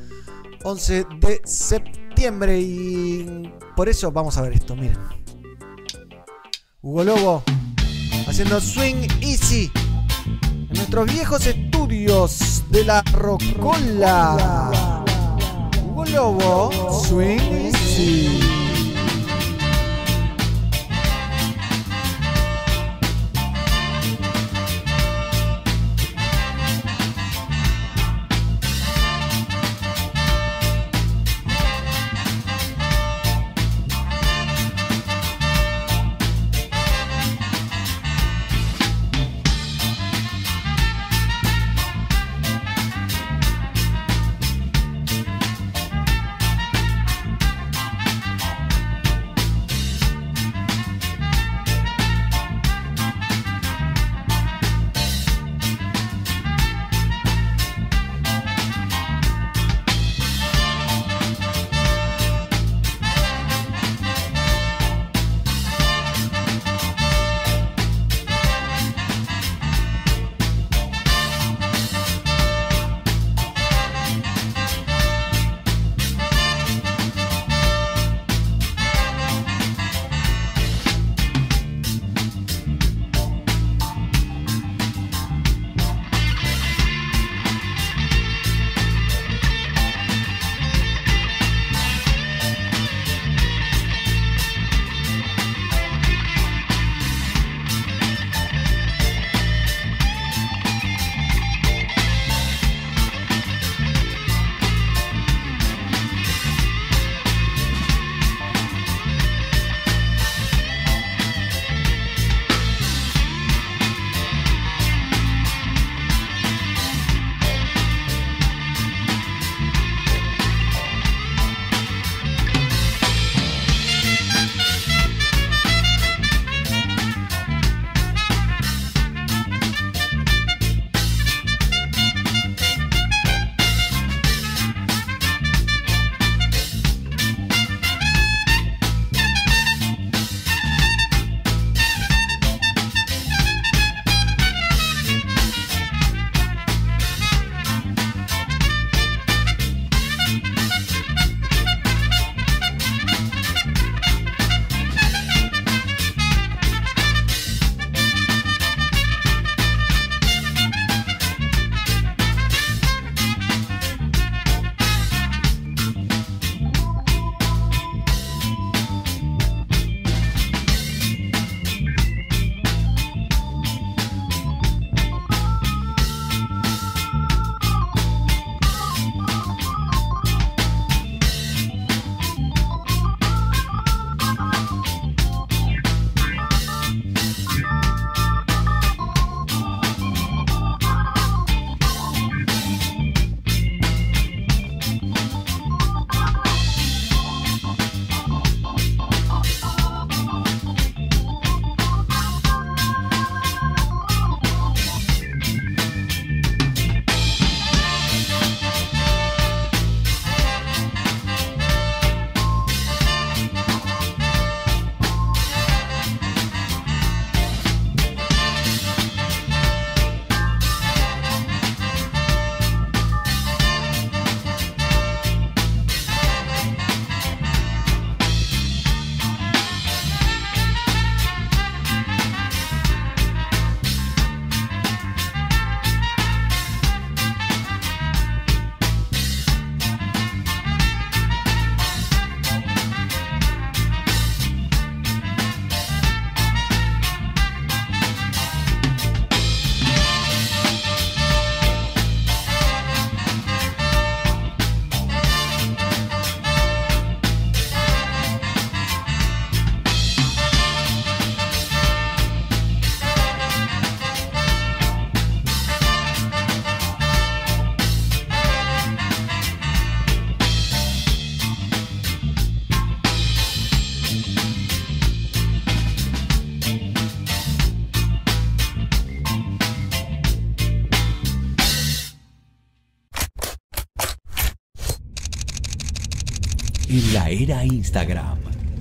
11 de septiembre. Y por eso vamos a ver esto. Miren. Hugo Lobo haciendo Swing Easy en nuestros viejos estudios de la Rocola. Hugo Lobo, Swing Easy.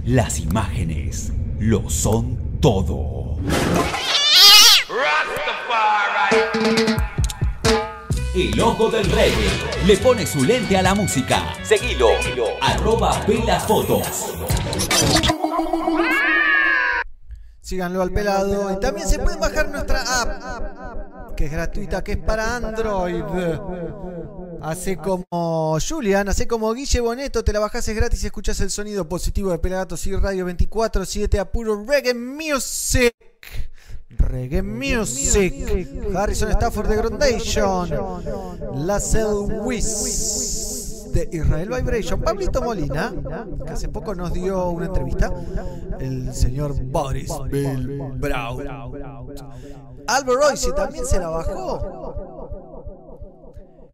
Las imágenes lo son todo. El ojo del reggae le pone su lente a la música. Seguilo, arroba Pelas.
Síganlo al pelado. Y también se pueden bajar nuestra app, que es gratuita, que es para Android. Hace como Julian, hace como Guille Boneto, te la bajás es gratis y escuchas el sonido positivo de Pelagatos y Radio 24-7 a puro reggae music. Reggae Music, Harrison Stafford de Groundation, Lassell Wiss de Israel Vibration, Pablito Molina, que hace poco nos dio una entrevista, el señor Boris Bill Brown. Albert Royce también se la bajó.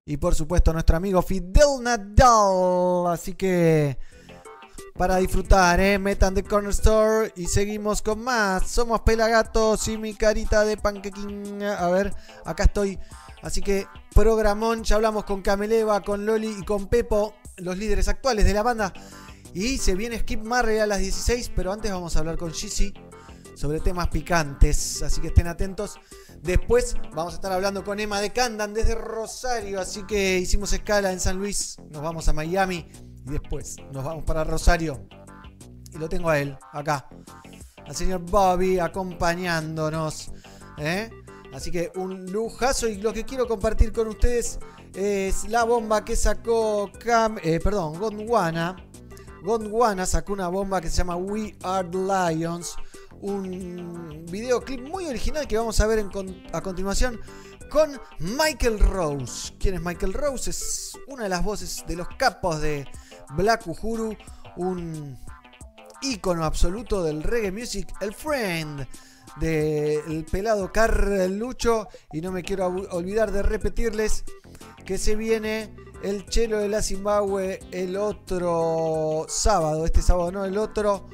Y por supuesto nuestro amigo Fidel Nadal. Así que para disfrutar, ¿eh? Metan The Corner Store y seguimos con más. Somos Pelagatos y mi carita de panquequín. A ver, acá estoy. Así que programón, ya hablamos con Cameleva, con Loli y con Pepo, los líderes actuales de la banda. Y se viene Skip Marley a las 16, pero antes vamos a hablar con Gizzy sobre temas picantes. Así que estén atentos. Después vamos a estar hablando con Emma de Candan desde Rosario. Así que hicimos escala en San Luis. Nos vamos a Miami. Y después nos vamos para Rosario. Y lo tengo a él, acá. Al señor Bobby acompañándonos. ¿eh? Así que un lujazo. Y lo que quiero compartir con ustedes es la bomba que sacó Cam, eh, perdón, Gondwana. Gondwana sacó una bomba que se llama We Are the Lions. Un videoclip muy original que vamos a ver en a continuación con Michael Rose. ¿Quién es Michael Rose? Es una de las voces de los capos de Black Uhuru, un ícono absoluto del reggae music, el friend del pelado Carlucho. Y no me quiero olvidar de repetirles que se viene el chelo de la Zimbabue el otro sábado, este sábado no, el otro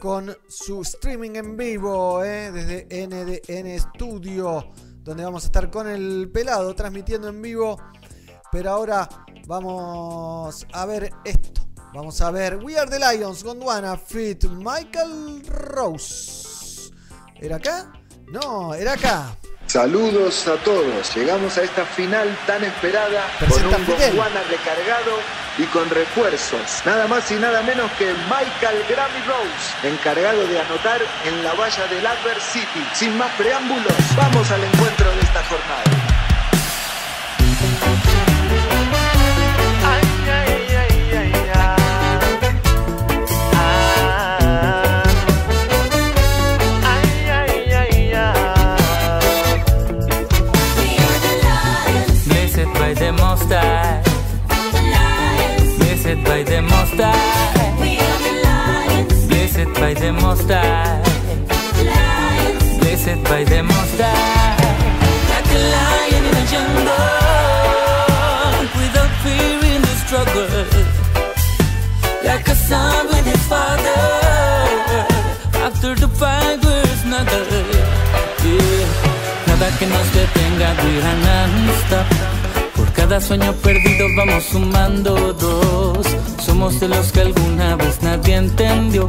con su streaming en vivo ¿eh? desde NDN Studio, donde vamos a estar con el pelado transmitiendo en vivo. Pero ahora vamos a ver esto. Vamos a ver We Are the Lions, Gondwana, Fit, Michael Rose. ¿Era acá? No, era acá.
Saludos a todos. Llegamos a esta final tan esperada con
Presenta
un
Fidel.
Gondwana recargado y con refuerzos. Nada más y nada menos que Michael Grammy Rose, encargado de anotar en la valla del Adver City. Sin más preámbulos, vamos al encuentro de esta jornada.
The Most High. Blessed by the Most High. Blessed by the Most High. Like a lion in a jungle, without fear in the struggle. Like a son with his father, after the. Nada que nos detenga, we are cada sueño perdido vamos sumando dos. Somos de los que alguna vez nadie entendió.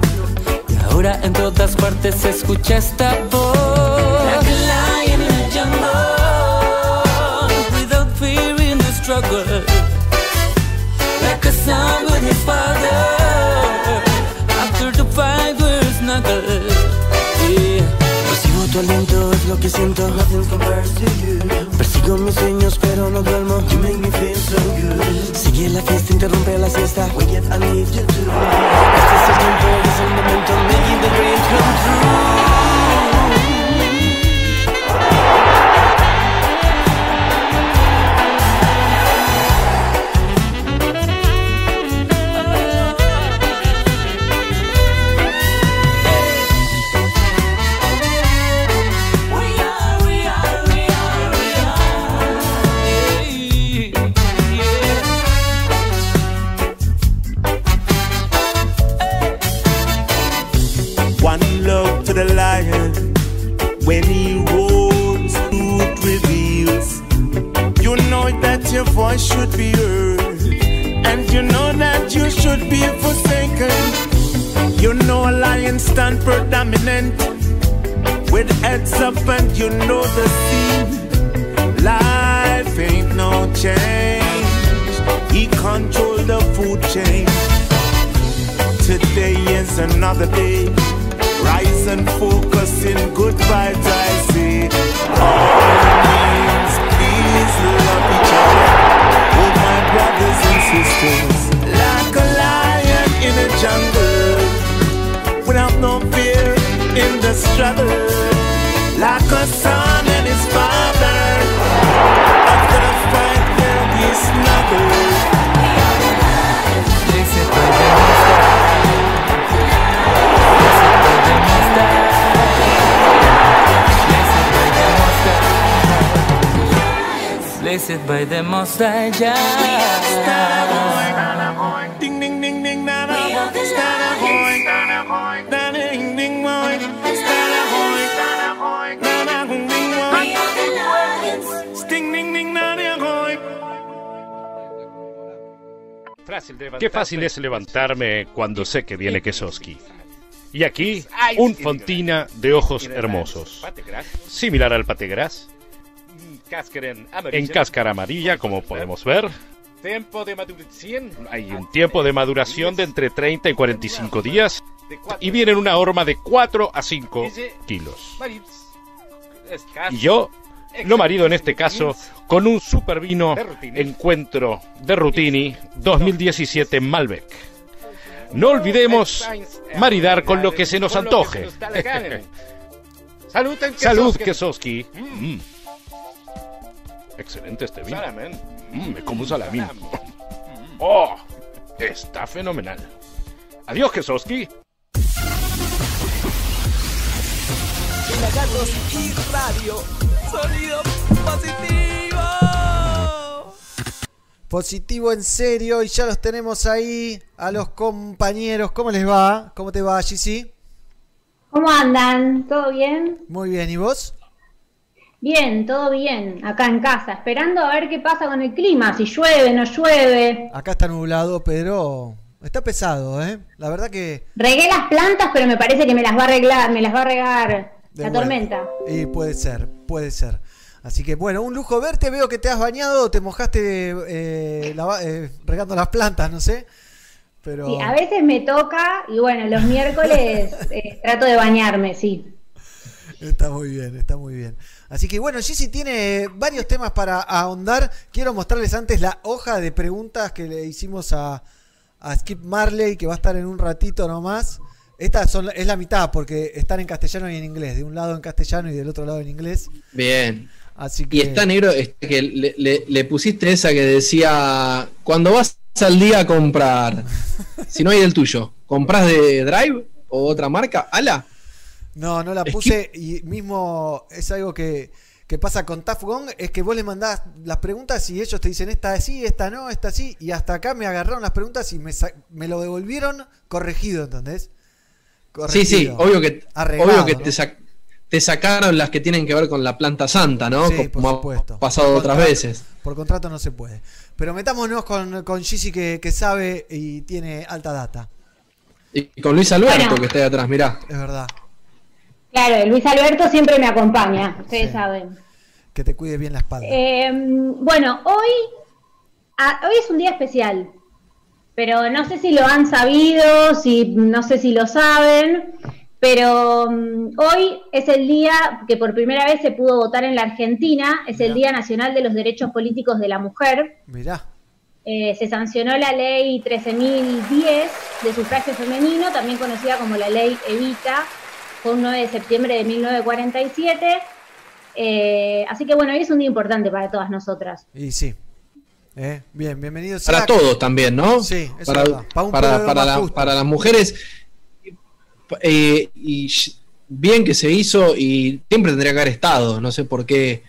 Y ahora en todas partes se escucha esta voz. Like a lion in a jungle, without fear in the struggle. Like a son with his father, after the fight was snuggle. Yeah.
Percibo tu aliento, es lo que siento. Nothing compares to you. Persigo mis sueños, pero no duermo. You make me feel so good. Sigue la fiesta, interrumpe la siesta. We get I need you too. Este es el tiempo, es el momento. Making the dream come true.
of the day. And fall.
Blessed by the Most High Jah.
Ding ding ding ding da da Stana hoy Da ding ding boy Stana hoy Da da ding ding boy Sting ding ding da da hoy
Qué fácil es levantarme cuando sé que viene Kesoski. Y aquí, un fontina de ojos hermosos. Similar al pategras, en cáscara amarilla, como podemos ver. Hay un tiempo de maduración de entre 30 y 45 días. Y viene en una horma de 4 a 5 kilos. Y yo lo marido en este caso con un super vino Encuentro de Rutini 2017 Malbec. No olvidemos maridar con lo que se nos antoje.
Salud,
Salud,
Kesoski.
Kesoski. Mm. Excelente este vino. Mm, me como un salamín. Oh, está fenomenal. Adiós, Kesoski.
Pelagatos y radio. Sonido positivo.
Positivo en serio y ya los tenemos ahí a los compañeros. ¿Cómo les va? ¿Cómo te va, Gigi?
¿Cómo andan? ¿Todo bien?
Muy bien, ¿y vos?
Bien, todo bien, acá en casa, esperando a ver qué pasa con el clima, si llueve, no llueve.
Acá está nublado, pero está pesado, ¿eh? La verdad que...
Regué las plantas, pero me parece que me las va a arreglar, me las va a regar la
vuelta.
tormenta.
Y puede ser, puede ser. Así que bueno, un lujo verte. Veo que te has bañado, te mojaste eh, lava- eh, regando las plantas, no sé. Pero
Sí, a veces me toca y bueno, los miércoles eh, trato de bañarme, sí.
está muy bien, está muy bien. Así que bueno, Gigi tiene varios temas para ahondar. Quiero mostrarles antes la hoja de preguntas que le hicimos a, a Skip Marley, que va a estar en un ratito nomás. Esta son, es la mitad, porque están en castellano y en inglés. De un lado en castellano y del otro lado en inglés.
Bien.
Así que...
Y está negro, este, que le, le- le pusiste esa que decía, cuando vas al día a comprar, si no hay del tuyo, ¿compras de Drive o otra marca? ¿Ala?
No, no la puse y mismo es algo que, que pasa con Tough Gong, es que vos le mandás las preguntas y ellos te dicen esta sí, esta no, esta sí, y hasta acá me agarraron las preguntas y me, me lo devolvieron corregido, ¿entendés?
Sí, sí, obvio que, obvio que
¿no?
te, sac- te sacaron las que tienen que ver con la planta santa, ¿no?
Sí, por
ha
supuesto.
pasado
Por
otras
contrato-
veces.
Por contrato no se puede. Pero metámonos con, con Gigi que, que sabe y tiene alta data.
Y con Luis Alberto,
Bueno.
que está ahí atrás, mirá.
Es verdad.
Claro, Luis Alberto siempre me acompaña, ustedes
Sí.
saben.
Que te cuide bien la espalda.
Eh, bueno, hoy, hoy es un día especial, pero no sé si lo han sabido, si no sé si lo saben, pero mm, hoy es el día que por primera vez se pudo votar en la Argentina, es el Día Nacional de los Derechos Políticos de la Mujer.
Mirá.
Eh, se sancionó la ley 13.010 de sufragio femenino, también conocida como la ley Evita, fue un 9 de septiembre de 1947. Eh, así que bueno, hoy es un día importante para todas nosotras.
Y sí. Eh, Bien, bienvenidos.
Para todos también, ¿no?
Sí, eso
para,
verdad. Para un
para, la- las mujeres. eh, y bien que se hizo y siempre tendría que haber estado. No sé por qué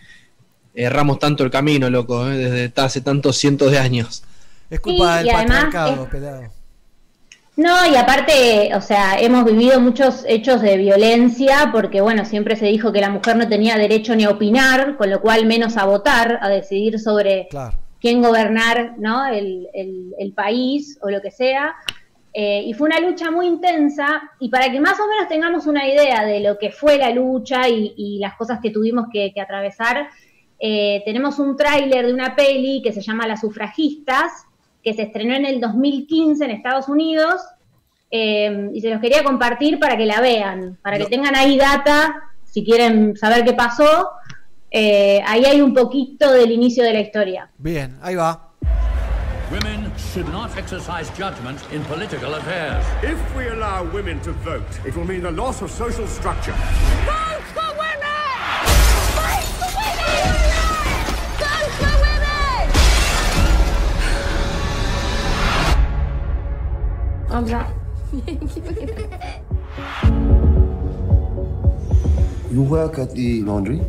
erramos tanto el camino, loco, eh, desde hace tantos cientos de años.
Es culpa
Sí,
del patriarcado,
es-
pelado.
No, y aparte, o sea, hemos vivido muchos hechos de violencia porque, bueno, siempre se dijo que la mujer no tenía derecho ni a opinar, con lo cual menos a votar, a decidir sobre
Claro.
quién gobernar, ¿no? El, el- el país o lo que sea. Eh, y fue una lucha muy intensa, y para que más o menos tengamos una idea de lo que fue la lucha y, y las cosas que tuvimos que, que atravesar, eh, tenemos un tráiler de una peli que se llama Las sufragistas, que se estrenó en el 2015 en Estados Unidos, eh, y se los quería compartir para que la vean, para que tengan ahí data, si quieren saber qué pasó. Eh, ahí hay un poquito del inicio de la historia.
Bien, ahí va.
Women should not exercise judgment in political affairs.
If we allow women to vote, it will mean a loss of social structure.
Vote for women!
I'm sorry.
You work at the laundry?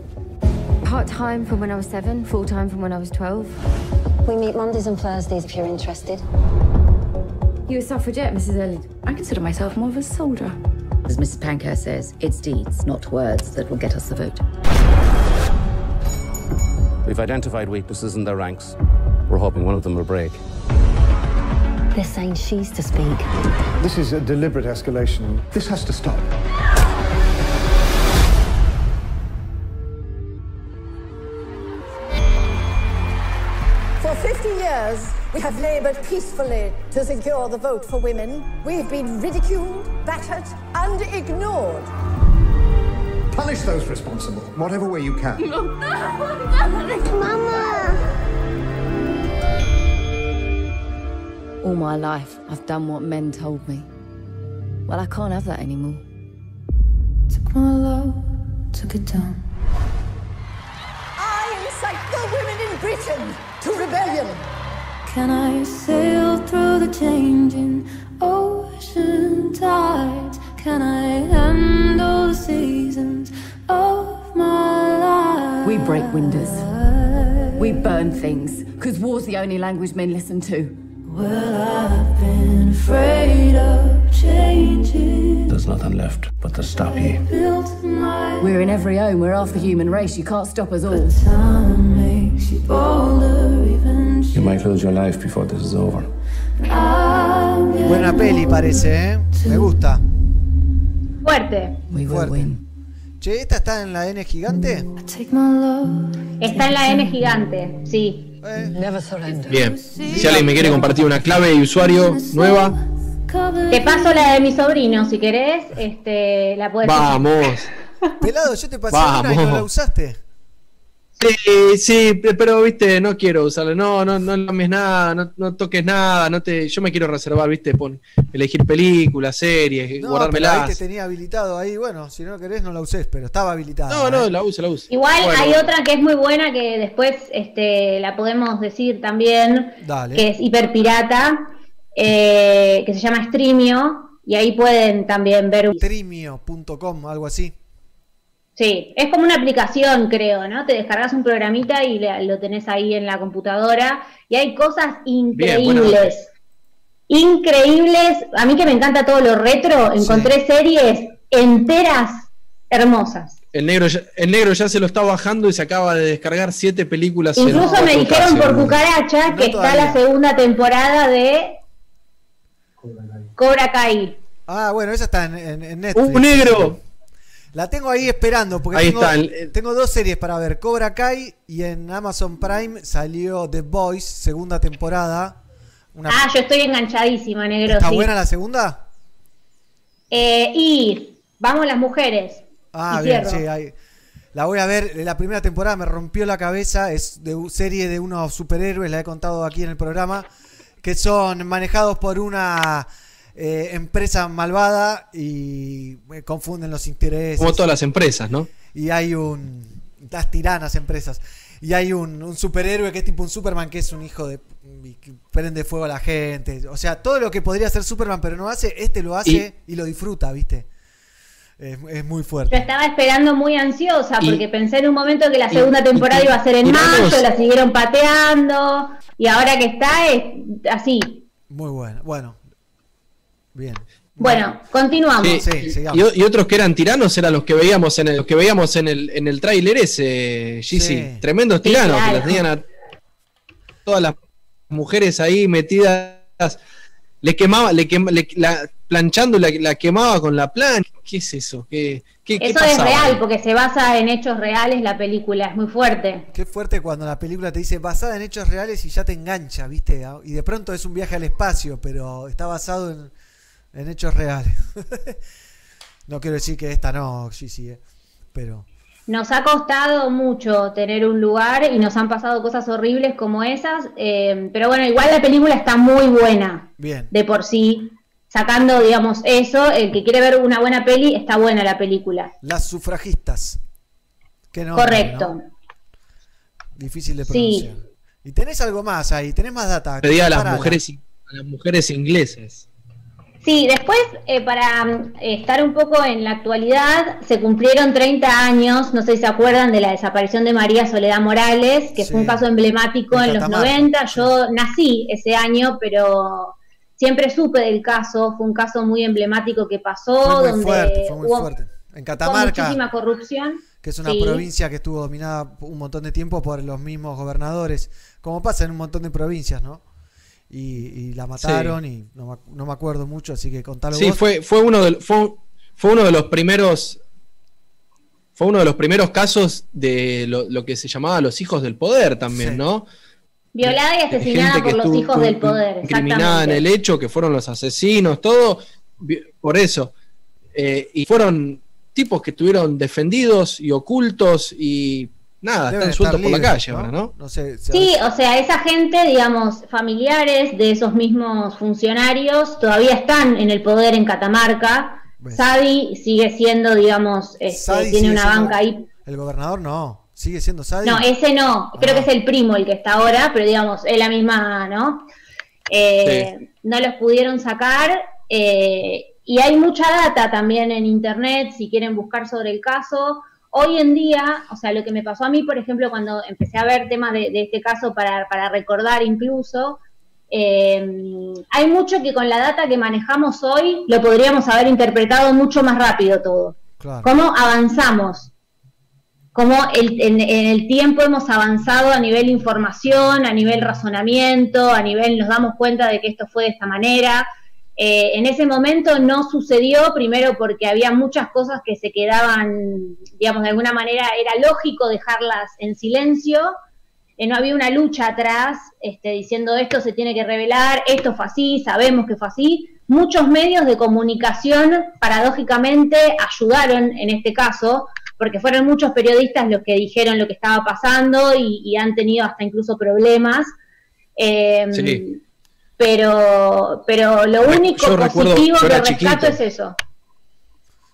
Part time from when I was seven, full time from when I was 12.
We meet Mondays and Thursdays if you're interested.
You a suffragette, Mrs. Elliot? I consider myself more of a soldier.
As Mrs. Pankhurst says, it's deeds, not words, that will get us the vote.
We've identified weaknesses in their ranks. We're hoping one of them will break.
They're saying she's to speak.
This is a deliberate escalation. This has to stop.
For 50 years, we have labored peacefully to secure the vote for women. We've been ridiculed, battered, and ignored.
Punish those responsible, whatever way you can.
All my life, I've done what men told me. Well, I can't have that anymore.
Took my love, took it down.
I incite the women in Britain to rebellion.
Can I sail through the changing ocean tides? Can I handle the seasons of my life?
We break windows. We burn things, because war's the only language men listen to.
Well, I've been afraid of changing.
There's nothing left but to stop you.
Built my
We're in every home, we're half the human race, you can't stop us all.
time makes you bolder, even
You might lose your life before this is over.
Buena peli parece, ¿eh? Me gusta.
Fuerte.
Fuerte. Che, ¿esta está en la N gigante?
Take my love.
Está en la N gigante, sí.
Never surrender.
Bien. Si alguien me quiere compartir una clave y usuario nueva,
Te paso la de mi sobrino, si querés, este, la puedes
vamos.
Pelado, yo te pasé una y no
Vamos.
la usaste.
Sí, sí, pero viste, no quiero usarlo. No, no, no lames nada, no, no toques nada, no te, yo me quiero reservar, viste, pon, elegir películas, series,
No, pero ahí
guardármelas.
te tenía habilitado ahí. Bueno, si no querés, no la uses, pero estaba habilitada.
No, no,
¿eh?
la uso, la uso.
Igual
Bueno,
hay otra que es muy buena que después este, la podemos decir también,
Dale.
que es hiperpirata, eh, que se llama Streamio, y ahí pueden también ver. un-
Streamio.com, algo así.
Sí, es como una aplicación, creo, ¿no? Te descargas un programita y le- lo tenés ahí en la computadora, y hay cosas increíbles. increíbles. A mí que me encanta todo lo retro, encontré series enteras hermosas.
El negro, ya, el negro ya se lo está bajando y se acaba de descargar siete películas. en
Incluso me
4K,
dijeron por cucaracha que está la segunda temporada de Cobra Kai.
Ah, bueno, esa está en, en- en Netflix.
¡Uh, negro!
La tengo ahí esperando porque
Ahí
tengo,
está, el-
tengo dos series para ver. Cobra Kai y en Amazon Prime salió The Boys, segunda temporada. Una-
Ah, yo estoy enganchadísima, negro.
¿Está
sí.
buena la segunda?
Eh, y vamos las mujeres.
Ah,
Y
bien,
cierro.
sí, ahí. La voy a ver. La primera temporada me rompió la cabeza. Es de serie de unos superhéroes, la he contado aquí en el programa, que son manejados por una eh, empresa malvada y eh, confunden los intereses.
Como todas las empresas, ¿no?
Y hay un. Las tiranas empresas. Y hay un, un superhéroe que es tipo un Superman que es un hijo de. y que prende fuego a la gente. O sea, todo lo que podría hacer Superman, pero no hace, este lo hace y, lo disfruta, ¿viste? Es, es muy
Yo
fuerte.
estaba esperando muy ansiosa
Y-
porque pensé en un momento que la segunda
y-
temporada
y-
iba a ser en mayo, la siguieron pateando y ahora que está es así.
Muy bueno. Bueno. Bien.
Bueno, continuamos.
Sí, y, y otros que eran tiranos eran los que veíamos en el, los que veíamos en el, en el tráiler ese, Gizzy.
Sí.
Tremendos
Sí,
tiranos,
claro.
que las tenían a todas las mujeres ahí metidas. le quemaba, le quem- le- la, planchando la, la quemaba con la plancha. ¿Qué es eso? ¿Qué, qué, qué
Eso es real, porque se basa en hechos reales la película, es muy fuerte.
Qué fuerte cuando la película te dice basada en hechos reales y ya te engancha, ¿viste? Y de pronto es un viaje al espacio, pero está basado en, en hechos reales. no quiero decir que esta no, sí, sí, eh, pero
Nos ha costado mucho tener un lugar y nos han pasado cosas horribles como esas, eh, pero bueno, igual la película está muy buena
bien.
de por sí. Sacando, digamos, eso, el que quiere ver una buena peli, está buena la película.
Las sufragistas. Qué nombre,
Correcto.
¿no? Difícil de
Sí.
pronunciar. Y tenés algo más ahí, tenés más data.
Pedía a las mujeres, a las mujeres inglesas.
Sí, después, eh, para mm, estar un poco en la actualidad, se cumplieron 30 años, no sé si se acuerdan de la desaparición de María Soledad Morales, que fue un caso emblemático
En
en los
Catamarca,
90. Yo nací ese año, pero siempre supe del caso, fue un caso muy emblemático que pasó,
Fue muy
donde
fuerte, fue muy
hubo
fuerte. En Catamarca,
muchísima corrupción.
que es una
Sí.
provincia que estuvo dominada un montón de tiempo por los mismos gobernadores, como pasa en un montón de provincias, ¿no? Y, y la mataron y no, me- no me acuerdo mucho, así que contalo
Sí,
vos.
fue, fue uno de fue, fue uno de los primeros fue uno de los primeros casos de lo, lo que se llamaba los hijos del poder también, ¿no?
Violada y asesinada por los hijos del poder.
Incriminada en
Exactamente.
el hecho, que fueron los asesinos, todo, por eso. Eh, y fueron tipos que estuvieron defendidos y ocultos y nada,
Deben
están sueltos por la calle ahora, ¿no?
No sé, si-
Sí, o sea, esa gente, digamos, familiares de esos mismos funcionarios todavía están en el poder en Catamarca. Sadi sigue siendo, digamos, este, tiene una banca ahí.
El gobernador no, sigue siendo Sadi.
No, ese no, creo que es el primo el que está ahora, pero digamos, es la misma, ¿no? Eh, No los pudieron sacar. eh, y hay mucha data también en internet, si quieren buscar sobre el caso. Hoy en día, o sea, lo que me pasó a mí, por ejemplo, cuando empecé a ver temas de, de este caso para, para recordar incluso, eh, hay mucho que con la data que manejamos hoy lo podríamos haber interpretado mucho más rápido todo.
Claro.
¿Cómo avanzamos? Cómo el- en, en el tiempo hemos avanzado a nivel información, a nivel razonamiento, a nivel nos damos cuenta de que esto fue de esta manera. Eh, en ese momento no sucedió, primero porque había muchas cosas que se quedaban, digamos, de alguna manera era lógico dejarlas en silencio, eh, no había una lucha atrás este, diciendo esto se tiene que revelar, esto fue así, sabemos que fue así. Muchos medios de comunicación, paradójicamente, ayudaron en este caso, porque fueron muchos periodistas los que dijeron lo que estaba pasando y, han tenido hasta incluso problemas. Eh,
Sí.
Pero, pero lo único
yo recuerdo,
positivo
yo
que
era
rescato
chiquito.
es eso.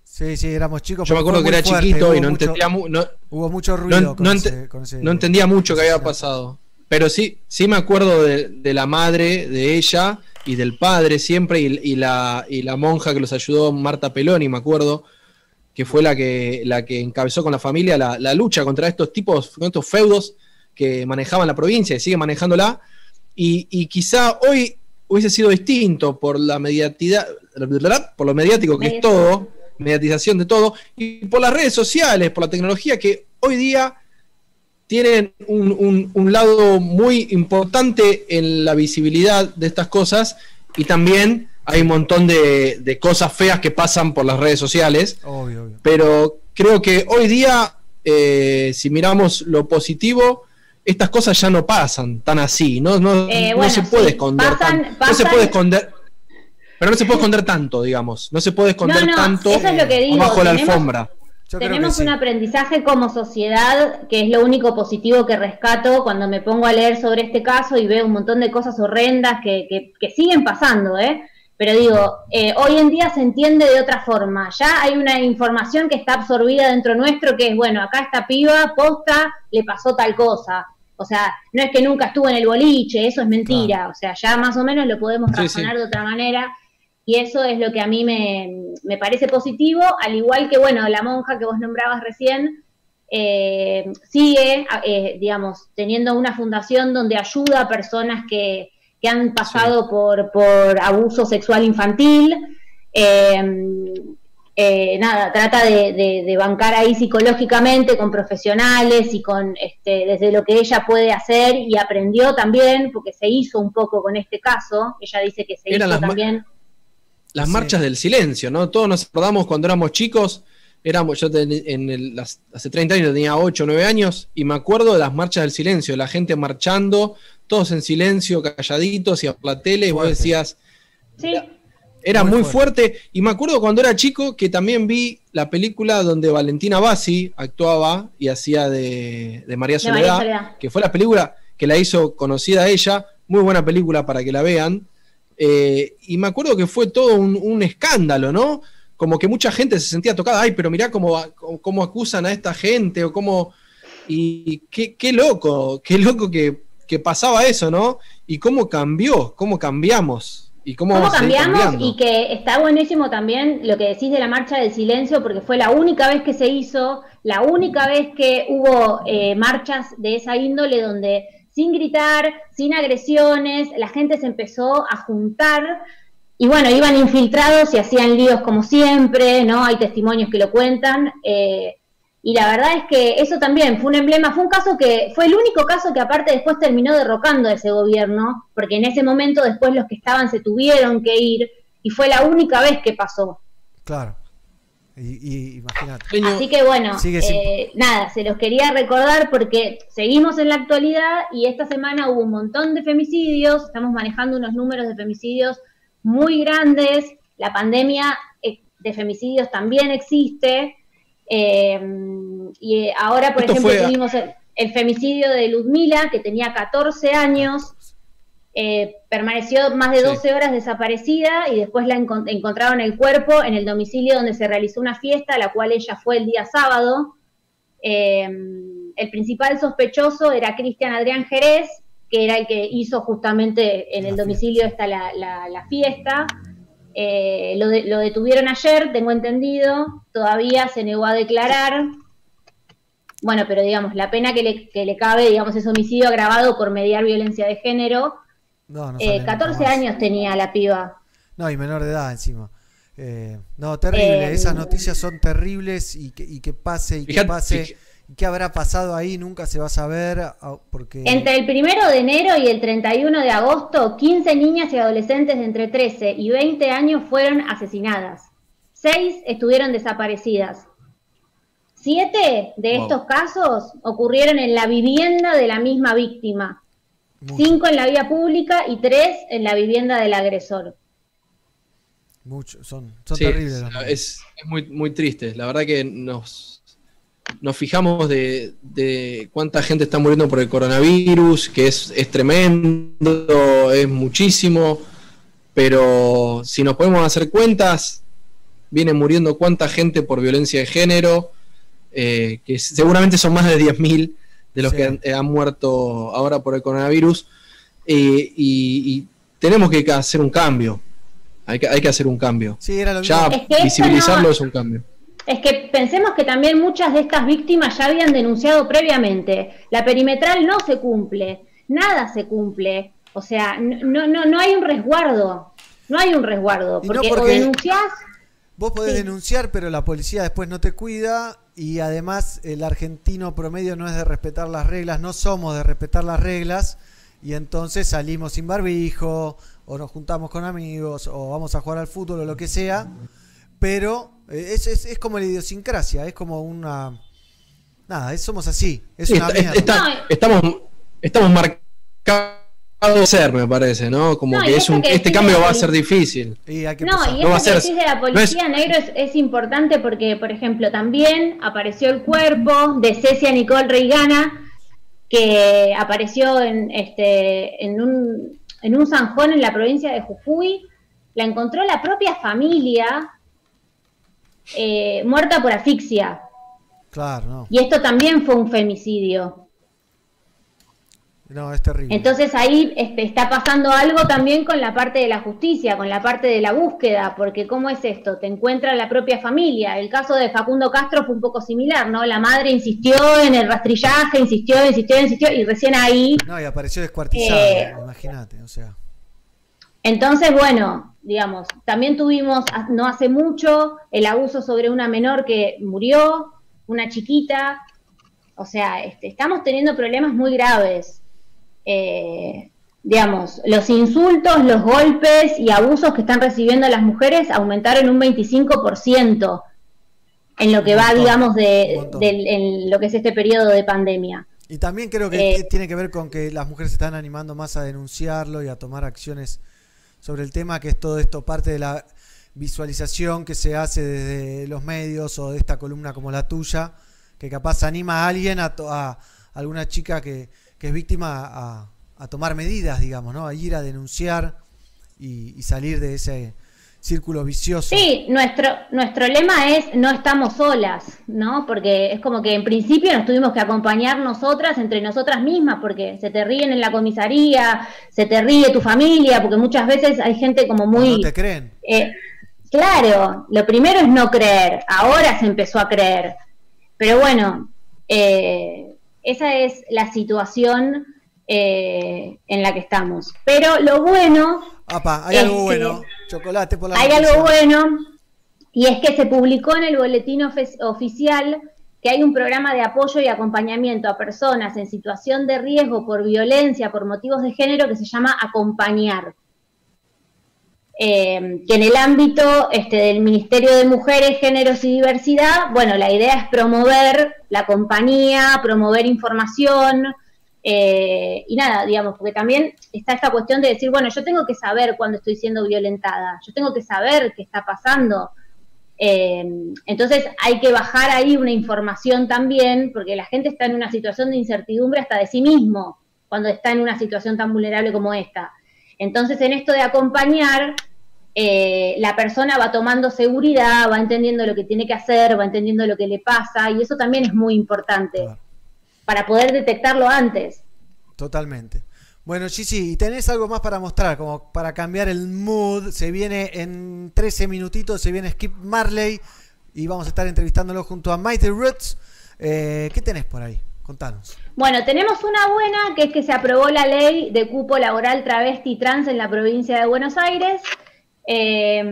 Sí, sí, éramos chicos.
Yo me acuerdo que era
fuerte,
chiquito y no
mucho-
entendía, mu- no,
Hubo mucho ruido
no,
con,
no
ese,
ente-
con ese-
no entendía mucho que había pasado. Pero sí, sí me acuerdo de, de la madre de ella y del padre siempre y, y la, y la monja que los ayudó, Marta Peloni, me acuerdo, que fue la que, la que encabezó con la familia la, la lucha contra estos tipos, con estos feudos que manejaban la provincia y siguen manejándola. Y, y quizá hoy hubiese sido distinto por la mediatidad, por lo mediático que es todo, mediatización de todo, y por las redes sociales, por la tecnología que hoy día tienen un, un- un lado muy importante en la visibilidad de estas cosas y también hay un montón de, de cosas feas que pasan por las redes sociales,
Obvio, obvio.
pero creo que hoy día, eh, si miramos lo positivo, estas cosas ya no pasan tan así, no, no,
Eh,
no se puede
sí,
esconder
pasan-
tan- no se puede esconder pero no se puede esconder tanto, digamos, no se puede esconder
No, no,
tanto
eso es lo que digo,
bajo la
tenemos-
alfombra.
Tenemos un aprendizaje como sociedad que es lo único positivo que rescato cuando me pongo a leer sobre este caso y veo un montón de cosas horrendas que, que- que siguen pasando, ¿eh? Pero digo, eh, hoy en día se entiende de otra forma. Ya hay una información que está absorbida dentro nuestro que es, bueno, acá esta piba, posta, le pasó tal cosa. O sea, no es que nunca estuvo en el boliche, eso es mentira. O sea, ya más o menos lo podemos
Sí, sí.
razonar de otra manera. Y eso es lo que a mí me, me parece positivo, al igual que, bueno, la monja que vos nombrabas recién, eh, sigue, eh, digamos, teniendo una fundación donde ayuda a personas que, que han pasado por, por abuso sexual infantil. Eh, eh, nada, trata de, de- de bancar ahí psicológicamente con profesionales y con este, desde lo que ella puede hacer y aprendió también, porque se hizo un poco con este caso. Ella dice que se
Eran
hizo
las
también.
Las marchas del silencio, ¿no? Todos nos acordamos cuando éramos chicos, éramos, yo ten- en el- las- hace 30 años tenía 8 o 9 años, y me acuerdo de las marchas del silencio, la gente marchando, todos en silencio, calladitos, y a la tele, y vos decías,
Sí.
era muy, fuerte. Y me acuerdo cuando era chico que también vi la película donde Valentina Bassi actuaba y hacía de, de María Soledad, que fue la película que la hizo conocida a ella. Muy buena película para que la vean. Eh, y me acuerdo que fue todo un, un escándalo, ¿no? Como que mucha gente se sentía tocada. Ay, pero mirá cómo, cómo acusan a esta gente o cómo. Y qué, qué loco, qué loco que, que pasaba eso, ¿no? Y cómo cambió, cómo cambiamos. Y cómo,
¿Cómo
vamos a seguir
cambiamos? Y que está buenísimo también lo que decís de la marcha del silencio, porque fue la única vez que se hizo, la única vez que hubo eh, marchas de esa índole donde sin gritar, sin agresiones, la gente se empezó a juntar y bueno, iban infiltrados y hacían líos como siempre, ¿no? Hay testimonios que lo cuentan. eh, y la verdad es que eso también fue un emblema, fue un caso que fue el único caso que aparte después terminó derrocando a ese gobierno, porque en ese momento después los que estaban se tuvieron que ir y fue la única vez que pasó.
Claro. Y, y imagínate.
Así que bueno,
sin-
eh, nada, se los quería recordar porque seguimos en la actualidad y esta semana hubo un montón de femicidios, estamos manejando unos números de femicidios muy grandes, la pandemia eh, de femicidios también existe, eh, y eh, ahora, por
Esto
ejemplo,
fue-
tuvimos el, el femicidio de Ludmila, que tenía 14 años, eh, permaneció más de
Sí.
12 horas desaparecida y después la encon- encontraron el cuerpo en el domicilio donde se realizó una fiesta, a la cual ella fue el día sábado. Eh, el principal sospechoso era Cristian Adrián Jerez, que era el que hizo justamente en el domicilio esta la, la- la fiesta. Eh, lo, de- lo detuvieron ayer, tengo entendido, todavía se negó a declarar. Bueno, pero digamos, la pena que le, que le cabe, digamos, es homicidio agravado por mediar violencia de género.
No, no
Eh,
sale nunca
14
más.
años tenía la piba.
No, y menor de edad encima. Eh, no, terrible.
Eh,
Esas noticias son terribles y que, y que pase y que
Fíjate-
pase.
fij-
¿Y ¿Qué habrá pasado ahí? Nunca se va a saber. ah, Porque.
Entre el primero de enero y el 31 de agosto, 15 niñas y adolescentes de entre 13 y 20 años fueron asesinadas. Seis estuvieron desaparecidas. Siete de
Wow.
estos casos ocurrieron en la vivienda de la misma víctima. Cinco en la vía pública y tres en la vivienda del agresor.
Mucho, son son
Sí,
terribles.
es- es muy, muy triste. La verdad que nos, nos fijamos de, de cuánta gente está muriendo por el coronavirus, que es, es tremendo, es muchísimo, pero si nos podemos hacer cuentas, viene muriendo cuánta gente por violencia de género, eh, que seguramente son más de 10.000 de los
Sí.
que han, eh, han muerto ahora por el coronavirus, eh, y, y tenemos que hacer un cambio. Hay que, hay que hacer un cambio.
Sí, era lo
Ya
mismo. Es que esto
visibilizarlo
no-
es un cambio.
Es que pensemos que también muchas de estas víctimas ya habían denunciado previamente. La perimetral no se cumple, nada se cumple. O sea, no, no, no hay un resguardo. No hay un resguardo.
No
Porque, o
porque-
denunciás.
Vos podés
Sí.
denunciar, pero la policía después no te cuida y además el argentino promedio no es de respetar las reglas, no somos de respetar las reglas y entonces salimos sin barbijo o nos juntamos con amigos o vamos a jugar al fútbol o lo que sea, pero es, es, es como la idiosincrasia, es como una... Nada, es- somos así, es
Sí,
una
está-
mierda.
está- estamos, estamos marcados a ser, me parece, ¿no? Como
No,
que es
esto
un,
que
este cambio va a ser difícil.
Y hay que
No, y
No va a
que de la
no es-
policía negro es, es importante porque, por ejemplo, también apareció el cuerpo de Cecia Nicole Reigana, que apareció en, este, en, un, en un zanjón en la provincia de Jujuy. La encontró la propia familia eh, muerta por asfixia.
Claro, no,
Y esto también fue un femicidio.
no, es terrible.
Entonces ahí este, está pasando algo también con la parte de la justicia, con la parte de la búsqueda, porque ¿cómo es esto? Te encuentra la propia familia. El caso de Facundo Castro fue un poco similar, ¿no? La madre insistió en el rastrillaje, insistió, insistió, insistió, y recién ahí.
No, y apareció descuartizado,
Eh,
imagínate, o sea.
Entonces, bueno, digamos. También tuvimos a- no hace mucho el abuso sobre una menor que murió, una chiquita. O sea, este, estamos teniendo problemas muy graves. Eh, digamos, los insultos, los golpes y abusos que están recibiendo las mujeres aumentaron un 25% en lo que va, digamos, de, en lo que es este periodo de pandemia.
Y también creo que
Eh,
tiene que ver con que las mujeres se están animando más a denunciarlo y a tomar acciones sobre el tema, que es todo esto parte de la visualización que se hace desde los medios o de esta columna como la tuya, que capaz anima a alguien, a, a alguna chica que, que es víctima, a, a tomar medidas, digamos, ¿no? A ir a denunciar y, y salir de ese círculo vicioso.
Sí, nuestro, nuestro lema es no estamos solas, ¿no? Porque es como que en principio nos tuvimos que acompañar nosotras entre nosotras mismas, porque se te ríen en la comisaría, se te ríe tu familia, porque muchas veces hay gente como muy...
No te creen.
Eh, claro, lo primero es no creer, ahora se empezó a creer. Pero bueno, eh, esa es la situación eh, en la que estamos. Pero lo bueno...
Apa, hay
es
algo
que-
bueno. Chocolate por la
hay
noticia.
algo bueno y es que se publicó en el boletín oficial que hay un programa de apoyo y acompañamiento a personas en situación de riesgo por violencia, por motivos de género, que se llama Acompañar. Eh, que en el ámbito este, del Ministerio de Mujeres, Géneros y Diversidad, bueno, la idea es promover la compañía, promover información, eh, y nada, digamos, porque también está esta cuestión de decir, bueno, yo tengo que saber cuando estoy siendo violentada, yo tengo que saber qué está pasando. Eh, entonces hay que bajar ahí una información también, porque la gente está en una situación de incertidumbre hasta de sí mismo, cuando está en una situación tan vulnerable como esta. Entonces en esto de acompañar, eh, la persona va tomando seguridad, va entendiendo lo que tiene que hacer, va entendiendo lo que le pasa, y eso también es muy importante para poder detectarlo antes.
Totalmente. Bueno, Gigi, ¿y tenés algo más para mostrar? Como para cambiar el mood. Se viene en 13 minutitos, se viene Skip Marley y vamos a estar entrevistándolo junto a Mighty Roots. Eh, ¿Qué tenés por ahí? Contanos.
Bueno, tenemos una buena, que es que se aprobó la ley de cupo laboral travesti y trans en la provincia de Buenos Aires. Eh,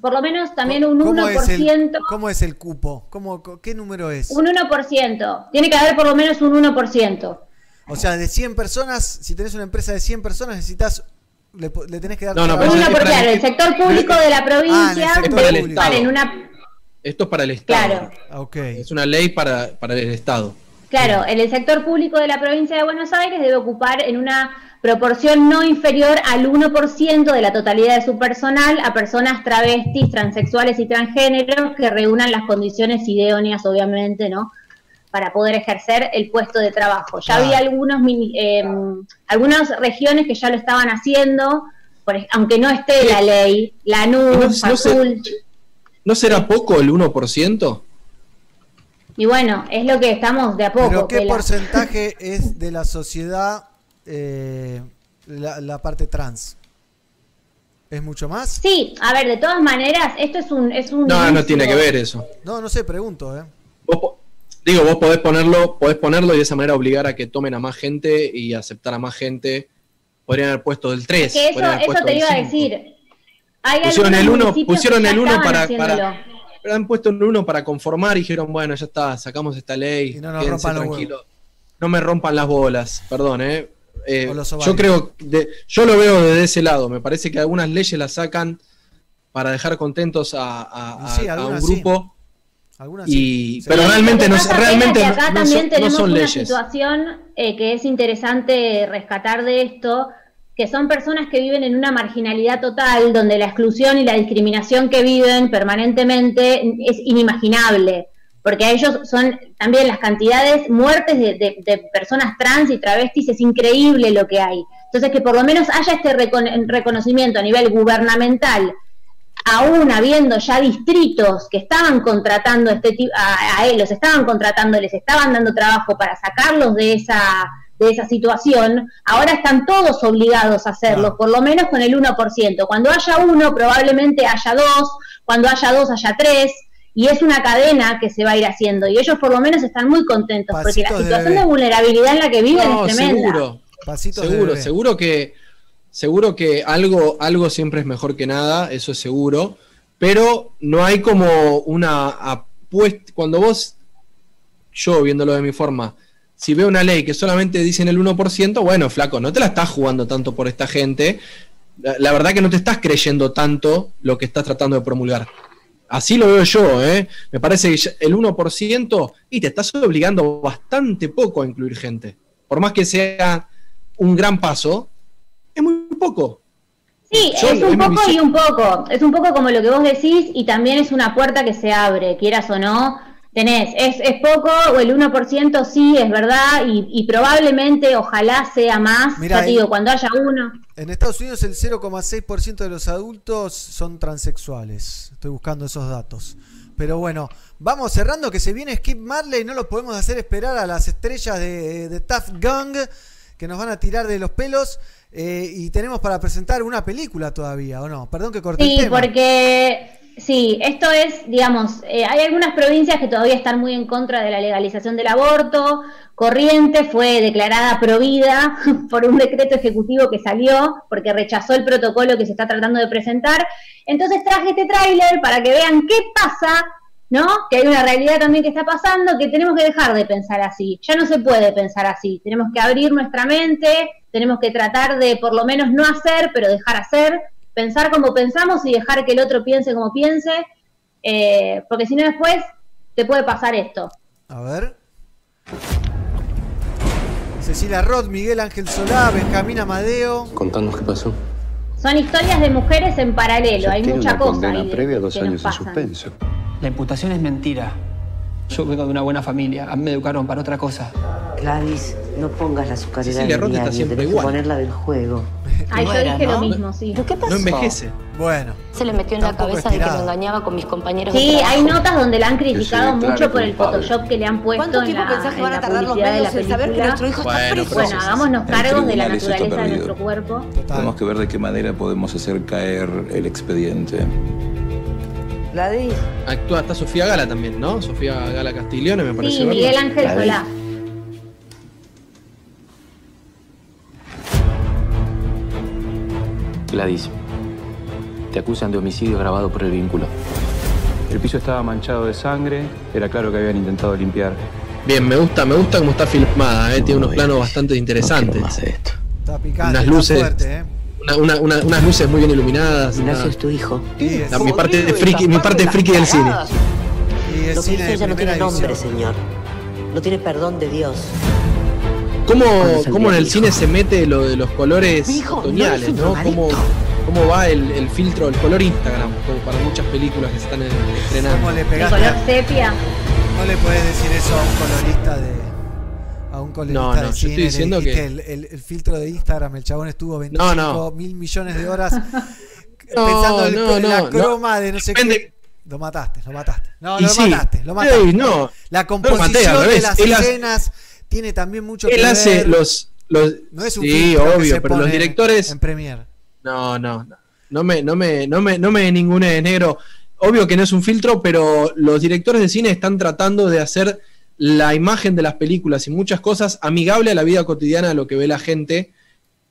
por lo menos también un 1%,
¿Cómo es el, cómo es el cupo? ¿Cómo, ¿Qué número es?
un 1%. Tiene que haber por lo menos un 1%.
O sea, de 100 personas, si tenés una empresa de 100 personas, necesitas. Le, le tenés que dar.
No, no, pero
Uno
es
por
para
claro,
el-
el sector público de la provincia
sector
debe
público.
ocupar en una
Esto es para el Estado.
Claro.
Ok.
Es una ley para, para el Estado.
Claro, en el sector público de la provincia de Buenos Aires debe ocupar en una proporción no inferior al 1% de la totalidad de su personal a personas travestis, transexuales y transgéneros que reúnan las condiciones idóneas, obviamente, ¿no? Para poder ejercer el puesto de trabajo. Ya
Claro.
había algunos, eh, algunas regiones que ya lo estaban haciendo, aunque no esté la ley, la
¿Y no-
NUS,
no ¿No será poco el 1%?
Y bueno, es lo que estamos de a poco.
Pero ¿qué
Pela.
porcentaje es de la sociedad eh, la, la parte trans? ¿Es mucho más?
Sí, a ver, de todas maneras, esto es un... Es un
No, no tiene que ver eso.
No, no sé, pregunto, ¿eh?
Digo, vos podés ponerlo, podés ponerlo y de esa manera obligar a que tomen a más gente y aceptar a más gente. Podrían haber puesto del 3.
Que eso, te iba a
5.
decir. Hay
Pusieron el 1,
municipios
pusieron el 1
estaban
para,
haciéndolo.
para- pero han puesto un 1 para conformar y dijeron, bueno, ya está, sacamos esta ley.
no nos
quédense
rompan los
tranquilos. No me rompan las bolas, perdón, eh. Eh, yo creo, de- yo lo veo desde ese lado. Me parece que algunas leyes las sacan para dejar contentos a, a-
Y sí,
a- a un
sí.
grupo.
Algunas
Y,
sí.
pero
Sí.
realmente no, realmente no,
acá
no
también
son, no
tenemos
son
una
leyes.
situación eh, que es interesante rescatar de esto, que son personas que viven en una marginalidad total, donde la exclusión y la discriminación que viven permanentemente es inimaginable, porque a ellos son también las cantidades, muertes de, personas trans y travestis, es increíble lo que hay. Entonces, que por lo menos haya este recon- reconocimiento a nivel gubernamental aún habiendo ya distritos que estaban contratando este a, a él, los estaban contratando, les estaban dando trabajo para sacarlos de esa de esa situación, ahora están todos obligados a hacerlo, por lo menos con el 1%. Cuando haya uno, probablemente haya dos, cuando haya dos, haya tres, y es una cadena que se va a ir haciendo. Y ellos por lo menos están muy contentos, porque la
de
situación de vulnerabilidad en la que viven
No,
es tremenda.
seguro.
Pasitos
seguro, seguro que seguro que algo, algo siempre es mejor que nada, eso es seguro, pero no hay como una apuesta, cuando vos, yo viéndolo de mi forma, si veo una ley que solamente dicen el 1%, bueno, flaco, no te la estás jugando tanto por esta gente, la, la verdad que no te estás creyendo tanto lo que estás tratando de promulgar. Así lo veo yo, ¿eh? Me parece que el 1% y te estás obligando bastante poco a incluir gente. Por más que sea un gran paso, es muy poco.
Sí,
Yo,
es un poco y un poco. Es un poco como lo que vos decís y también es una puerta que se abre, quieras o no. Tenés, es, es poco o el 1% sí, es verdad, y, y probablemente, ojalá sea más.
Mirá,
ya te digo, cuando haya uno.
En Estados Unidos el 0,6% de los adultos son transexuales. Estoy buscando esos datos. Pero bueno, vamos cerrando que se viene Skip Marley. No lo podemos hacer esperar a las estrellas de, de Tough Gang que nos van a tirar de los pelos. eh, y tenemos para presentar una película todavía, ¿o no? Perdón que corté el
Sí,
tema.
porque sí, esto es, digamos, eh, hay algunas provincias que todavía están muy en contra de la legalización del aborto. Corriente fue declarada provida por un decreto ejecutivo que salió porque rechazó el protocolo que se está tratando de presentar. Entonces traje este tráiler para que vean qué pasa, ¿no? Que hay una realidad también que está pasando, que tenemos que dejar de pensar así. Ya no se puede pensar así. Tenemos que abrir nuestra mente, tenemos que tratar de por lo menos no hacer, pero dejar hacer pensar como pensamos y dejar que el otro piense como piense, eh, porque si no después te puede pasar esto.
A ver. Cecilia Roth, Miguel Ángel Solá, Benjamín Amadeo.
Contanos qué pasó.
Son historias de mujeres en paralelo, hay
Tiene
mucha
una
cosa
condena
ahí de-
previa a dos años en
pasan.
suspenso.
La imputación es mentira. Yo vengo de una buena familia. A mí me educaron para otra cosa.
Gladys, no pongas la azucarera
Cecilia Roth está siempre igual.
que ponerla del juego.
Ay, yo dije lo
¿no?
mismo, sí.
¿Pero qué pasó?
No envejece.
Bueno.
Se le metió en la
Está
cabeza de que lo engañaba con mis compañeros de
Sí,
trabajo.
hay notas donde la han criticado mucho por el
culpable.
Photoshop que le han puesto
¿Cuánto
en
tiempo
la,
pensás que van a tardar los
de
medios en saber que nuestro hijo está preso?
Bueno, hagámonos
El
cargo de la
está
naturaleza de nuestro cuerpo.
Tenemos que ver de qué manera podemos hacer caer el expediente.
Gladys.
Actúa hasta Sofía Gala también, ¿no? Sofía Gala Castiglione, me parece.
Sí. Miguel Ángel Solá.
Gladys, te acusan de homicidio grabado por el vínculo. El piso estaba manchado de sangre, era claro que habían intentado limpiar.
Bien, me gusta, me gusta cómo está filmada, ¿eh? tiene unos planos bastante interesantes.
Está picante,
Unas
está
luces,
fuerte, ¿eh?
una- una- una- unas luces muy bien iluminadas.
Ignacio
una-
es tu hijo.
Sí,
la- mi parte de friki, mi parte de friki del cine.
Y el
Lo que
cine
hizo ella no tiene nombre, señor. No tiene perdón de Dios.
¿Cómo,
¿Cuándo saldría
cómo en el cine se mete lo de los colores otoñales, ¿no? ¿Cómo, cómo va el, el filtro, el color Instagram, como para muchas películas que se están estrenando?
¿Cómo le
El
pegaste?
color
a-
sepia.
No le puedes decir eso a un colorista de. A un colorista
No, no,
de
yo
cine.
estoy diciendo que-
el, el- el filtro de Instagram, el chabón estuvo 25
No, no.
mil millones de horas
No,
pensando en la
no,
croma de no sé
Depende-
qué. Lo mataste, lo mataste. No, lo
sí.
mataste, lo mataste.
Ey, no.
La
No lo maté,
composición de las escenas tiene también mucho
Él
que
hace
ver.
los, los.
No es un
sí, obvio, pero los directores.
En Premiere.
No, no, no. No me, no me, no me, no me ningune negro. Obvio que no es un filtro, pero los directores de cine están tratando de hacer la imagen de las películas y muchas cosas amigable a la vida cotidiana de lo que ve la gente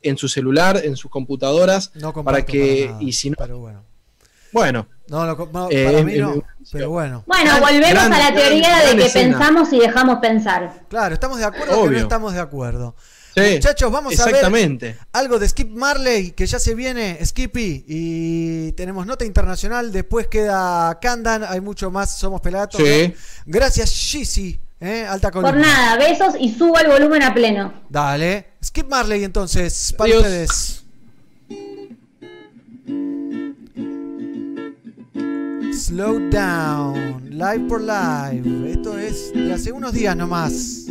en su celular, en sus computadoras,
No
para que
para nada,
y si no,
pero bueno.
Bueno,
No, lo no,
Eh,
para mí no, pero bueno.
Bueno, volvemos
gran-
a la teoría
gran
de que
escena.
pensamos y dejamos pensar.
Claro, ¿estamos de acuerdo o que no estamos de acuerdo?
Sí,
Muchachos, vamos a ver algo de Skip Marley que ya se viene, Skippy, y tenemos nota internacional, después queda Kandan, hay mucho más, somos pelatos.
Sí.
Gracias, Shizzy, ¿eh? alta columna.
Por nada, besos y subo el volumen a pleno.
Dale, Skip Marley entonces, para
Adiós.
ustedes. Slow down, live por live. Esto es de hace unos días nomás.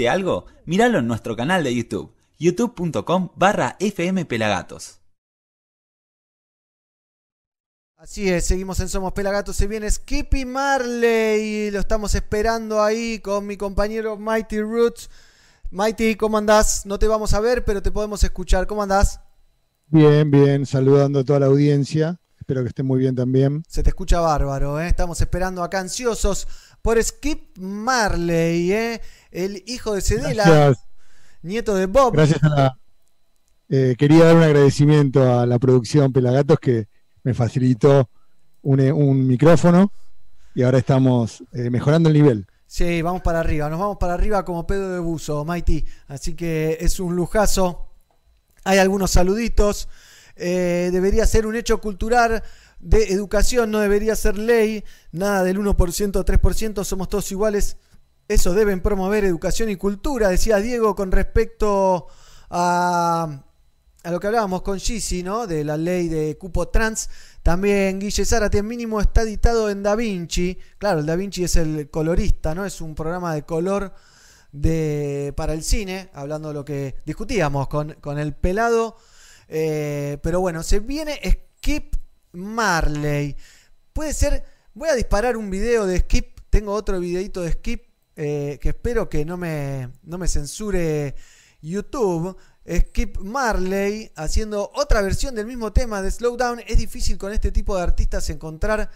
Perdiste algo? Míralo en nuestro canal de YouTube, youtube.com barra fmpelagatos.
Así es, seguimos en Somos Pelagatos. Se viene Skippy Marley. Lo estamos esperando ahí con mi compañero Mighty Roots. Mighty, ¿cómo andás? No te vamos a ver, pero te podemos escuchar. ¿Cómo andás?
Bien, bien, saludando a toda la audiencia. Espero que estén muy bien también.
Se te escucha bárbaro, ¿eh? Estamos esperando acá ansiosos por Skip Marley, ¿eh? El hijo de Cedela,
Gracias.
nieto de Bob.
Gracias a la. eh, quería dar un agradecimiento a la producción Pelagatos que me facilitó un, eh, un micrófono y ahora estamos eh, mejorando el nivel.
Sí, vamos para arriba, nos vamos para arriba como pedo de buzo, Mighty. Así que es un lujazo. Hay algunos saluditos. Eh, debería ser un hecho cultural de educación, no debería ser ley. Nada del 1% o 3%, somos todos iguales. Eso deben promover educación y cultura, decía Diego con respecto a, lo que hablábamos con Gisi, ¿no? De la ley de cupo trans. También Guille Zárate, mínimo está editado en Da Vinci. Claro, el Da Vinci es el colorista, ¿no? Es un programa de color de, para el cine, hablando de lo que discutíamos con, con el pelado. Eh, pero bueno, se viene Skip Marley. Puede ser, voy a disparar un video de Skip. Tengo otro videito de Skip eh, que espero que no me, no me censure YouTube. Skip Marley haciendo otra versión del mismo tema de Slowdown. Es difícil con este tipo de artistas encontrar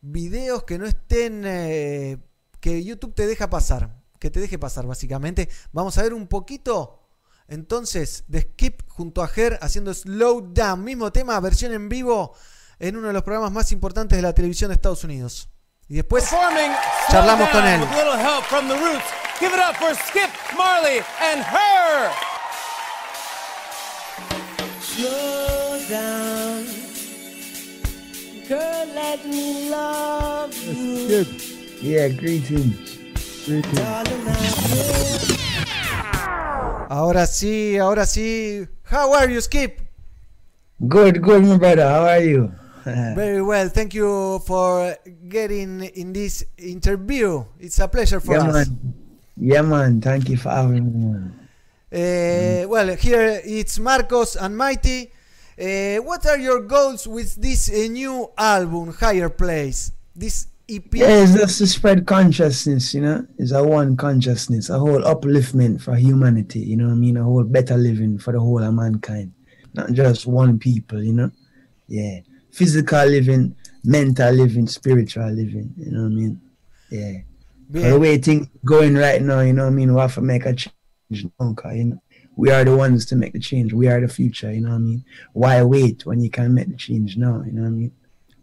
videos que no estén. eh, que YouTube te deja pasar. Que te deje pasar, básicamente. Vamos a ver un poquito. Entonces, de Skip junto a Her haciendo Slowdown. Mismo tema, versión en vivo en uno de los programas más importantes de la televisión de Estados Unidos. Y después
Performing
charlamos
Slow
con
Down
él.
With a little help from the roots. Give it up for Skip Marley and her.
Slow down. Girl, let me love you.
Yeah, greetings.
Darling, I
Ahora sí, ahora sí. How are you, Skip?
Good, good, my brother. How are you?
Very well. Thank you for getting in this interview. It's a pleasure for
yeah,
us.
man. Yeah, man. Thank you for having me.
Uh, well, here it's Marcos and Mighty. Uh, what are your goals with this uh, new album, Higher Place? This EP?
Yeah, it's just to spread consciousness, you know. It's a one consciousness, a whole upliftment for humanity, you know what I mean? A whole better living for the whole of mankind. Not just one people, you know? Yeah. Physical living, mental living, spiritual living, you know what I mean? Yeah. For the way things going right now, you know what I mean? We have to make a change, now, you know. We are the ones to make the change. We are the future, you know what I mean? Why wait when you can make the change now, you know what I mean?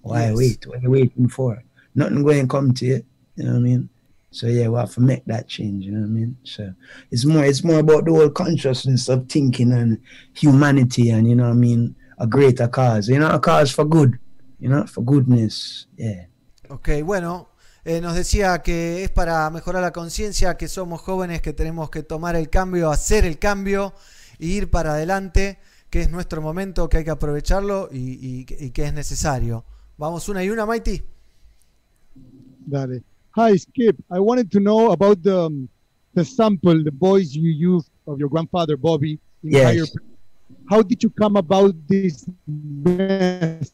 Why
Yes.
wait? What are you waiting for? Nothing going to come to you, you know what I mean? So yeah, we have to make that change, you know what I mean? So it's more it's more about the whole consciousness of thinking and humanity and you know what I mean, a greater cause. You know, a cause for good, you know, for goodness. Yeah.
Ok, bueno, eh, nos decía que es para mejorar la conciencia, que somos jóvenes, que tenemos que tomar el cambio, hacer el cambio e ir para adelante, que es nuestro momento, que hay que aprovecharlo y, y- y que es necesario. Vamos una y una, Mighty.
Dale. Hi, Skip. I wanted to know about the um, the sample, the voice you used of your grandfather Bobby. In
Yes.
Higher. How did you come about this message?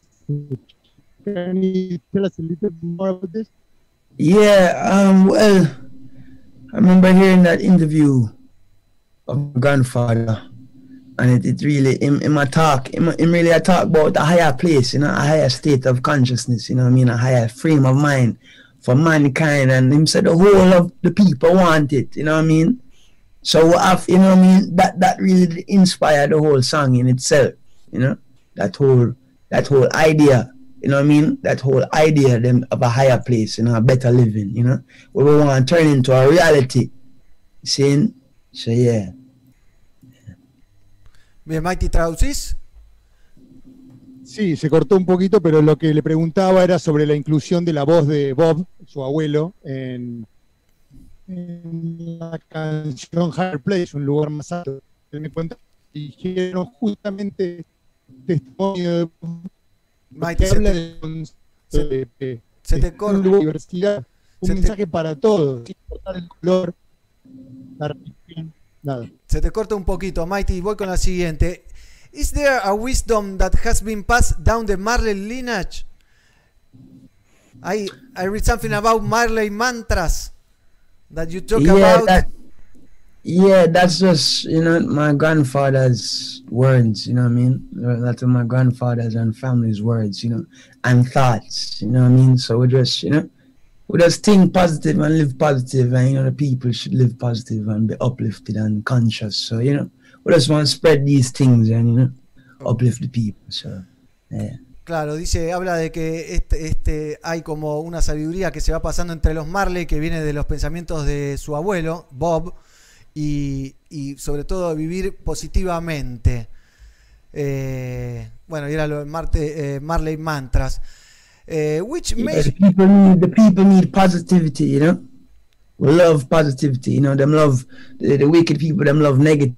Can you tell us a little bit more about this?
Yeah, um, well, I remember hearing that interview of my grandfather, and it, it really, in, in my talk, in, my, in really, I talk about a higher place, you know, a higher state of consciousness, you know I mean, a higher frame of mind for mankind, and him said the whole of the people want it, you know what I mean? So, have, you know what I mean, that, that really inspired the whole song in itself, you know, that whole, that whole idea you know what I mean? That whole idea them of a higher place, you know, a better living, you know, where we want to turn into a reality. Seeing? So yeah.
Bien, Mighty, ¿traducís?
Sí, se cortó un poquito, pero lo que le preguntaba era sobre la inclusión de la voz de Bob, su abuelo, en, en la canción Higher Place, un lugar más alto. Él me cuenta dijeron justamente testimonio de que
se
habla
te-
de,
se-
de- de-
se te corta.
una diversidad, un
Se te-
mensaje para todos, sin importar el color, la religión, nada.
Se te corta un poquito, Mighty. Voy con la siguiente. Is there a wisdom that has been passed down the Marley lineage? I I read something about Marley mantras that you talk
yeah,
about.
that, yeah, that's just, you know, my grandfather's words, you know what I mean? That's my grandfather's and family's words, you know, and thoughts, you know what I mean? So we just, you know, we just think positive and live positive, and, you know, the people should live positive and be uplifted and conscious. So, you know, we just want to spread these things and, you know, uplift the people. So, yeah.
Claro, dice, habla de que este, este hay como una sabiduría que se va pasando entre los Marley que viene de los pensamientos de su abuelo, Bob, y, y sobre todo vivir positivamente. Eh, bueno, y era lo de Marte, eh, Marley Mantras. Eh, which made-
the people need the people need positivity, you know. We love positivity, you know. Them love the, the wicked people. Them love negativity,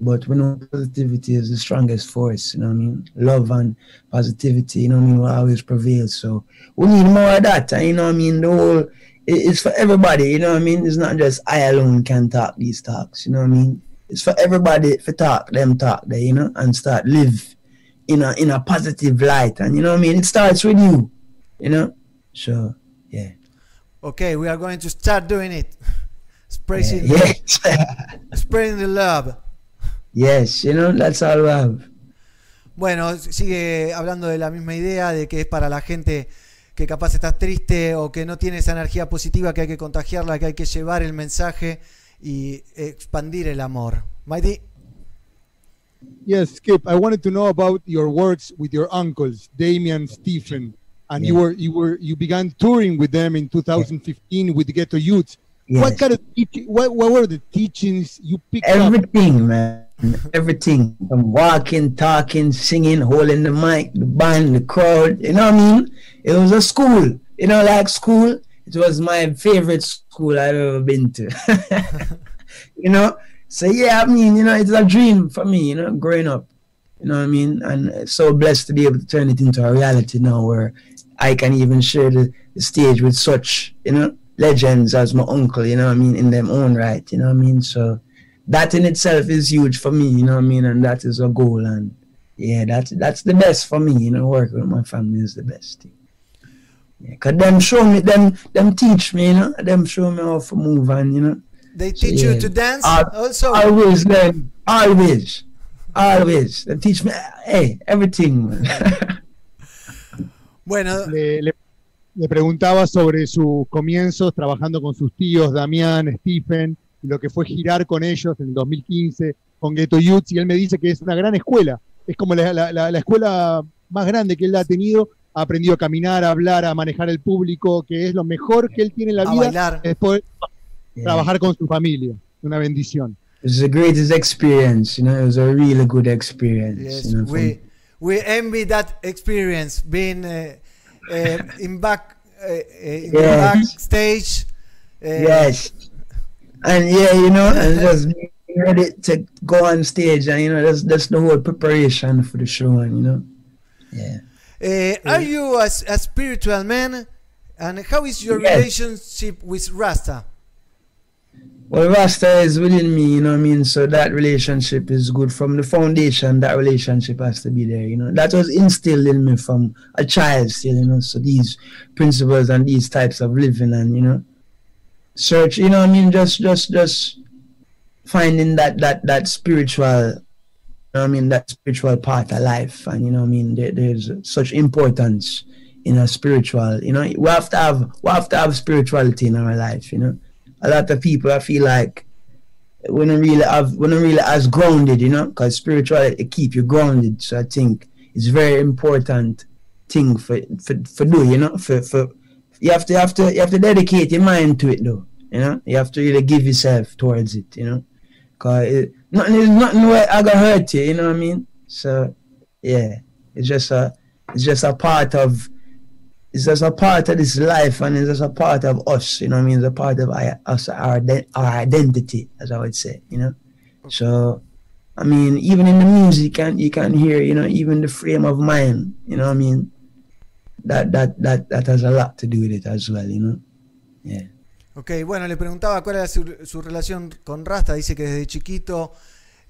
but we know positivity is the strongest force. You know what I mean? Love and positivity, you know what I mean, will always prevail. So we need more of that. And, you know what I mean? The whole it's for everybody. You know what I mean? It's not just I alone can talk these talks. You know what I mean? It's for everybody to talk them talk there, you know, and start live in a in a positive light. And you know what I mean? It starts with you, you know. So yeah.
Okay, we are going to start doing it. Spreading,
Yes.
spreading the love.
Yes, you know, that's all we have.
Bueno, sigue hablando de la misma idea de que es para la gente que capaz está triste o que no tiene esa energía positiva, que hay que contagiarla, que hay que llevar el mensaje y expandir el amor. Mighty,
Yes, Skip, I wanted to know about your works with your uncles, Damian, Stephen, and you were you were you began touring with them in 2015 with the Ghetto Youth.
Yes.
What kind of what what were the teachings you picked up?
Everything, man. Everything. From walking, talking, singing, holding the mic, the band, the crowd. You know what I mean? It was a school. You know, like school. It was my favorite school I've ever been to. you know? So yeah, I mean, you know, it's a dream for me, you know, growing up. You know what I mean? And so blessed to be able to turn it into a reality now where I can even share the, the stage with such, you know, legends as my uncle, you know what I mean, in them own right, you know what I mean? So that in itself is huge for me, you know what I mean? And that is a goal and yeah, that's that's the best for me, you know, working with my family is the best thing. Yeah, cause them show me them them teach me, you know, them show me how to move and you know.
They
So,
teach you to dance
Al-
also.
Always learn, always. Always. They teach me hey, everything. man.
Bueno,
le, le- le preguntaba sobre sus comienzos trabajando con sus tíos Damián, Stephen, y lo que fue girar con ellos en el 2015 con Ghetto Youth, y él me dice que es una gran escuela, es como la, la- la- la escuela más grande que él ha tenido, ha aprendido a caminar, a hablar, a manejar el público, que es lo mejor que él tiene en la
A
vida,
bailar.
es poder
Yeah.
trabajar con su familia, una bendición.
It was the greatest experience, you know, it was a really good experience.
Yes,
you know, for
we we envy that experience being uh, uh, in back in the
Yes.
backstage. Uh,
yes. And yeah, you know, and just ready to go on stage and you know, that's that's the whole preparation for the show and you know. Yeah.
Uh, are you a spiritual man? And how is your
Yes.
relationship with Rasta?
Well, Rasta is within me, you know what I mean? So that relationship is good. From the foundation, that relationship has to be there, you know. That was instilled in me from a child still, you know. So these principles and these types of living and, you know, search, you know I mean? Just, just, just finding that, that, that spiritual, you know I mean? That spiritual part of life. And, you know I mean? There, there's such importance in a spiritual, you know, we have to have, we have to have spirituality in our life, you know a lot of people I feel like we don't really have we don't really as grounded, you know, because spirituality keep you grounded. So I think it's very important thing for for, for do, you know, for for you have to have to you have to dedicate your mind to it though. You know, you have to really give yourself towards it, you know. Cause it, nothing is nothing where I gonna hurt you, you know what I mean? So yeah, it's just a it's just a part of it's just a part of this life and it's just a part of us, you know what I mean? It's a part of our, us, our, our identity, as I would say, you know? So, I mean, even in the music, you can, you can hear, you know, even the frame of mind, you know what I mean? That, that, that, that has a lot to do with it as well, you know? Yeah.
Ok, bueno, le preguntaba cuál era su, su relación con Rasta. Dice que desde chiquito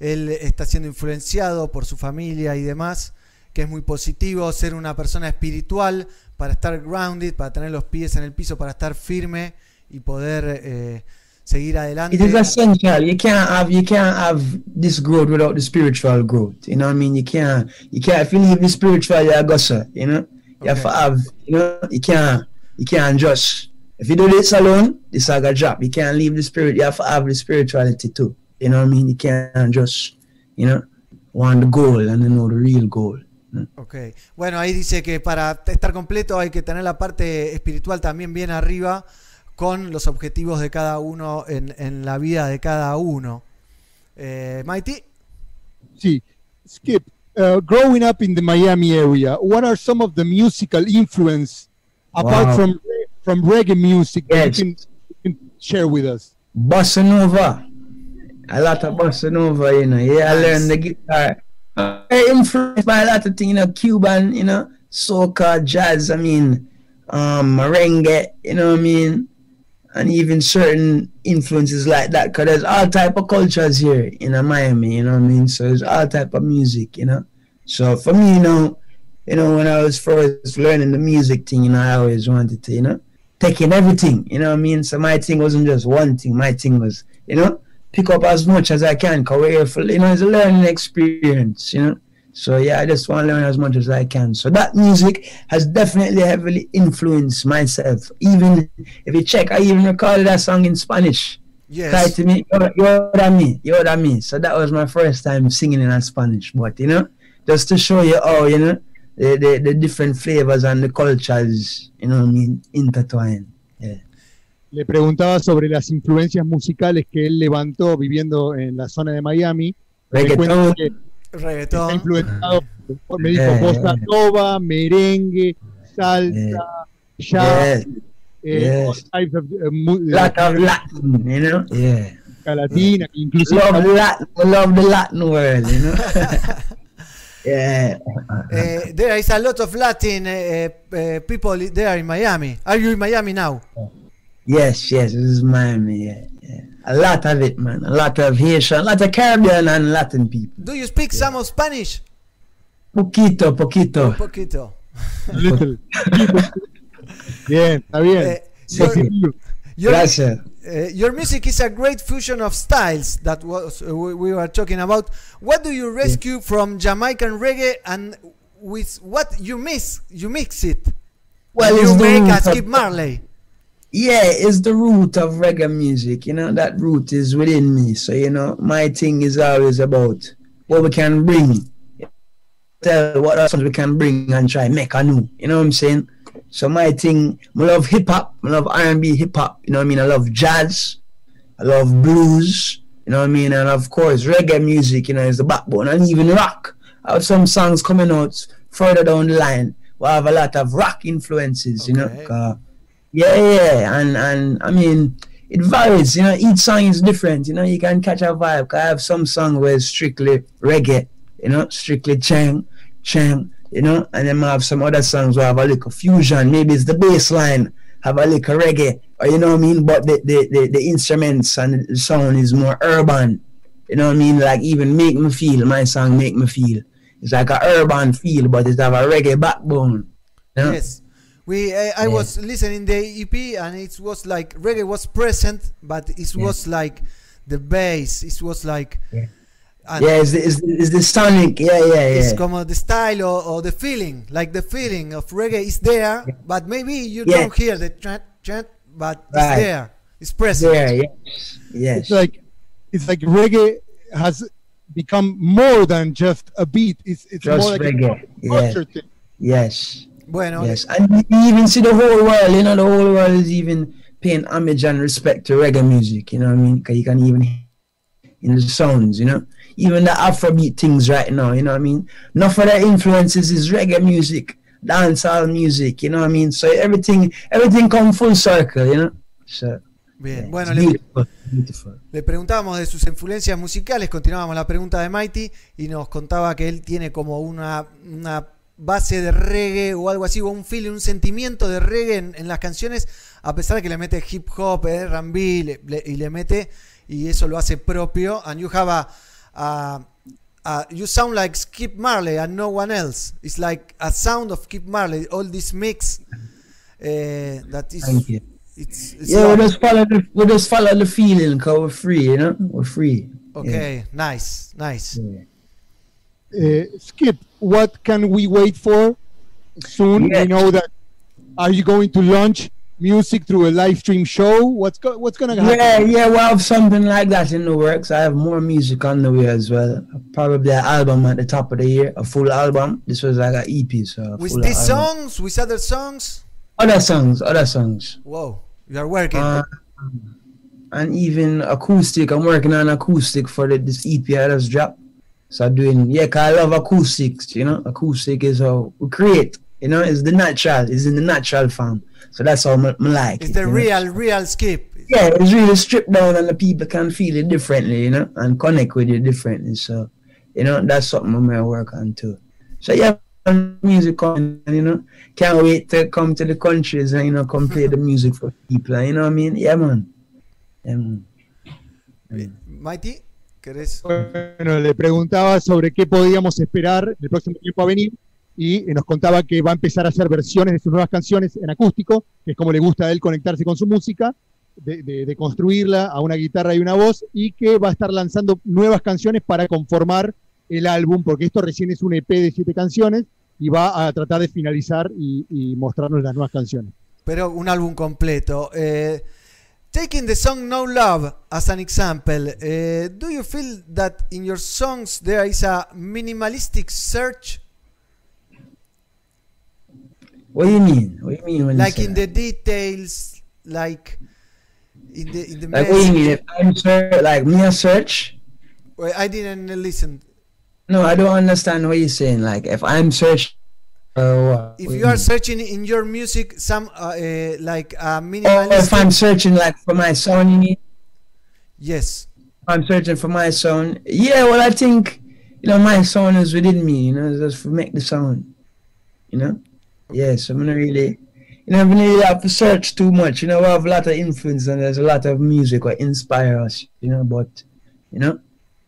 él está siendo influenciado por su familia y demás, que es muy positivo ser una persona espiritual para estar grounded, para tener los pies en el piso, para estar firme y poder eh, seguir adelante.
It is essential. You can't have you can't have this growth without the spiritual growth. You know what I mean? You can't you can't if you leave the spiritual you go sir, you know? You have to have you know you can't you can't just if you do this alone, this I got drop. You can't leave the spirit, you have to have the spirituality too. You know what I mean? You can't just, you know, want the goal and then know the real goal.
Ok, bueno, ahí dice que para estar completo hay que tener la parte espiritual también bien arriba con los objetivos de cada uno en, en la vida de cada uno. Eh, Mighty,
Sí, Skip, uh, growing up in the Miami area, what are some of the musical influence apart
Wow.
from from reggae music that you, can, you can share with us?
Bossa Nova. A lot of Bossa Nova, you know. Yeah, I learned the guitar. Uh, very influenced by a lot of things, you know, Cuban, you know, soca, jazz, I mean, um, merengue, you know what I mean? And even certain influences like that, because there's all type of cultures here in Miami, you know what I mean? So there's all type of music, you know? So for me, you know, you know, when I was first learning the music thing, you know, I always wanted to, you know, take in everything, you know what I mean? So my thing wasn't just one thing, my thing was, you know, pick up as much as I can, cause we're here for, you know, it's a learning experience, you know? So yeah, I just want to learn as much as I can. So that music has definitely heavily influenced myself. Even if you check, I even recorded that song in Spanish.
Yes.
Try to me, you're, you're than me, you're than me. So that was my first time singing in Spanish. But you know, just to show you, oh, you know, the, the, the different flavors and the cultures, you know what I mean, intertwined. Yeah.
Le preguntaba sobre las influencias musicales que él levantó viviendo en la zona de Miami. Me
Reggaetón.
está influenciado, por- me dijo,
Eh.
bossa nova, merengue, salsa, jazz,
Yes.
eh,
Yes.
types of, eh,
of Latin, you know? Yeah.
música latina, inclusive
Love Latin, love the Latin world, you know? yeah.
Eh, there is a lot of Latin eh, eh, people there in Miami. Are you in Miami now?
Yes, yes, this is Miami, yeah, yeah. A lot of it, man. A lot of Haitian, a lot of Caribbean and Latin people.
Do you speak some of Spanish?
Poquito, poquito.
Poquito.
Little. bien, está bien.
Eh, your, your,
Gracias.
eh, your music is a great fusion of styles that was uh, we, we were talking about. What do you rescue from Jamaican reggae and with what you mix? You mix it.
Well,
you
the
make a Skip Marley.
Yeah, it's the root of reggae music. You know, that root is within me. So, you know, my thing is always about what we can bring. Tell what else we can bring and try make a new. You know what I'm saying? So my thing, I love hip hop, I love R&B hip hop. You know what I mean? I love jazz, I love blues. You know what I mean? And of course, reggae music. You know, is the backbone, and even rock. I have some songs coming out further down the line. We have a lot of rock influences. You know. Yeah, yeah, and and I mean it varies. You know, each song is different. You know, you can catch a vibe. I have some song where it's strictly reggae. You know, strictly chang, chang. You know, and then I have some other songs where I have a little fusion. Maybe it's the bass line, have a little reggae, or you know what I mean. But the the, the, the instruments and the sound is more urban. You know what I mean? Like even make me feel. My song make me feel. It's like a urban feel, but it have a reggae backbone. You know?
Yes. We uh, I was listening the EP and it was like reggae was present, but it was like the bass. It was like and
yeah, it's the, it's, the, it's the sonic. Yeah, yeah, yeah.
it's como the style or, or the feeling, like the feeling of reggae is there, but maybe you
Yeah.
don't hear the chant, chant, but it's there, it's present.
Yeah, yes, yes.
It's like it's like reggae has become more than just a beat. It's it's
Just
more like
reggae,
a
yeah.
culture thing.
Yes.
Bueno,
Yes, and even see the whole world. You know, the whole world is even paying homage and respect to reggae music. You know what I mean? Because you can even hear in the sounds. You know, even the Afrobeat things right now. You know what I mean? Enough of the influences is reggae music, dancehall music. You know what I mean? So everything, everything come full circle. You know. So
Bien, bueno, le,
beautiful, beautiful.
le preguntábamos de sus influencias musicales, continuábamos la pregunta de Mighty y nos contaba que él tiene como una, una base de reggae o algo así, o un feeling, un sentimiento de reggae en, en las canciones, a pesar de que le mete hip hop, eh, R&B y le mete, y eso lo hace propio. And you have a, a- a- you sound like Skip Marley and no one else. It's like a sound of Skip Marley, all this mix eh, that is.
Thank you.
It's, it's
Yeah, we just follow the we just follow the feeling because we're free, you know. We're free.
Okay, nice, nice.
Skip, what can we wait for soon?
Yeah.
We know that. Are you going to launch music through a live stream show? What's go- what's gonna happen?
Yeah, yeah, we'll have something like that in the works. I have more music on the way as well. Probably an album at the top of the year, a full album. This was like an EP, so
With these
album.
songs, with other songs.
Other songs, other songs.
Whoa, you are working.
Uh, and even acoustic. I'm working on acoustic for the, this EP I just dropped. So doing, yeah, 'cause I love acoustics, you know. Acoustic is how we create, you know, it's the natural, it's in the natural form. So that's how I like
it's
it,
the
you know.
real, real skip.
yeah, it's really stripped down and the people can feel it differently, you know, and connect with it differently. So, you know, that's something I'm gonna work on too. So yeah, music coming, you know, can't wait to come to the countries and you know come play the music for people. You know what I mean? Yeah, man. Yeah, man.
Mighty, ¿querés?
Bueno, le preguntaba sobre qué podíamos esperar el próximo tiempo a venir y eh, nos contaba que va a empezar a hacer versiones de sus nuevas canciones en acústico, que es como le gusta a él conectarse con su música, de, de- de construirla a una guitarra y una voz, y que va a estar lanzando nuevas canciones para conformar el álbum, porque esto recién es un EP de siete canciones y va a tratar de finalizar y, y mostrarnos las nuevas canciones.
Pero un álbum completo. Eh, taking the song No Love as an example, eh, do you feel that in your songs there is a minimalistic search?
What do you mean? What do you mean when
Like
you
in the details, like in the in the
that? Like what do you mean? If. I'm search, like me a search?
Well, I didn't listen.
No, I don't understand what you're saying. Like if I'm searching, uh.
If you are searching in your music, some uh, uh, like a
Or
minimalist.
if I'm searching like for my mean?
Yes.
I'm searching for my sound. Yeah, well, I think you know my sound is within me. You know, just to make the sound. You know. Yeah, so I'm not really. You know, I'm not really have to search too much. You know, we have a lot of influence and there's a lot of music that inspire us. You know, but you know,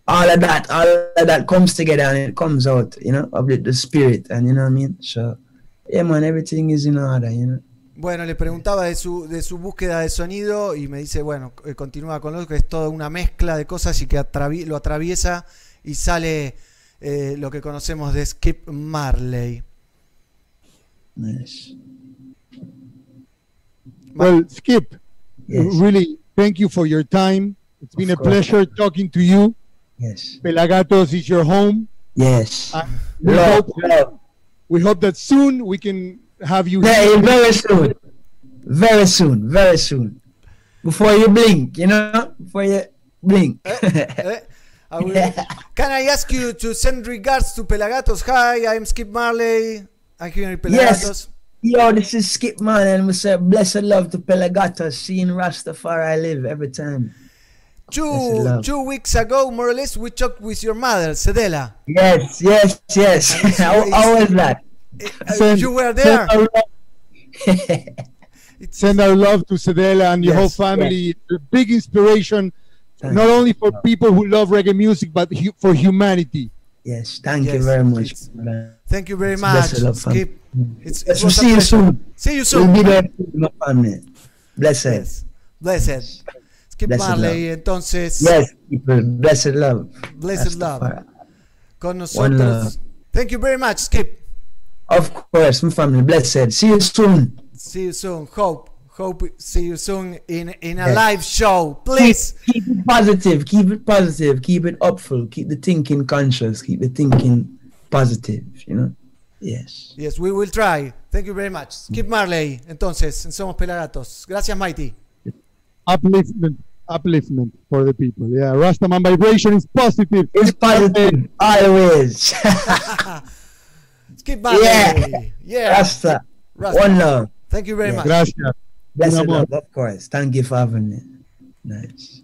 all of that, all of that comes together and it comes out. You know, of the, the spirit and you know what I mean. So, yeah, man, everything is in order. You know.
Bueno, le preguntaba de su, de su búsqueda de sonido y me dice, bueno, eh, continúa con lo que es toda una mezcla de cosas y que atravi- lo atraviesa y sale eh, lo que conocemos de Skip Marley.
Nice.
Well, Skip,
Yes.
really, thank you for your time. It's been
Of
a
course.
pleasure talking to you.
Yes.
Pelagatos is your home.
Yes.
Uh, we,
Love,
hope,
love.
we hope that soon we can have you
Yeah,
here.
very soon. Very soon. Very soon. Before you blink, you know? Before you blink.
Eh, I will- Can I ask you to send regards to Pelagatos? Hi, I'm Skip Marley. I'm here in Pelagatos.
yes. Yo, this is Skip Man, and we say blessed love to Pelagatos, seeing Rastafari live every time. Blessed
Two, two weeks ago, more or less, we talked with your mother, Sedela.
Yes, yes, yes. how, how was that?
Uh, you were there.
Send our, send our love to Sedela and your whole
Yes,
family. A big inspiration, not only for people who love reggae music, but hu- for humanity.
Yes, thank you very much.
Thank you very
It's
much,
blessed love, fam.
Skip. It's, it
Yes, we'll
was a
see you soon.
See you soon.
We'll be there for my family. Blessed.
Blessed. Skip
Blessed
Marley,
love.
entonces.
Yes, people. Blessed love.
Blessed love. Con nosotros. Thank you very much, Skip.
Of course, my family. Blessed. See you soon.
See you soon. Hope. Hope see you soon in in a
Yes.
live show. Please.
Keep, keep it positive. Keep it positive. Keep it upful. Keep the thinking conscious. Keep the thinking positive. You know. Yes.
Yes, we will try. Thank you very much. Skip Marley, entonces, en Somos Pelagatos. Gracias, Mighty.
Upliftment, upliftment for the people. Yeah, Rastaman vibration is positive.
It's positive always.
Skip Marley.
Yeah.
Yeah.
Rasta.
Rasta.
One love.
Thank you very
Yeah.
much.
Gracias.
Blessed love, of course. Thank you for having me. Nice.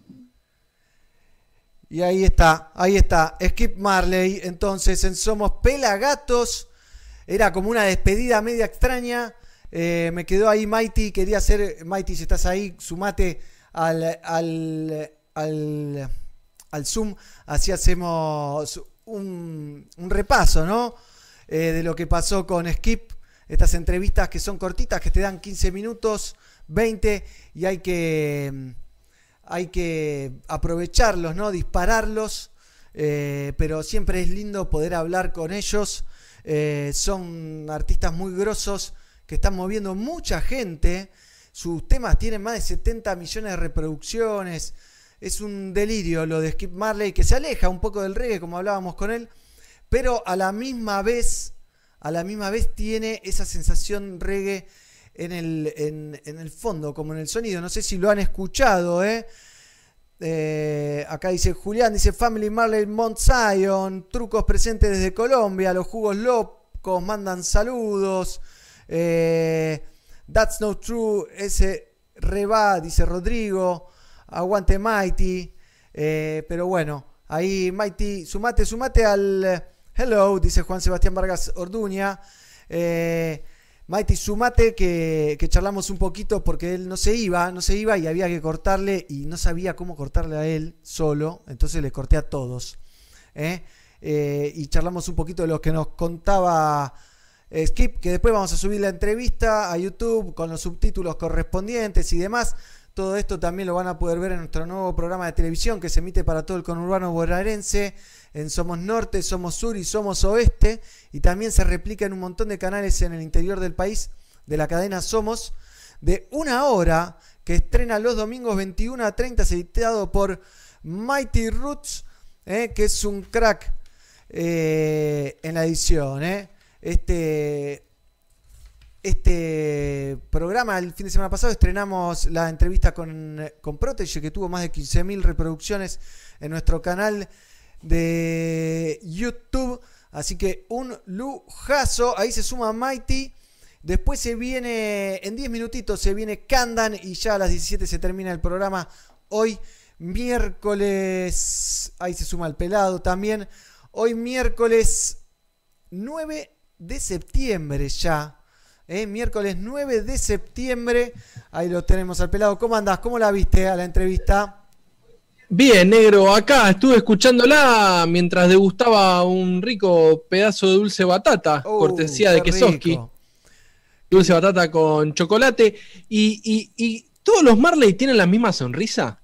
Y ahí está, ahí está. Skip Marley, entonces en Somos Pelagatos. Era como una despedida media extraña. Eh, me quedó ahí Mighty, quería hacer, Mighty, si estás ahí, sumate al, al, al, Zoom, así hacemos un, un repaso, ¿no? Eh, de lo que pasó con Skip, estas entrevistas que son cortitas, que te dan 15 minutos, 20, y hay que hay que aprovecharlos, ¿no? Dispararlos, eh, pero siempre es lindo poder hablar con ellos. Son artistas muy grosos que están moviendo mucha gente. Sus temas tienen más de 70 millones de reproducciones. Es un delirio lo de Skip Marley, que se aleja un poco del reggae, como hablábamos con él, pero a la misma vez, a la misma vez tiene esa sensación reggae en el, en, en el fondo, como en el sonido. No sé si lo han escuchado, ¿eh? Eh, acá dice Julián, dice Family Marley Mount Zion, trucos presentes desde Colombia, los jugos locos mandan saludos. Eh, That's no true, ese reba, dice Rodrigo. Aguante Mighty. Eh, pero bueno, ahí Mighty, sumate, sumate al hello, dice Juan Sebastián Vargas Orduña. Eh, Mighty, sumate que, que charlamos un poquito porque él no se iba, no se iba y había que cortarle y no sabía cómo cortarle a él solo, entonces le corté a todos. ¿eh? Y charlamos un poquito de lo que nos contaba Skip, que después vamos a subir la entrevista a YouTube con los subtítulos correspondientes y demás. Todo esto también lo van a poder ver en nuestro nuevo programa de televisión que se emite para todo el conurbano bonaerense. En Somos Norte, Somos Sur y Somos Oeste. Y también se replica en un montón de canales en el interior del país de la cadena Somos. De una hora que estrena los domingos 21 a 30, editado por Mighty Roots, eh, que es un crack eh, en la edición. eh. Este este programa. El fin de semana pasado estrenamos la entrevista con, con Protege, que tuvo más de 15.000 reproducciones en nuestro canal de YouTube. Así que un lujazo. Ahí se suma Mighty. Después se viene, en 10 minutitos se viene Kandan y ya a las 17 se termina el programa. Hoy miércoles, ahí se suma el pelado también. Hoy miércoles 9 de septiembre ya. ¿eh? Miércoles 9 de septiembre. Ahí lo tenemos al pelado. ¿Cómo andás? ¿Cómo la viste a la entrevista?
Bien, negro, acá estuve escuchándola mientras degustaba un rico pedazo de dulce batata, cortesía de Kesoski.
rico.
Dulce batata con chocolate. Y, y- y todos los Marley tienen la misma sonrisa.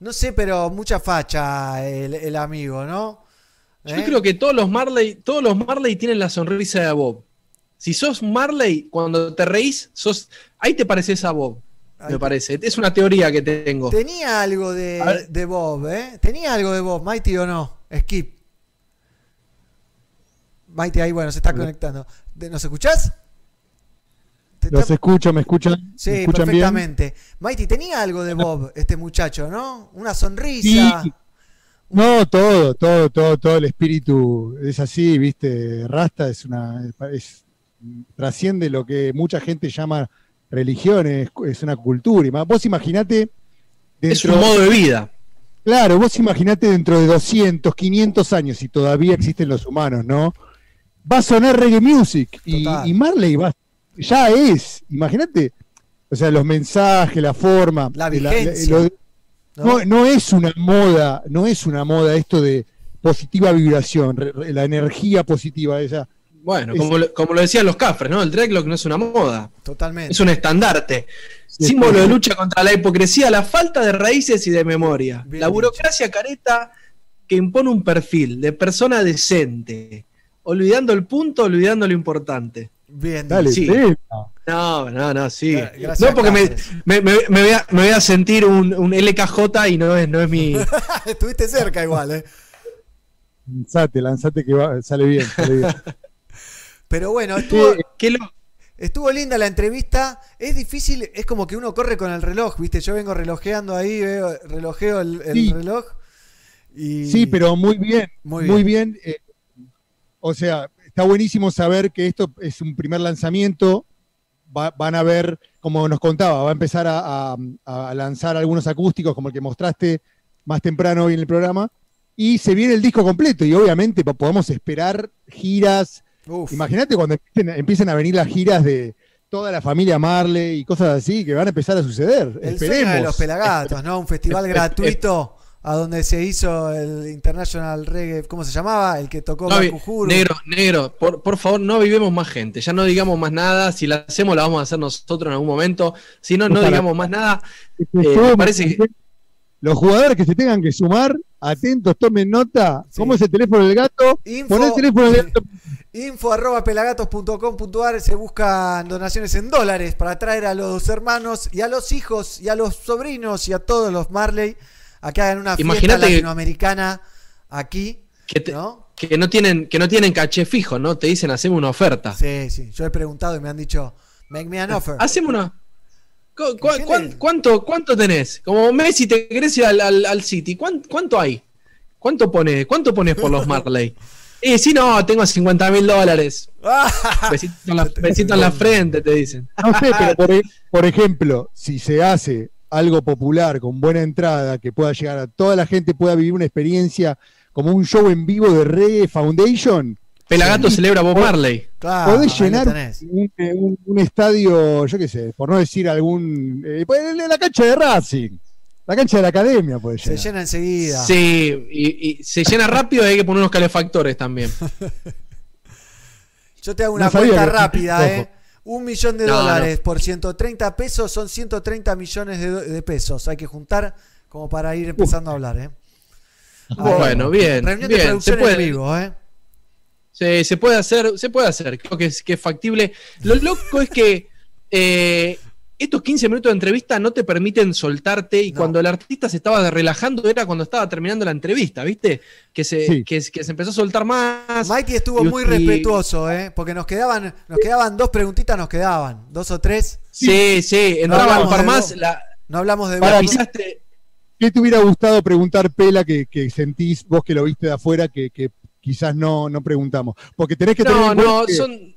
No sé, pero mucha facha el, el amigo, ¿no?
Yo
¿Eh?
creo que todos los Marley, todos los Marley tienen la sonrisa de Bob. Si sos Marley, cuando te reís, sos. Ahí te pareces a Bob. Me parece. Es una teoría que tengo.
Tenía algo de, de Bob, ¿eh? Tenía algo de Bob, Mighty o no. Skip. Mighty ahí, bueno, se está conectando. ¿De- ¿Nos escuchás? Te-
Los escucho, ¿me escuchan?
Sí,
¿Me escuchan bien?
perfectamente. Mighty tenía algo de Bob, este muchacho, ¿no? Una sonrisa.
Sí. No, todo, todo, todo, todo el espíritu es así, viste. Rasta es una, es- trasciende lo que mucha gente llama religión, es, es una cultura. Y más, vos imaginate.
Es un modo de vida.
Claro, vos imaginate dentro de 200, 500 años, y todavía existen los humanos, ¿no? Va a sonar reggae music y, y Marley va, ya es, imagínate, o sea, los mensajes, la forma,
La vigencia,
lo-
¿no?
no, no es una moda, no es una moda esto de positiva vibración, re- re- la energía positiva, esa.
Bueno,
Es-
como, lo- como lo decían los cafres, ¿no? El dreadlock no es una moda.
Totalmente.
Es un estandarte.
Sí,
Símbolo
sí.
de lucha contra la hipocresía, la falta de raíces y de memoria.
Bien
la
dicho.
burocracia careta que impone un perfil de persona decente, olvidando el punto, olvidando lo importante.
Bien,
Dale,
Sí. No, no, no, sí.
Gracias,
no, porque me, me- me- voy a, me voy a sentir un, un LKJ y no es, no es mi.
Estuviste cerca igual, ¿eh?
Lanzate, lanzate que va- sale bien, sale bien.
Pero bueno, estuvo,
¿Qué lo-
estuvo linda la entrevista. Es difícil, es como que uno corre con el reloj, ¿viste? Yo vengo relojeando ahí, veo, relojeo el, el
Sí.
reloj. Y...
Sí, pero muy bien,
Muy
muy bien. eh, o sea, está buenísimo saber que esto es un primer lanzamiento. Va- van a ver, como nos contaba, va a empezar a, a- a lanzar algunos acústicos, como el que mostraste más temprano hoy en el programa. Y se viene el disco completo, y obviamente po- podemos esperar giras. Imagínate cuando empiecen, empiecen a venir las giras de toda la familia Marley y cosas así que van a empezar a suceder.
El sueño
Esperemos.
de los pelagatos, ¿no? Un festival gratuito a donde se hizo el International Reggae, ¿cómo se llamaba? El que tocó
No,
Bakujuru.
negro, negro, por, por favor, no vivemos más gente. Ya no digamos más nada. Si la hacemos, la vamos a hacer nosotros en algún momento. Si no, no digamos más nada. Eh, me parece que-
Los jugadores que se tengan que sumar, atentos, tomen nota. ¿Cómo es el teléfono del gato?
Info-
Pon el teléfono del gato.
Info arroba pelagatos.com.ar se buscan donaciones en dólares para traer a los hermanos y a los hijos y a los sobrinos y a todos los Marley a que hagan una
Imagínate que-
latinoamericana aquí.
que, te-
¿no?
que no tienen, que no tienen caché fijo, ¿no? Te dicen, hacemos una oferta.
Sí, sí. Yo he preguntado y me han dicho, make me an offer.
Hacemos una. ¿Cu- cu-
¿Qué
cuán-
le-
cuánto, ¿Cuánto tenés? Como Messi te querés ir al, al- al City. ¿Cuán- ¿Cuánto hay? ¿Cuánto pones? ¿Cuánto pones por los Marley? Y si no, tengo 50 mil dólares. Besito en, la, besito en la frente, te dicen.
No sé, pero por, e- por ejemplo, si se hace algo popular con buena entrada, que pueda llegar a toda la gente, pueda vivir una experiencia como un show en vivo de Reggae Foundation.
Pelagato celebra Bob Marley.
Claro,
Podés llenar un, un- un estadio, yo qué sé, por no decir algún. eh, pues, la cancha de Racing, la cancha de la academia puede
Se
llenar.
llena enseguida.
Sí, y, y se llena rápido y hay que poner unos calefactores también.
Yo te hago una
No
cuenta rápida,
Ojo.
¿eh? Un millón de
No,
dólares por 130 pesos son 130 millones de, de pesos. Hay que juntar como para ir empezando a hablar, ¿eh?
Bueno, bien,
Reunión de
bien,
producción
se puede.
en vivo, ¿eh?
Se, se puede hacer, se puede hacer, creo que es, que es factible. Lo loco es que eh, estos 15 minutos de entrevista no te permiten soltarte y cuando el artista se estaba relajando era cuando estaba terminando la entrevista, ¿viste? Que se,
Sí.
que, que se empezó a soltar más.
Mikey estuvo
Y-
muy respetuoso, ¿eh? Porque nos quedaban, nos quedaban dos preguntitas, nos quedaban, dos o tres.
Sí, sí,
No
entraba
hablamos
un par
de
más. la-
No hablamos de
Para-
vos.
¿Qué te hubiera gustado preguntar, Pela, que, que sentís vos que lo viste de afuera, que, que quizás no, no preguntamos? Porque tenés que tener
No,
en
no,
que-
son,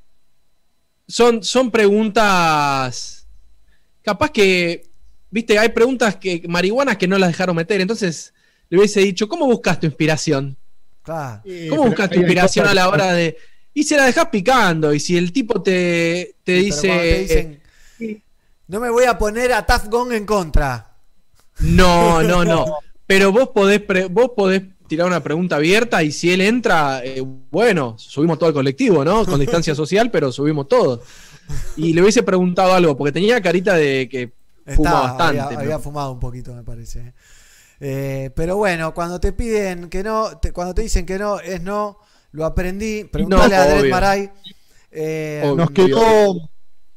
son, son preguntas. Capaz que, viste, hay preguntas que marihuanas que no las dejaron meter. Entonces le hubiese dicho, ¿cómo buscas tu inspiración?
Claro.
¿Cómo buscas tu inspiración a la hora de.? Y se la dejas picando. Y si el tipo te, te dice.
cuando te dicen, no me voy a poner a Tough Gong en contra.
No, no, no. Pero vos podés, pre- vos podés tirar una pregunta abierta y si él entra, eh, bueno, subimos todo el colectivo, ¿no? Con distancia social, pero subimos todo. Y le hubiese preguntado algo, porque tenía carita de que fuma bastante.
Había, fumado un poquito, me parece. ¿eh? Eh, pero bueno, cuando te piden que no, te- cuando te dicen que no, es no, lo aprendí. Preguntale a Dred
obvio.
Maray. Eh,
nos quedó,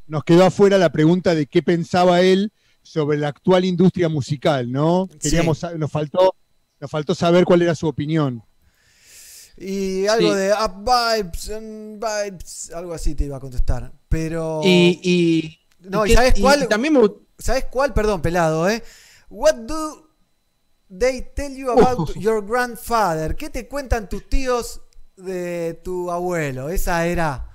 nos quedó afuera la pregunta de qué pensaba él sobre la actual industria musical, ¿no? Queríamos, sa- nos faltó, nos faltó saber cuál era su opinión.
Y algo
Sí.
de up vibes, and vibes, algo así te iba a contestar. Pero.
Y, y-
No,
y
¿y
que-
sabes cuál?
y también me gust-
¿Sabes cuál? Perdón, pelado, ¿eh? What do they tell you about your grandfather? ¿Qué te cuentan tus tíos de tu abuelo? Esa era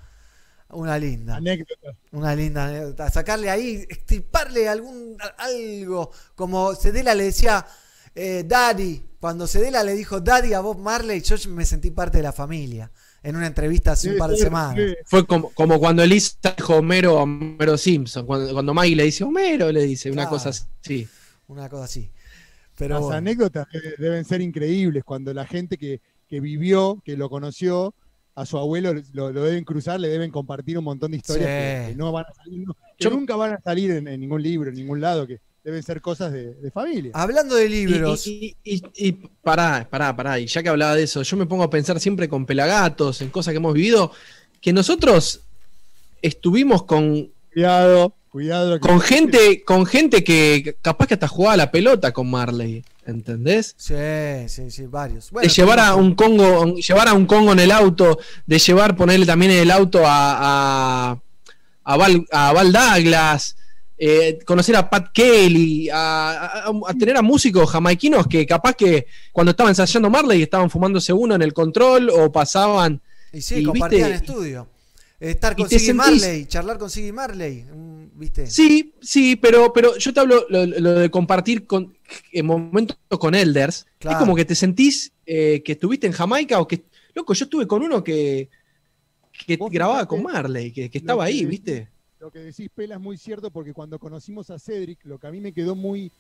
una linda.
Anécdota.
Una linda anécdota. Sacarle ahí, extirparle algún algo. Como Cedela le decía, eh, Daddy. Cuando Cedela le dijo Daddy a Bob Marley, yo me sentí parte de la familia. En una entrevista hace un par de semanas.
Fue como, como cuando Elisa dijo Homero a Homero Simpson. Cuando, cuando Maggie le dice Homero, le dice una
Claro.
cosa así.
Una cosa así. Pero
Las
bueno.
anécdotas de- deben ser increíbles cuando la gente que, que vivió, que lo conoció, a su abuelo lo, lo deben cruzar, le deben compartir un montón de historias
Sí.
que, que no van a salir, no- que
Yo-
nunca van a salir en, en ningún libro, en ningún lado, que deben ser cosas de, de familia.
Hablando de libros.
Y, y, y- y pará, pará, pará. Y ya que hablaba de eso, yo me pongo a pensar siempre con pelagatos, en cosas que hemos vivido, que nosotros estuvimos con,
Cuidado, cuidado. que-
con gente, con gente que capaz que hasta jugaba la pelota con Marley. ¿Entendés?
Sí, sí, sí, varios.
de llevar a un Congo, llevar a un Congo en el auto, de llevar, ponerle también en el auto a, a, a Val, a Val Douglas, eh, conocer a Pat Kelly, a, a- a tener a músicos jamaiquinos que capaz que cuando estaban ensayando Marley estaban fumándose uno en el control o pasaban.
Y sí,
y,
compartían
¿viste?
estudio. Estar con Siggy Marley, charlar con Siggy Marley, mm, ¿viste?
Sí, sí, pero, pero yo te hablo lo, lo de compartir con, en momentos con elders.
Claro.
Es como que te sentís eh, que estuviste en Jamaica o que. Loco, yo estuve con uno que, que grababa con Marley, que, que estaba ahí, ¿viste?
Lo que decís, Pela, es muy cierto porque cuando conocimos a Cedric, lo que a mí me quedó muy,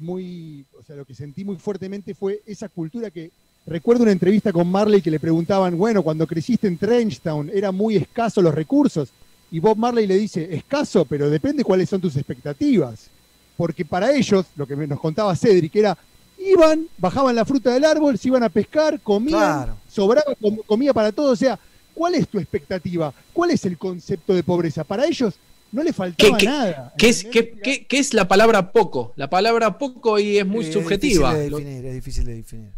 muy, o sea, lo que sentí muy fuertemente fue esa cultura que recuerdo una entrevista con Marley que le preguntaban, bueno, cuando creciste en Trenchtown, era muy escaso los recursos. Y Bob Marley le dice, escaso, pero depende cuáles son tus expectativas. Porque para ellos, lo que nos contaba Cedric, era, iban, bajaban la fruta del árbol, se iban a pescar, comían,
Claro.
sobraba com- comida para todos. O sea, ¿cuál es tu expectativa? ¿Cuál es el concepto de pobreza? Para ellos no le
¿Qué,
faltaba
qué-
nada.
qué es, qué- qué- qué es la palabra poco? La palabra poco y es muy
Eh,
subjetiva.
Es difícil de definir, es difícil de definir.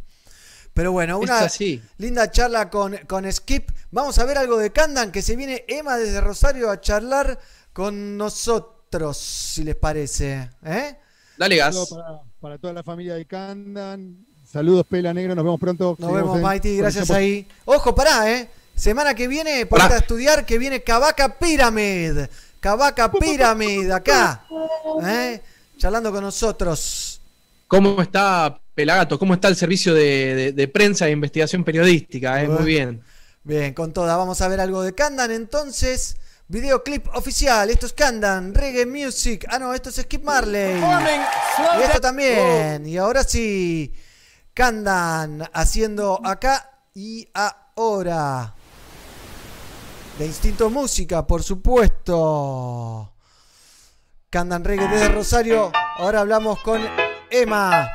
Pero bueno, una
así.
linda charla con, con Skip. Vamos a ver algo de Candan, que se viene Emma desde Rosario a charlar con nosotros, si les parece. ¿eh?
Dale gas.
Saludos Para, para toda la familia de Candan. Saludos, Pela Negro. Nos vemos pronto.
Nos
Seguimos
vemos,
en
Mighty. Gracias ahí. Ojo, pará, ¿eh? Semana que viene, ponete a estudiar que viene Cavaca Pyramid. Cavaca Pyramid, acá. ¿eh? Charlando con nosotros.
¿Cómo está Pelagato? ¿Cómo está el servicio de, de- de prensa e investigación periodística? eh? Muy bien.
Bien, con toda. Vamos a ver algo de Candan entonces. Videoclip oficial. Esto es Candan, Reggae Music. Ah, no, esto es Skip Marley. Y esto también. Y ahora sí. Candan haciendo acá y ahora. De Instinto Música, por supuesto. Candan Reggae desde Rosario. Ahora hablamos con Emma.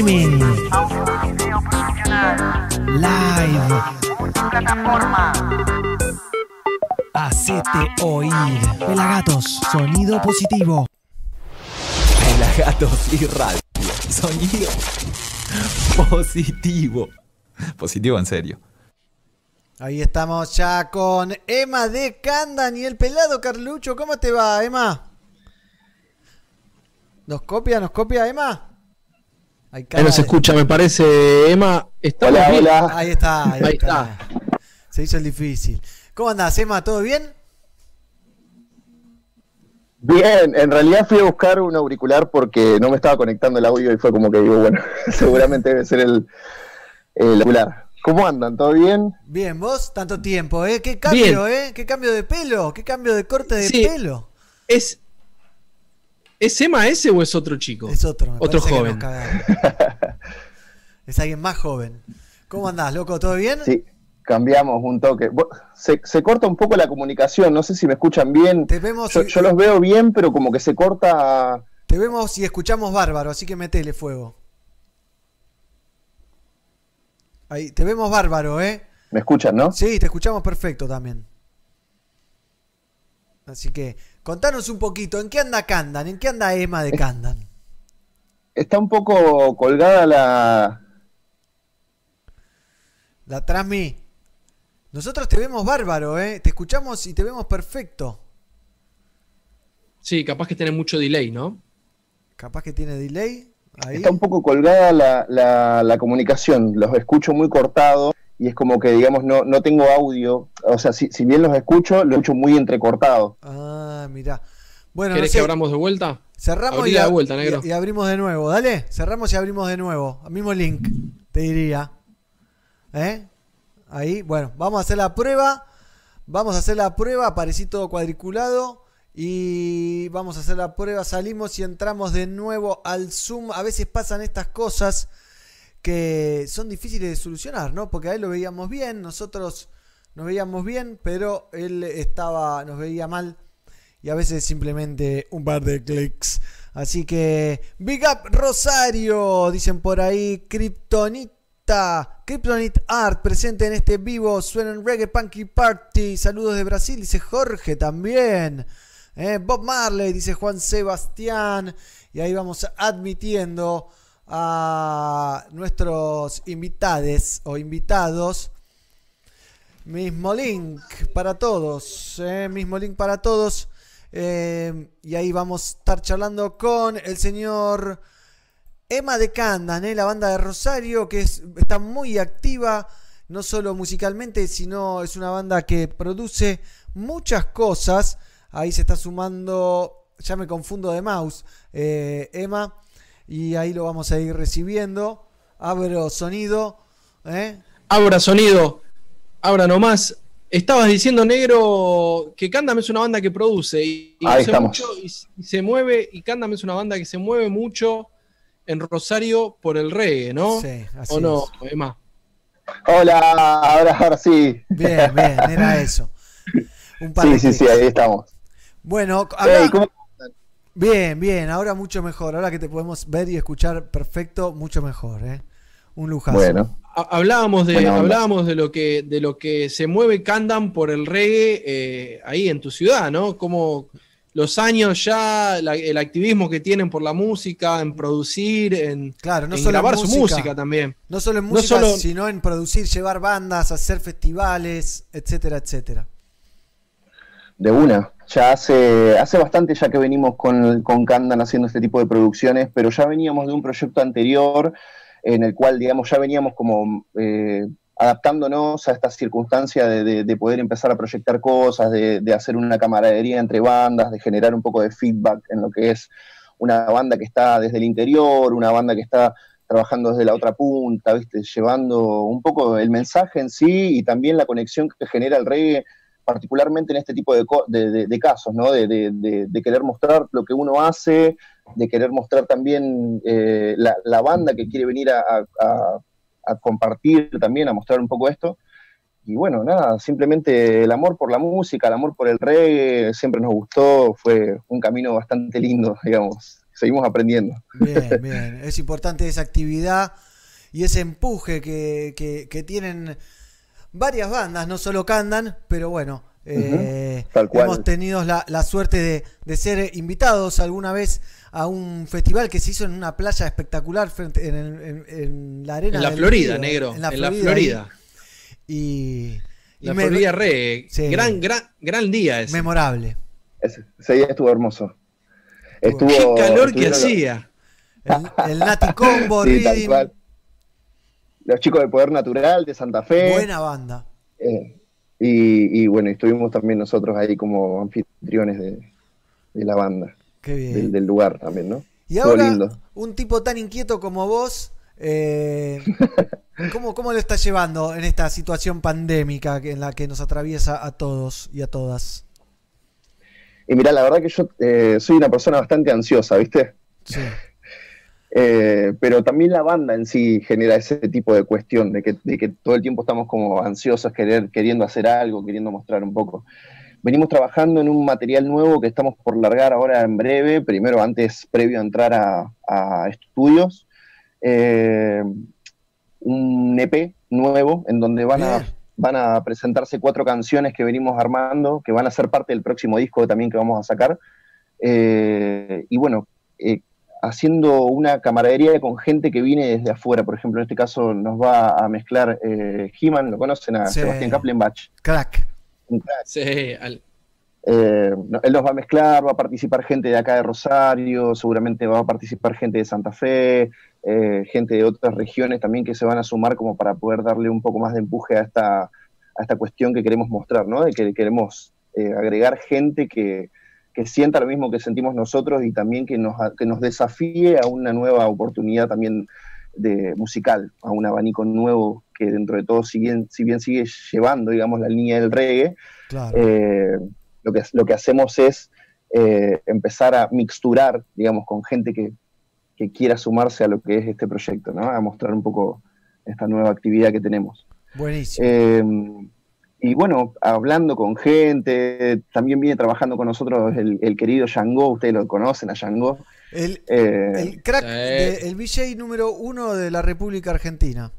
Streaming live. Hacete oír. Pelagatos, sonido positivo.
Pelagatos y radio. Sonido positivo. Positivo en serio.
Ahí estamos ya con Emma de Candan y el pelado Carlucho. ¿Cómo te va, Emma? ¿Nos copia, nos copia, Emma? Hay
Ahí nos
de-
escucha, me parece, Emma. ¿Estamos bien?
Ahí está, ahí,
Ahí
está. Se hizo el difícil. ¿Cómo andás, Emma? ¿Todo bien?
Bien, en realidad fui a buscar un auricular porque no me estaba conectando el audio y fue como que digo, bueno, seguramente debe ser el, el auricular. ¿Cómo andan? ¿Todo bien?
Bien, vos, tanto tiempo, ¿eh? ¿Qué cambio, eh? ¿Qué cambio de pelo? ¿Qué cambio de corte de
Sí.
pelo?
¿Es, ¿Es Emma ese o es otro chico?
Es otro, me
Otro joven.
es alguien más joven. ¿Cómo andás, loco? ¿Todo bien?
Sí, cambiamos un toque. Se, se corta un poco la comunicación, no sé si me escuchan bien.
vemos
yo,
y-
yo los veo bien, pero como que se corta...
Te vemos y escuchamos bárbaro, así que metele fuego. Ahí, te vemos bárbaro, ¿eh?
¿Me escuchan, no?
Sí, te escuchamos perfecto también. Así que, contanos un poquito, ¿en qué anda Candan? ¿En qué anda Emma de Candan?
está un poco colgada la.
La Transmi. Nosotros te vemos bárbaro, ¿eh? Te escuchamos y te vemos perfecto.
Sí, capaz que tiene mucho delay, ¿no?
Capaz que tiene delay. Ahí.
Está un poco colgada la, la, la comunicación. Los escucho muy cortado y es como que, digamos, no, no tengo audio. O sea, si, si bien los escucho, lo escucho muy entrecortado.
Ah, mirá. Bueno, no
¿Querés
sé,
que abramos de vuelta?
cerramos y,
Abrila
a-
de vuelta, negro.
y- y abrimos de nuevo. Dale, cerramos y abrimos de nuevo. Al mismo link, te diría. ¿Eh? Ahí, bueno, vamos a hacer la prueba. Vamos a hacer la prueba, aparecí todo cuadriculado. Y vamos a hacer la prueba, salimos y entramos de nuevo al Zoom. A veces pasan estas cosas que son difíciles de solucionar, ¿no? Porque a él lo veíamos bien, nosotros nos veíamos bien, pero él estaba, nos veía mal y a veces simplemente un par de clics. Así que, Big Up Rosario, dicen por ahí, Kryptonita, Kryptonite Art, presente en este vivo, suenan Reggae Punky Party, saludos de Brasil, dice Jorge también. Eh, Bob Marley, dice Juan Sebastián, y ahí vamos admitiendo a nuestros invitades o invitados. Mismo link para todos, eh, mismo link para todos. Eh, y ahí vamos a estar charlando con el señor Emma de Candan, eh, la banda de Rosario, que es- está muy activa, no solo musicalmente, sino es una banda que produce muchas cosas. Ahí se está sumando, ya me confundo de mouse, eh, Emma, y ahí lo vamos a ir recibiendo. Abro sonido. ¿eh?
Abra sonido. Abra nomás. Estabas diciendo, negro, que Candam es una banda que produce y, y
Ahí
hace
estamos.
mucho y, y se mueve, y Candam es una banda que se mueve mucho en Rosario por el reggae, ¿no?
Sí, así
¿O no,
es.
Emma?
Hola, ahora, ahora sí.
Bien, bien, era eso. Un par
Sí,
de
sí, sí, ahí estamos.
Bueno, habla-
Ey, ¿cómo-
bien, bien, ahora mucho mejor. Ahora que te podemos ver y escuchar perfecto, mucho mejor, ¿eh? Un lujazo.
Bueno,
Ha- Hablábamos de, hablábamos de lo que de lo que se mueve Candam por el reggae eh, ahí en tu ciudad, ¿no? Como los años ya, la- el activismo que tienen por la música, en producir, en,
Claro, no
en
solo en
grabar su
música.
también.
No solo en
No
música,
solo-
sino en producir, llevar bandas, hacer festivales, etcétera, etcétera.
de una. Ya hace, hace bastante ya que venimos con, con haciendo este tipo de producciones, pero ya veníamos de un proyecto anterior en el cual, digamos, ya veníamos como eh, adaptándonos a esta circunstancia de, de- de poder empezar a proyectar cosas, de, de hacer una camaradería entre bandas, de generar un poco de feedback en lo que es una banda que está desde el interior, una banda que está trabajando desde la otra punta, ¿viste? llevando un poco el mensaje en sí y también la conexión que genera el reggae particularmente en este tipo de, casos, ¿no? De, querer mostrar lo que uno hace, de querer mostrar también eh, la, banda que quiere venir a, compartir también, a mostrar un poco esto. Y bueno, nada, simplemente el amor por la música, el amor por el reggae, siempre nos gustó, fue un camino bastante lindo, digamos. Seguimos aprendiendo.
Bien, bien. Es importante esa actividad y ese empuje que tienen varias bandas, no solo Candan, pero bueno, eh,
Tal cual.
hemos tenido la, la suerte de, de ser invitados alguna vez a un festival que se hizo en una playa espectacular frente, en, el- en- en la arena.
En la
del
Florida,
Río,
negro.
En la
En la
Florida. Y, y
La
me-
Florida Reggae.
Sí.
Gran, gran, gran día ese.
memorable.
Ese, ese día estuvo hermoso. Estuvo,
Qué calor que hacía.
El, el Nati Combo,
Sí, cual. Los chicos de Poder Natural de Santa Fe.
buena banda.
Eh, y, y bueno, estuvimos también nosotros ahí como anfitriones de, de la banda,
Qué bien.
del, del lugar también, ¿no?
Y ahora,
lindo.
un tipo tan inquieto como vos, eh, ¿cómo, ¿cómo lo estás llevando en esta situación pandémica en la que nos atraviesa a todos y a todas?
Y mira, la verdad que yo eh, soy una persona bastante ansiosa, ¿viste?
Sí.
Eh, pero también la banda en sí genera ese tipo de cuestión, de que, de que todo el tiempo estamos como ansiosos, querer, queriendo hacer algo, queriendo mostrar un poco. Venimos trabajando en un material nuevo que estamos por largar ahora en breve, primero antes, previo a entrar a, a estudios, eh, un EP nuevo en donde van a, van a presentarse cuatro canciones que venimos armando, que van a ser parte del próximo disco también que vamos a sacar. Eh, y bueno, eh, haciendo una camaradería con gente que viene desde afuera. Por ejemplo, en este caso nos va a mezclar eh, He-Man, lo conocen a
Sí.
Sebastián Kaplenbach.
Crack.
Un crack.
Sí, al-
Eh, no- él nos va a mezclar, va a participar gente de acá de Rosario, seguramente va a participar gente de Santa Fe, eh, gente de otras regiones también que se van a sumar como para poder darle un poco más de empuje a esta, a esta cuestión que queremos mostrar, ¿no? De que queremos eh, agregar gente que, que sienta lo mismo que sentimos nosotros y también que nos, que nos desafíe a una nueva oportunidad también de musical, a un abanico nuevo que dentro de todo, si bien, si bien sigue llevando, digamos, la línea del reggae,
Claro.
eh, lo, que, lo que hacemos es eh, empezar a mixturar, digamos, con gente que, que quiera sumarse a lo que es este proyecto, ¿no? A mostrar un poco esta nueva actividad que tenemos.
Buenísimo.
Eh, y bueno, hablando con gente, también viene trabajando con nosotros el, el querido Yango, ustedes lo conocen a Yango.
El,
Eh,
el crack, de- el VJ número uno de la República Argentina.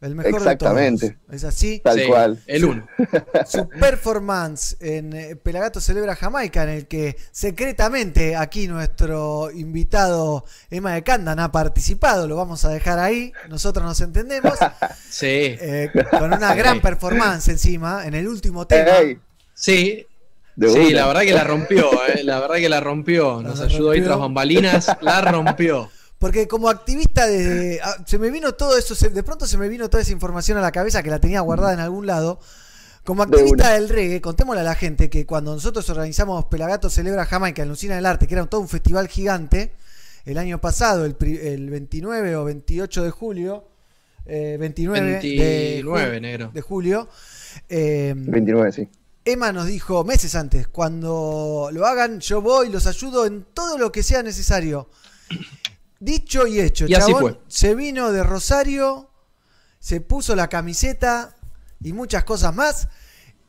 El mejor
Exactamente.
de todos. Es así.
Tal Sí, cual.
el uno.
Su performance en eh, Pelagato Celebra Jamaica, en el que secretamente aquí nuestro invitado Emma de Candan ha participado, lo vamos a dejar ahí, nosotros nos entendemos,
Sí.
eh, con una gran performance encima, en el último tema.
Sí.
De
sí, la verdad que la rompió, eh, la verdad que la rompió. Nos
La
ayudó ahí
rompió.
tras bambalinas, la rompió.
Porque como activista de, ah, se me vino todo eso, se- de pronto se me vino toda esa información a la cabeza que la tenía guardada en algún lado. Como
De
activista del reggae, contémosle a la gente que cuando nosotros organizamos Pelagato Celebra Jamaica en Lucina del Arte, que era todo un festival gigante, el año pasado, el, el 29 o 28 de julio, eh, 29, de,
29,
ju-
negro.
de julio, eh,
29, sí.
Emma nos dijo meses antes, cuando lo hagan, yo voy, los ayudo en todo lo que sea necesario. Dicho y hecho,
Y así
chabón
fue.
se vino de Rosario, se puso la camiseta y muchas cosas más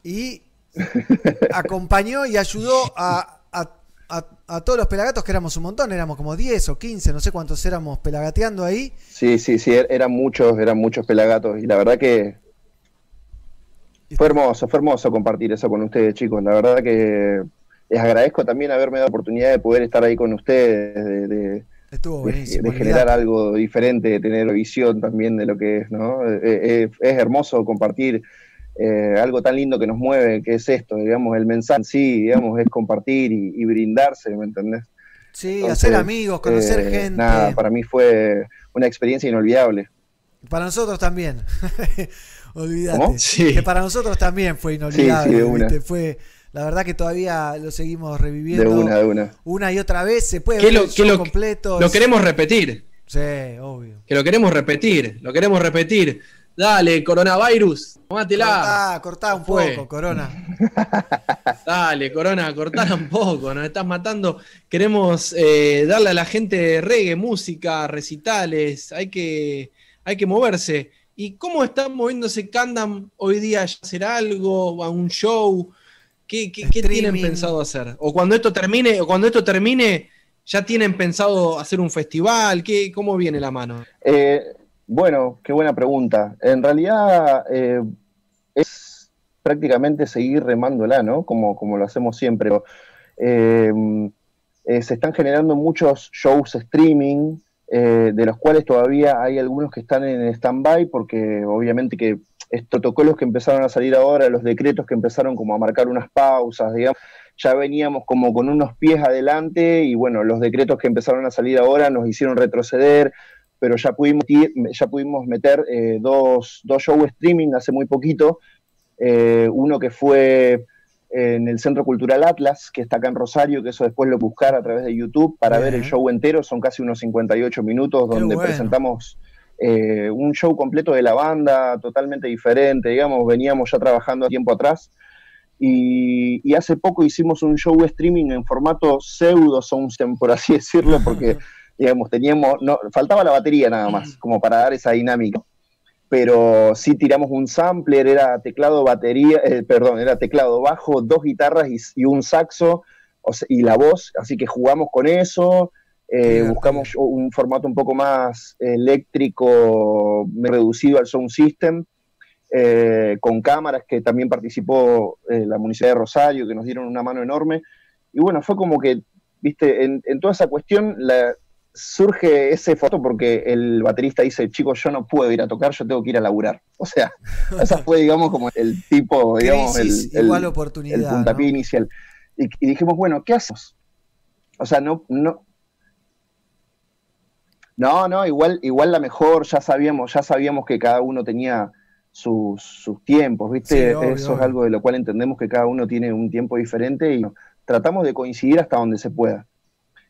y acompañó y ayudó a, a- a- a todos los pelagatos, que éramos un montón, éramos como 10 o 15, no sé cuántos éramos pelagateando ahí.
Sí, sí, sí, er- eran muchos, eran muchos pelagatos y la verdad que fue hermoso, fue hermoso compartir eso con ustedes, chicos. La verdad que les agradezco también haberme dado la oportunidad de poder estar ahí con ustedes, de, de-
Estuvo buenísimo.
de generar algo diferente, de tener visión también de lo que es, ¿no? Eh, eh, es hermoso compartir eh, algo tan lindo que nos mueve, que es esto, digamos, el mensaje en sí, digamos, es compartir y, y brindarse, ¿me entendés?
Sí,
Entonces,
hacer amigos, conocer
eh,
gente.
Nada, para mí fue una experiencia inolvidable.
Para nosotros también. Olvídate.
Sí.
Que para nosotros también fue inolvidable.
Sí, sí.
Fue, la verdad que todavía lo seguimos reviviendo.
De una, de una.
Una y otra vez. Se puede
¿Qué
ver
lo- lo-
completo.
Lo
es-
queremos repetir.
Sí, obvio.
Que lo queremos repetir. Lo queremos repetir. Dale, coronavirus. Tomátela.
Cortá, cortá un
Fue.
poco, Corona.
Dale, Corona, cortala un poco, nos estás matando. Queremos eh, darle a la gente reggae, música, recitales, hay que, hay que moverse. ¿Y cómo está moviéndose Candam hoy día? ¿Ya hacer algo? ¿A un show? ¿Qué, qué- qué tienen pensado hacer? O cuando esto termine, o cuando esto termine, ¿ya tienen pensado hacer un festival? ¿Qué, ¿Cómo viene la mano?
Eh, bueno, qué buena pregunta. En realidad eh, es prácticamente seguir remándola, ¿no? Como, como lo hacemos siempre. Eh, eh, se están generando muchos shows streaming, eh, de los cuales todavía hay algunos que están en stand-by, porque obviamente que protocolos que empezaron a salir ahora, los decretos que empezaron como a marcar unas pausas, digamos, ya veníamos como con unos pies adelante y bueno, los decretos que empezaron a salir ahora nos hicieron retroceder, pero ya pudimos, ya pudimos meter eh, dos, dos shows streaming hace muy poquito, eh, uno que fue en el Centro Cultural Atlas, que está acá en Rosario, que eso después lo buscar a través de YouTube para ver el show entero, son casi unos 58 minutos donde
bueno.
presentamos eh, un show completo de la banda, totalmente diferente, digamos, veníamos ya trabajando a tiempo atrás. Y, y hace poco hicimos un show streaming en formato pseudo soundstem, por así decirlo, porque, digamos, teníamos, no, faltaba la batería nada más, como para dar esa dinámica. Pero sí tiramos un sampler, era teclado, batería, eh, perdón, era teclado bajo, dos guitarras y, y un saxo, o sea, y la voz, así que jugamos con eso, eh, buscamos un formato un poco más eléctrico, reducido al sound system, eh, con cámaras que también participó eh, la Municipalidad de Rosario, que nos dieron una mano enorme. Y bueno, fue como que, viste, en, en toda esa cuestión, la- surge ese foto porque el baterista dice, chicos, yo no puedo ir a tocar, yo tengo que ir a laburar. O sea, esa fue, digamos, como el tipo, digamos,
Crisis,
el, el-
igual oportunidad,
el puntapié
¿no?
inicial. Y, y dijimos, bueno, ¿qué hacemos? O sea, no, no. No, no, igual, igual la mejor, ya sabíamos, ya sabíamos que cada uno tenía sus, sus tiempos, ¿viste?
Sí, obvio,
Eso es algo de lo cual entendemos que cada uno tiene un tiempo diferente y tratamos de coincidir hasta donde se pueda.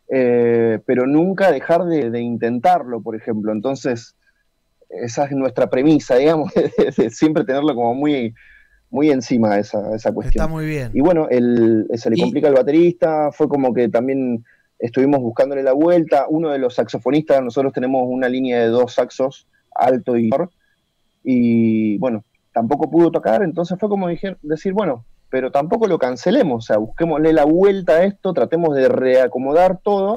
Eh, pero nunca dejar de, de intentarlo, por ejemplo. Entonces, esa es nuestra premisa, digamos, de, de siempre tenerlo como muy, muy encima esa, esa cuestión.
Está muy bien.
Y bueno, el, se le complica el baterista, fue como que también estuvimos buscándole la vuelta. Uno de los saxofonistas, nosotros tenemos una línea de dos saxos, alto y menor, y bueno, tampoco pudo tocar, entonces fue como dije- decir, bueno, pero tampoco lo cancelemos, o sea, busquémosle la vuelta a esto, tratemos de reacomodar todo.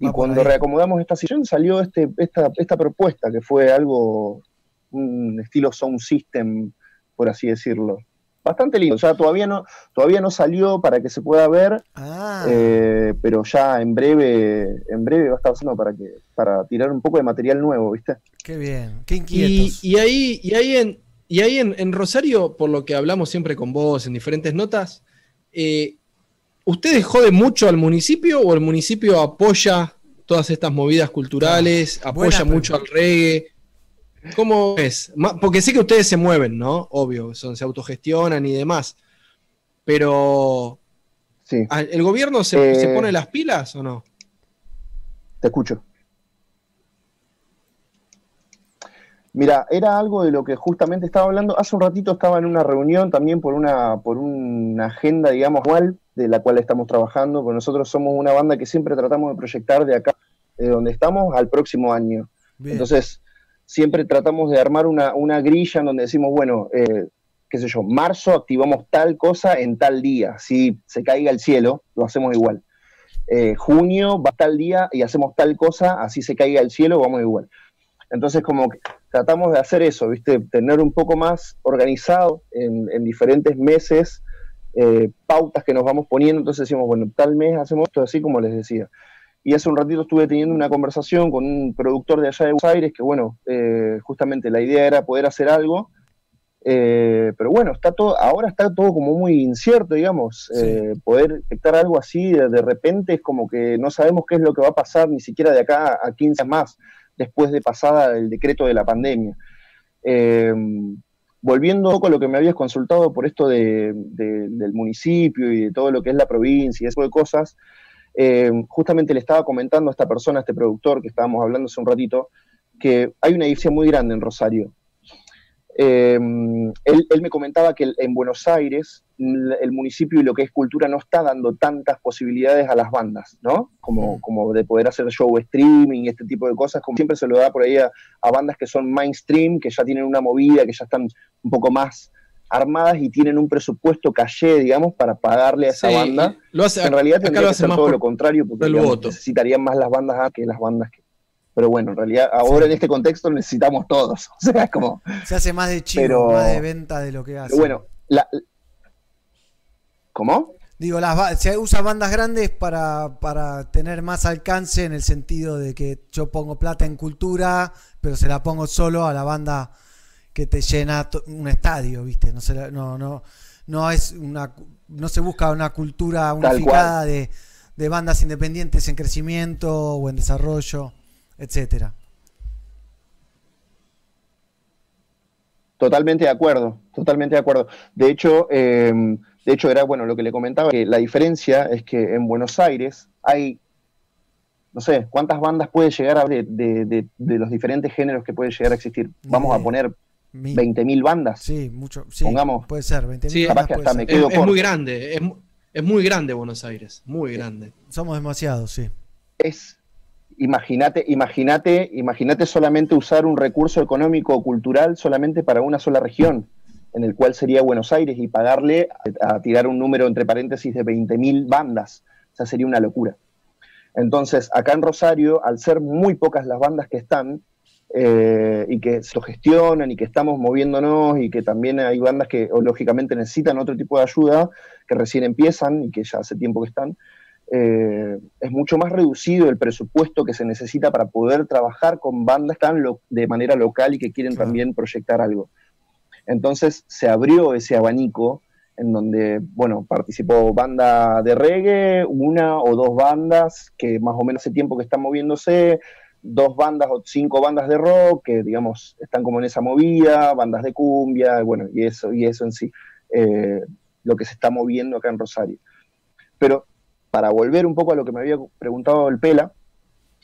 y cuando reacomodamos esta sesión salió este, esta, esta propuesta, que fue algo, un estilo sound system, por así decirlo. Bastante lindo, o sea, todavía no, todavía no salió para que se pueda ver,
Ah,
eh, pero ya en breve, en breve va a estar haciendo para que, para tirar un poco de material nuevo, ¿viste?
qué bien, qué inquietos.
y ahí, y ahí, en, y ahí en, en Rosario, por lo que hablamos siempre con vos en diferentes notas, eh, ¿ustedes joden mucho al municipio o el municipio apoya todas estas movidas culturales, apoya
buena
mucho al reggae? ¿Cómo es? Porque sé que ustedes se mueven, ¿no? Obvio, son, se autogestionan y demás. Pero,
Sí,
¿a- ¿el gobierno se,
Eh,
se pone las pilas o no?
te escucho. Mira, era algo de lo que justamente estaba hablando. Hace un ratito estaba en una reunión también por una, por una agenda, digamos, anual de la cual estamos trabajando, porque nosotros somos una banda que siempre tratamos de proyectar de acá, de donde estamos, al próximo año.
Bien.
Entonces, siempre tratamos de armar una, una grilla en donde decimos, bueno, eh, qué sé yo, marzo activamos tal cosa en tal día. Si se caiga el cielo, lo hacemos igual. Eh, junio va tal día y hacemos tal cosa, así se caiga el cielo, vamos igual. Entonces, como que tratamos de hacer eso, ¿viste? Tener un poco más organizado en, en diferentes meses, eh, pautas que nos vamos poniendo. Entonces decimos, bueno, tal mes hacemos esto así como les decía. Y hace un ratito estuve teniendo una conversación con un productor de allá de Buenos Aires, que bueno, eh, justamente la idea era poder hacer algo. eh, pero bueno, está todo, ahora está todo como muy incierto, digamos. eh, poder detectar algo así de, de repente es como que no sabemos qué es lo que va a pasar ni siquiera de acá a 15 más después de pasada el decreto de la pandemia. Eh, volviendo un poco a lo que me habías consultado por esto de- de- del municipio y de todo lo que es la provincia y ese tipo de cosas, eh, justamente le estaba comentando a esta persona, a este productor que estábamos hablando hace un ratito, que hay una diferencia muy grande en Rosario. Eh, él, él me comentaba que en Buenos Aires el municipio y lo que es cultura no está dando tantas posibilidades a las bandas, ¿no? Como, como de poder hacer show streaming y este tipo de cosas, como siempre se lo da por ahí a, a bandas que son mainstream, que ya tienen una movida, que ya están un poco más armadas y tienen un presupuesto caché, digamos, para pagarle a esa
Sí,
banda.
lo hace-
en realidad tendría
lo
que ser todo
por-
lo contrario, porque digamos, necesitarían más las bandas A que las bandas que... Pero bueno, en realidad ahora en este contexto necesitamos todos. O sea, es como...
Se hace más de chivo,
pero-
más de venta de lo que hace.
Pero bueno, la- ¿cómo?
Digo, las, se usa bandas grandes para, para tener más alcance en el sentido de que yo pongo plata en cultura, pero se la pongo solo a la banda que te llena un estadio, ¿viste? No se, no, no, no es una no se busca una cultura unificada de, de bandas independientes en crecimiento o en desarrollo, etcétera.
Totalmente de acuerdo, totalmente de acuerdo. De hecho, eh, de hecho era bueno lo que le comentaba, que la diferencia es que en Buenos Aires hay, no sé, ¿cuántas bandas puede llegar a de, de- de- de los diferentes géneros que puede llegar a existir? Vamos a poner. 20.000 bandas.
Sí, mucho, sí,
Pongamos.
puede ser, 20.000
Sí,
Capaz que
bandas
hasta me.
Es,
quedo
es
corto.
muy grande, es, es muy grande Buenos Aires, muy grande.
Somos demasiados, sí.
es imagínate, imagínate, imagínate solamente usar un recurso económico o cultural solamente para una sola región, en el cual sería Buenos Aires, y pagarle a, a tirar un número entre paréntesis de 20.000 bandas. O sea, sería una locura. Entonces, acá en Rosario, al ser muy pocas las bandas que están, eh, y que se gestionan y que estamos moviéndonos y que también hay bandas que o, lógicamente necesitan otro tipo de ayuda, que recién empiezan y que ya hace tiempo que están, eh, es mucho más reducido el presupuesto que se necesita para poder trabajar con bandas tan lo- de manera local y que quieren también proyectar algo. Entonces se abrió ese abanico en donde, bueno, participó banda de reggae, una o dos bandas que más o menos hace tiempo que están moviéndose, dos bandas o cinco bandas de rock que, digamos, están como en esa movida, bandas de cumbia, bueno, y eso, y eso en sí, eh, lo que se está moviendo acá en Rosario. Pero para volver un poco a lo que me había preguntado el Pela,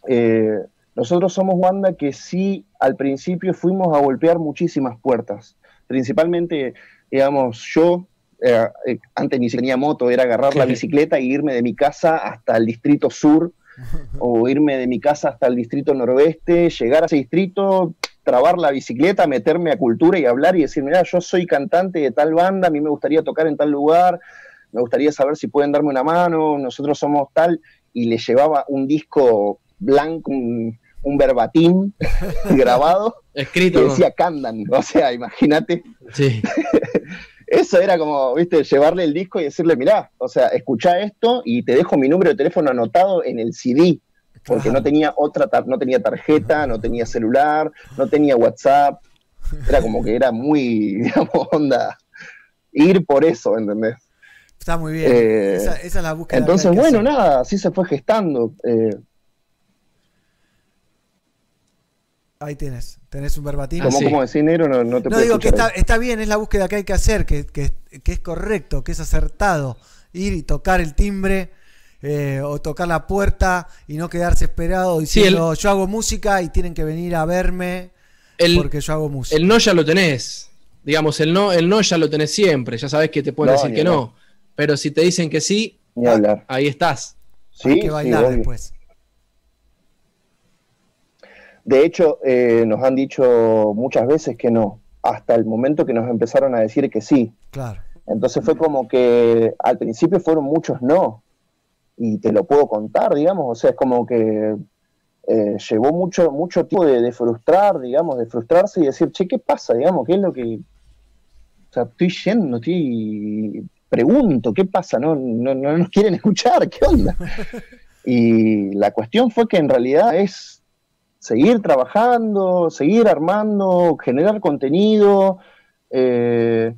eh, nosotros somos banda que sí al principio fuimos a golpear muchísimas puertas. Principalmente, digamos, yo eh, antes ni siquiera tenía moto, era agarrar la bicicleta e irme de mi casa hasta el distrito sur o irme de mi casa hasta el distrito noroeste, llegar a ese distrito, trabar la bicicleta, meterme a cultura y hablar y decir, mira, yo soy cantante de tal banda, a mí me gustaría tocar en tal lugar, me gustaría saber si pueden darme una mano, nosotros somos tal, y le llevaba un disco blanco, un, un verbatim grabado,
Escrito.
que decía Candan, o sea, imagínate.
Sí.
Eso era como, viste, llevarle el disco y decirle, mirá, o sea, escuchá esto y te dejo mi número de teléfono anotado en el CD, porque no tenía otra, tar- no tenía tarjeta, no tenía celular, no tenía WhatsApp, era como que era muy, digamos, onda, ir por eso, ¿entendés?
Está muy bien.
Eh,
esa, esa es la búsqueda. que
Entonces,
que
bueno,
hacer.
nada, así se fue gestando. eh,
Ahí tienes. Tenés un verbatim.
como, como decir negro, no, no te
No digo que está, está bien, es la búsqueda que hay que hacer, que, que- que es correcto, que es acertado. Ir y tocar el timbre eh, o tocar la puerta y no quedarse esperado diciendo yo hago música y tienen que venir a verme
El-
porque yo hago música.
El no ya lo tenés. Digamos, el no, el no ya lo tenés siempre. Ya sabés que te pueden
No,
decir que no. Pero si te dicen que sí,
hablar.
ahí estás.
Sí, Hay que sí, bailar
después.
De hecho, eh, nos han dicho muchas veces que no, hasta el momento que nos empezaron a decir que sí.
Claro.
Entonces fue como que al principio fueron muchos no, y te lo puedo contar, digamos, o sea, es como que eh, llevó mucho, mucho tiempo de, de frustrar, digamos, de frustrarse y decir, che, ¿qué pasa, digamos? ¿Qué es lo que... O sea, estoy yendo, estoy... Pregunto, ¿qué pasa? No, no, no nos quieren escuchar, ¿qué onda? Y la cuestión fue que en realidad es seguir trabajando, seguir armando, generar contenido. eh,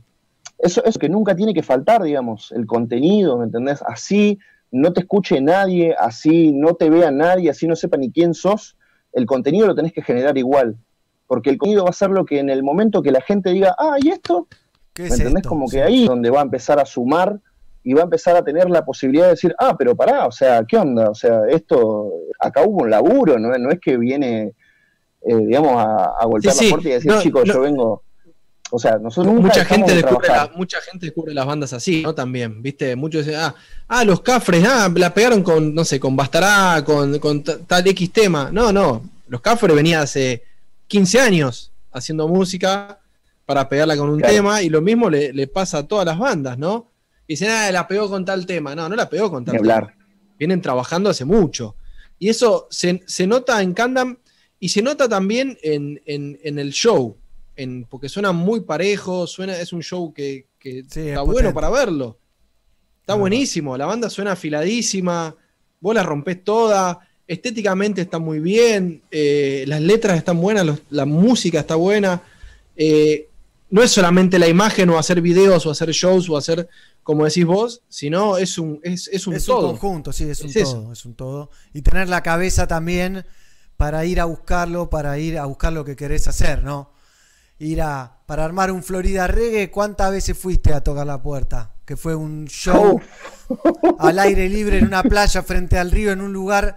eso es que nunca tiene que faltar, digamos, el contenido, ¿me entendés? Así no te escuche nadie, así no te vea nadie, así no sepa ni quién sos, el contenido lo tenés que generar igual. Porque el contenido va a ser lo que en el momento que la gente diga, ah, ¿y esto?
¿Qué
¿Me
es
entendés?
esto?
Como
Sí.
que ahí es donde va a empezar a sumar y va a empezar a tener la posibilidad de decir, ah, pero pará, o sea, ¿qué onda? O sea, esto, acá hubo un laburo, no, no es que viene, eh, digamos, a, a golpear
Sí, sí.
la puerta y decir,
No,
chicos,
no.
yo vengo. O sea, nosotros nunca
mucha gente,
de
descubre la- mucha gente descubre las bandas así, ¿no? También, ¿viste? Muchos dicen, ah, ah, los cafres, ah, la pegaron con, no sé, con Bastará, con, con ta- tal X tema. No, no, los cafres venía hace 15 años haciendo música para pegarla con un
Claro.
tema y lo mismo le, le pasa a todas las bandas, ¿no? Y dicen, ah, la pegó con tal tema. No, no la pegó con tal tema. Vienen trabajando hace mucho. Y eso se, se nota en Candam y se nota también en, en- en el show. En, porque suena muy parejo, suena, es un show que, que está
es
bueno
potente.
para verlo. Está buenísimo, la banda suena afiladísima, vos la rompés toda, estéticamente está muy bien, eh, las letras están buenas, los- la música está buena. eh, no es solamente la imagen o hacer videos o hacer shows o hacer, como decís vos, sino es un, es, es un
es
todo.
un conjunto, sí, es un
Es eso.
todo, es un todo. Y tener la cabeza también para ir a buscarlo, para ir a buscar lo que querés hacer, ¿no? Ir a, para armar un Florida Reggae, ¿cuántas veces fuiste a tocar la puerta? Que fue un show al aire libre en una playa frente al río, en un lugar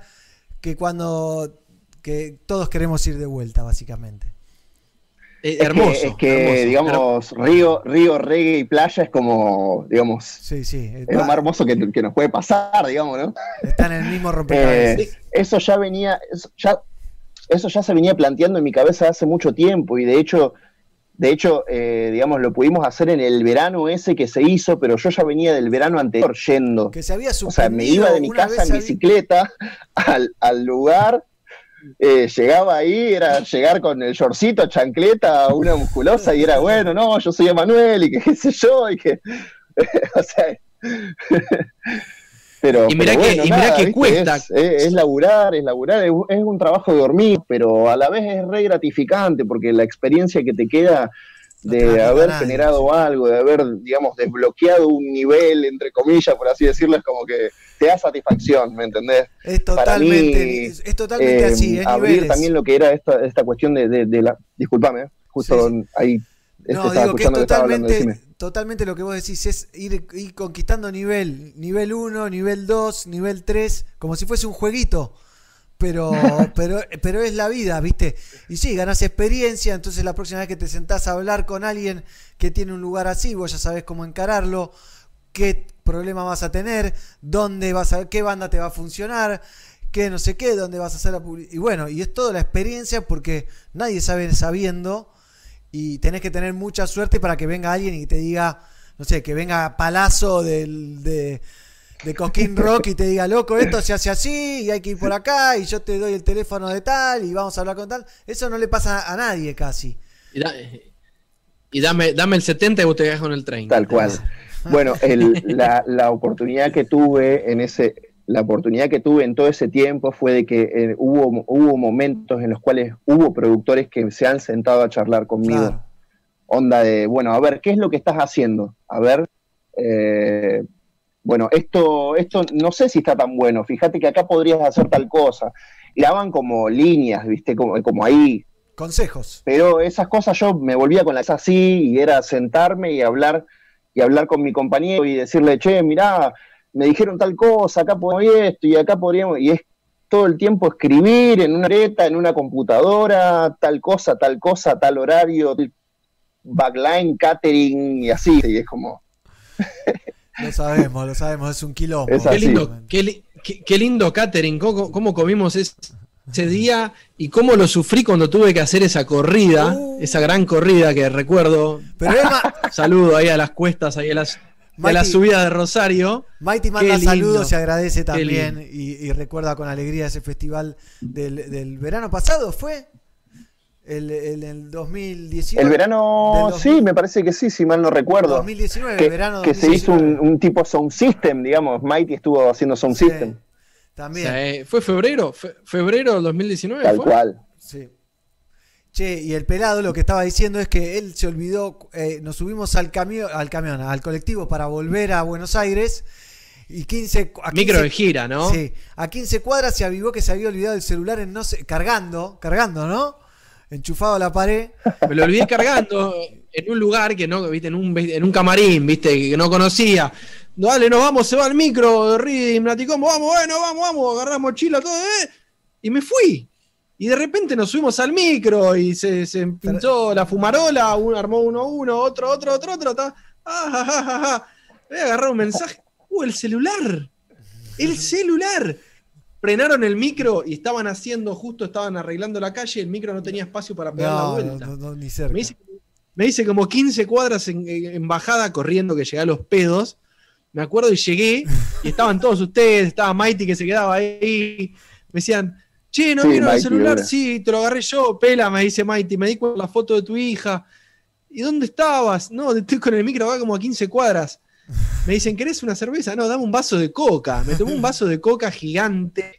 que cuando que todos queremos ir de vuelta, básicamente.
Eh,
Es
hermoso.
que, es que,
hermoso.
digamos, río, río, reggae y playa es como, digamos,
Sí, sí.
es lo más hermoso que, que nos puede pasar, digamos, ¿no?
Está en el mismo rompecabezas.
Eh, eso ya venía, eso ya, eso ya se venía planteando en mi cabeza hace mucho tiempo y de hecho, de hecho, eh, digamos, lo pudimos hacer en el verano ese que se hizo, pero yo ya venía del verano anterior yendo.
que se había
O sea, me iba de mi casa en
había-
bicicleta al, al lugar, eh, llegaba ahí, era llegar con el shortcito, chancleta, una musculosa, y era bueno, no, yo soy Emanuel, y que qué sé yo, y que. o sea. Pero,
Y mirá
pero
que- y mirá que
¿viste?
cuesta.
Es, es- es laburar, es laburar, es, es un trabajo de dormir, pero a la vez es re gratificante porque la experiencia que te queda de haber generado algo, de haber, digamos, desbloqueado un nivel, entre comillas, por así decirlo, es como que te da satisfacción, ¿me entendés?
Es
Para mí,
totalmente, es, totalmente
eh,
así, es
abrir
niveles.
también lo que era esta, esta cuestión de, de- de la... Disculpame, ¿eh? justo ahí este,
No,
estaba
digo que es
que
totalmente, totalmente lo que vos decís, es ir, ir conquistando nivel, nivel 1, nivel 2, nivel 3, como si fuese un jueguito. Pero, pero, pero es la vida, ¿viste? Y sí, ganás experiencia, entonces la próxima vez que te sentás a hablar con alguien que tiene un lugar así, vos ya sabés cómo encararlo, qué problema vas a tener, dónde vas a, qué banda te va a funcionar, qué no sé qué, dónde vas a hacer la publicidad. Y bueno, y es toda la experiencia porque nadie sabe sabiendo y tenés que tener mucha suerte para que venga alguien y te diga, no sé, que venga Palazo del, de, de Cosquín Rock y te diga, loco, esto se hace así y hay que ir por acá y yo te doy el teléfono de tal y vamos a hablar con tal. Eso no le pasa a nadie casi.
Y, da- y dame, dame el 70 y vos te quedás con el 30.
Tal cual. Bueno, el- la, la oportunidad que tuve en ese, la oportunidad que tuve en todo ese tiempo fue de que eh, hubo, hubo momentos en los cuales hubo productores que se han sentado a charlar conmigo.
Claro.
Onda de, bueno, a ver, ¿qué es lo que estás haciendo? A ver, eh, bueno, esto, esto no sé si está tan bueno. Fíjate que acá podrías hacer tal cosa. Y daban como líneas, ¿viste? Como, como ahí,
Consejos.
pero esas cosas yo me volvía con las así y era sentarme y hablar y hablar con mi compañero y decirle, che, mirá, me dijeron tal cosa, acá podemos esto y acá podríamos, y es todo el tiempo escribir en una areta, en una computadora, tal cosa, tal cosa, tal horario, backline, catering y así, y es como...
Lo sabemos, lo sabemos, es un quilombo.
Es
Qué lindo, qué, li- qué- qué lindo catering, cómo, cómo comimos es- ese día y cómo lo sufrí cuando tuve que hacer esa corrida, esa gran corrida que recuerdo.
Pero Emma,
Saludo ahí a las cuestas, ahí a las, a la subida de Rosario.
Mighty manda
lindo,
saludos y agradece también y, y recuerda con alegría ese festival del, del verano pasado, ¿fue? El, el, el 2019.
El verano, sí, me parece que sí, si mal no recuerdo.
2019,
que,
verano
que se hizo
2019.
un, un tipo sound system, digamos, Mighty estuvo haciendo sound
Sí,
system,
También.
O sea, ¿Fue febrero? Fe- ¿Febrero del 2019?
tal
fue?
cual.
Sí. Che, y el pelado lo que estaba diciendo es que él se olvidó, eh, nos subimos al camión, al camión, al colectivo para volver a Buenos Aires y 15, a 15
Micro de gira, ¿no?
Sí, a 15 cuadras se avivó que se había olvidado el celular en no sé, cargando, cargando, ¿no? Enchufado a la pared.
Me lo olvidé cargando en un lugar que no, viste, en un, en un camarín, viste, que no conocía. Dale, nos vamos, se va al micro, Reading, Naticombo, vamos, bueno, vamos, vamos, agarramos mochila, todo, ¿eh? Y me fui. Y de repente nos subimos al micro y se, se la fumarola, uno armó uno uno, otro, otro, otro, otro, ta, ah, ja, ja, ja. Voy a agarrar un mensaje. ¡Uh, el celular! ¡El celular! Frenaron el micro y estaban haciendo, justo estaban arreglando la calle, el micro no tenía espacio para pegar la vuelta.
no, no, ni cerca.
Me hice, me hice como 15 cuadras en, en bajada corriendo que llegué a los pedos. Me acuerdo y llegué y estaban todos ustedes, estaba Mighty que se quedaba ahí. Me decían, che, ¿no
Sí,
vieron el celular? Sí, te lo agarré yo, pela, me dice Mighty. Me di con la foto de tu hija. ¿Y dónde estabas? No, estoy con el micro acá como a 15 cuadras. Me dicen, ¿querés una cerveza? No, dame un vaso de coca. Me tomé un vaso de coca gigante.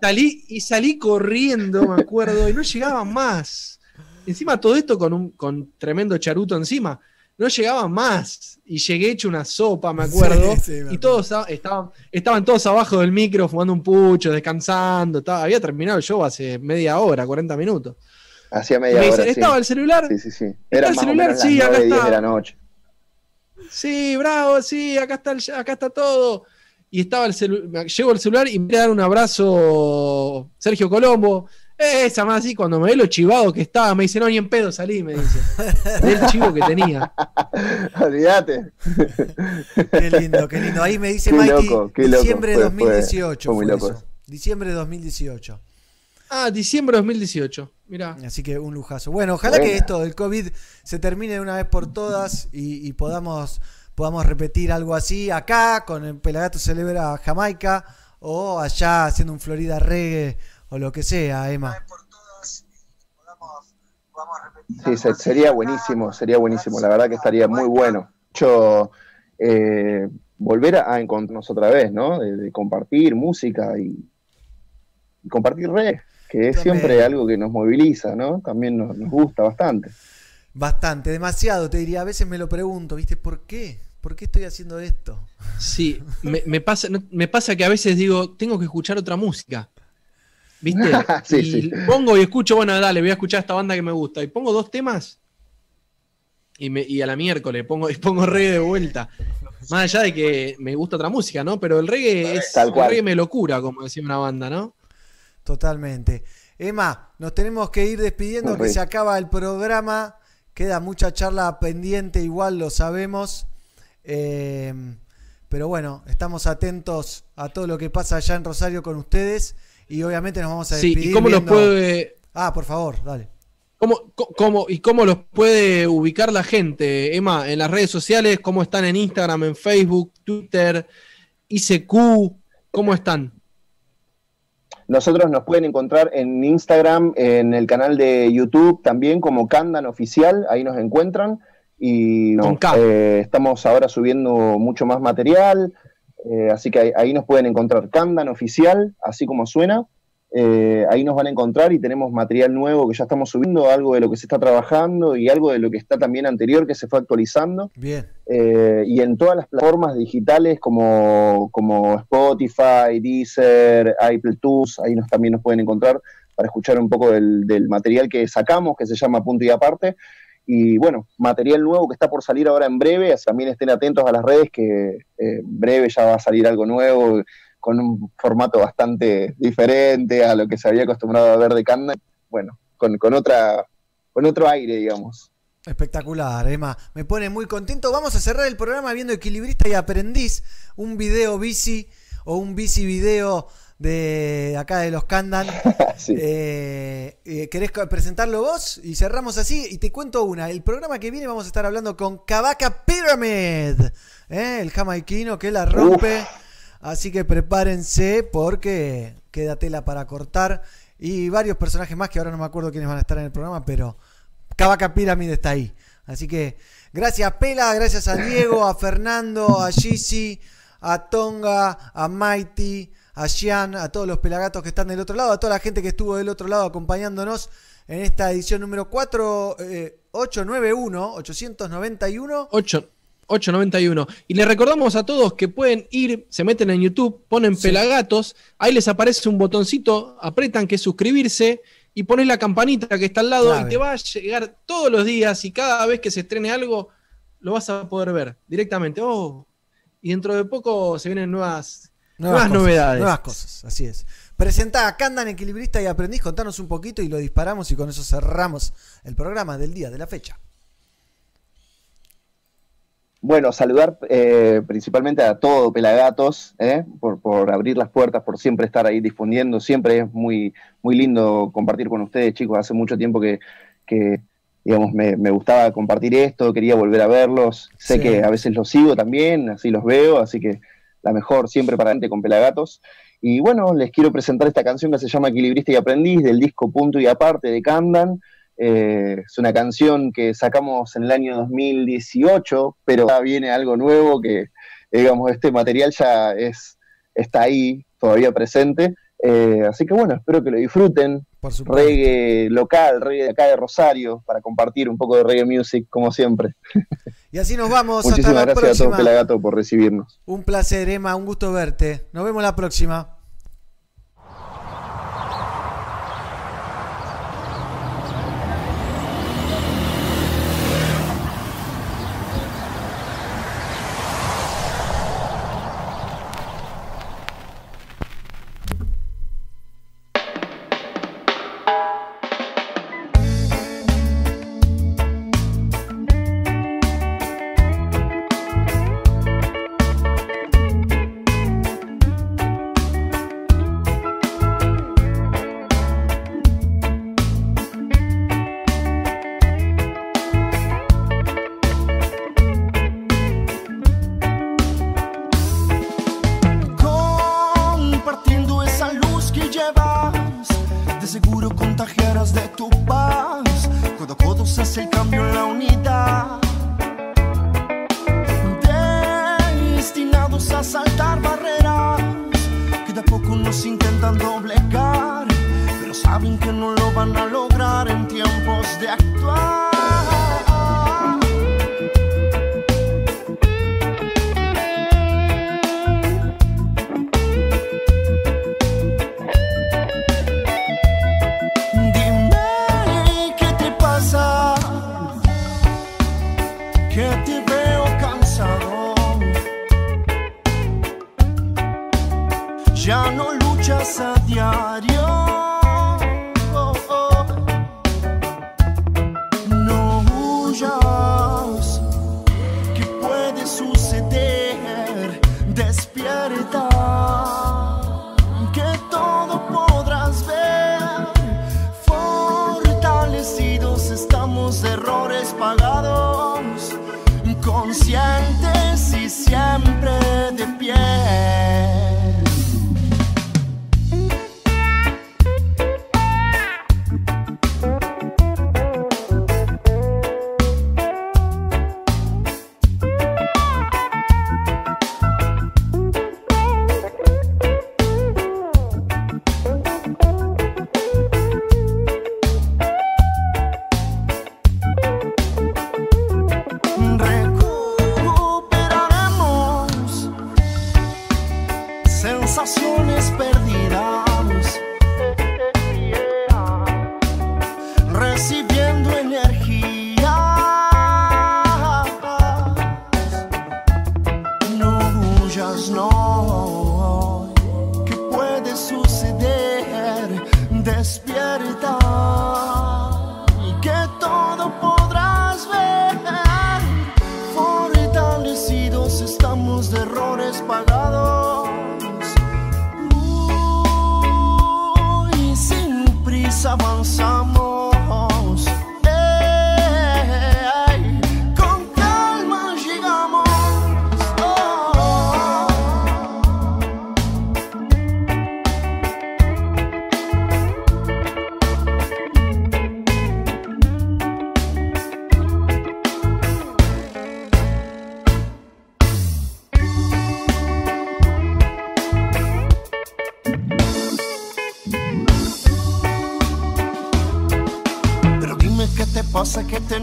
Salí, y salí corriendo, me acuerdo, y no llegaba más. Encima todo esto con un con tremendo charuto encima. No llegaba más. Y llegué hecho una sopa, me acuerdo.
Sí, sí, me
y todos esta- estaban, estaban todos abajo del micro fumando un pucho, descansando. estaba- había terminado el show hace media hora, 40 minutos.
Hacía media
me
hora.
dicen,
sí.
¿estaba el celular?
Sí, sí, sí.
¿Está
Era
el celular?
menos
Sí,
las
acá
9, 10
está.
de la noche.
Sí, bravo, sí, acá está, el- acá está todo. Y estaba el celular, llego el celular y me quiere dar un abrazo Sergio Colombo. Esa más así, cuando me ve lo chivado que estaba, me dice, no, ni en pedo salí, me dice. Del chivo que tenía.
Olvídate.
Qué lindo, qué lindo. Ahí me dice
Qué
Mighty,
loco, qué loco.
diciembre de
Fue- fue-
2018
fue muy loco
eso. Diciembre de 2018.
Ah, diciembre de 2018. Mirá.
Así que un lujazo. Bueno, ojalá
Bueno.
que esto del COVID se termine de una vez por todas y, y podamos, podamos repetir algo así acá con el Pelagato Celebra Jamaica o allá haciendo un Florida Reggae o lo que sea, Emma.
Sí, se- sería buenísimo, sería buenísimo. La verdad que estaría muy bueno. Yo, eh, volver a, a encontrarnos otra vez, ¿no? De, de compartir música y, y compartir redes, que es siempre algo que nos moviliza, ¿no? También nos, nos gusta bastante.
Bastante, demasiado, te diría. A veces me lo pregunto, ¿viste? ¿Por qué? ¿Por qué estoy haciendo esto?
Sí, me, me pasa, no- me pasa que a veces digo, tengo que escuchar otra música. ¿Viste?
Sí,
y
sí.
pongo y escucho, bueno, dale, voy a escuchar esta banda que me gusta. Y pongo dos temas y, me, y a la miércoles pongo, y pongo reggae de vuelta. Más allá de que me gusta otra música, ¿no? Pero el reggae es
Tal
el
cual.
reggae me locura, como decía una banda, ¿no?
Totalmente. Emma, nos tenemos que ir despidiendo, que se acaba el programa. Queda mucha charla pendiente, igual lo sabemos. Eh, pero bueno, estamos atentos a todo lo que pasa allá en Rosario con ustedes. Y obviamente nos vamos a
Sí,
despedir.
¿y cómo los puede,
Ah, por favor, dale.
cómo, cómo- y cómo los puede ubicar la gente, Emma, en las redes sociales? ¿Cómo están en Instagram, en Facebook, Twitter, ICQ? ¿Cómo están?
Nosotros nos pueden encontrar en Instagram, en el canal de YouTube también como Candan Oficial, ahí nos encuentran. Y
K.
eh, estamos ahora subiendo mucho más material, eh, así que ahí, ahí nos pueden encontrar Candan Oficial, así como suena. Eh, ahí nos van a encontrar y tenemos material nuevo que ya estamos subiendo, algo de lo que se está trabajando y algo de lo que está también anterior que se fue actualizando.
Bien.
Eh, y en todas las plataformas digitales como, como Spotify, Deezer, iTunes, ahí nos, también nos pueden encontrar para escuchar un poco del, del material que sacamos, que se llama Punto y Aparte. Y bueno, material nuevo que está por salir ahora en breve, también estén atentos a las redes que eh, en breve ya va a salir algo nuevo con un formato bastante diferente a lo que se había acostumbrado a ver de Candan, bueno, con, con, otra, con otro aire, digamos.
Espectacular, Emma. Me pone muy contento. Vamos a cerrar el programa viendo Equilibrista y Aprendiz. Un video bici o un bici video de acá de los Candan. Eh, eh, ¿Querés presentarlo vos? Y cerramos así. Y te cuento una. El programa que viene vamos a estar hablando con Kabaka Pyramid. ¿eh? El jamaiquino que la rompe. Así que prepárense porque queda tela para cortar. Y varios personajes más que ahora no me acuerdo quiénes van a estar en el programa, pero Kabaka Pyramid está ahí. Así que gracias Pela, gracias a Diego, a Fernando, a Gisi, a Tonga, a Mighty, a Xian, a todos los pelagatos que están del otro lado, a toda la gente que estuvo del otro lado acompañándonos en esta edición número 4, eh, 891, 891.
8, 891. Y les recordamos a todos que pueden ir, se meten en YouTube, ponen Pelagatos, ahí les aparece un botoncito, apretan que es suscribirse y pones la campanita que está al lado
Clave.
y te va a llegar todos los días y cada vez que se estrene algo lo vas a poder ver directamente. Oh, y dentro de poco se vienen nuevas, nuevas,
cosas,
novedades.
Nuevas cosas, así es. Presentá a Candan Equilibrista y Aprendiz, contanos un poquito y lo disparamos y con eso cerramos el programa del día, de la fecha.
Bueno, saludar eh, principalmente a todo Pelagatos, ¿eh? por, por abrir las puertas, por siempre estar ahí difundiendo. Siempre es muy, muy lindo compartir con ustedes, chicos. Hace mucho tiempo que, que, digamos, me, me gustaba compartir esto, quería volver a verlos. Sé
Sí.
que a veces los sigo también, así los veo, así que la mejor siempre para adelante con Pelagatos. Y bueno, les quiero presentar esta canción que se llama Equilibrista y Aprendiz, del disco Punto y Aparte de Candan. Eh, es una canción que sacamos en el año 2018, pero ya viene algo nuevo que, digamos, este material ya es, está ahí, todavía presente. Eh, así que bueno, espero que lo disfruten. Reggae local, reggae de acá de Rosario, para compartir un poco de reggae music, como siempre.
Y así nos vamos. hasta
Muchísimas
la
gracias a todos Pelagato por recibirnos.
Un placer, Emma. Un gusto verte. Nos vemos la próxima.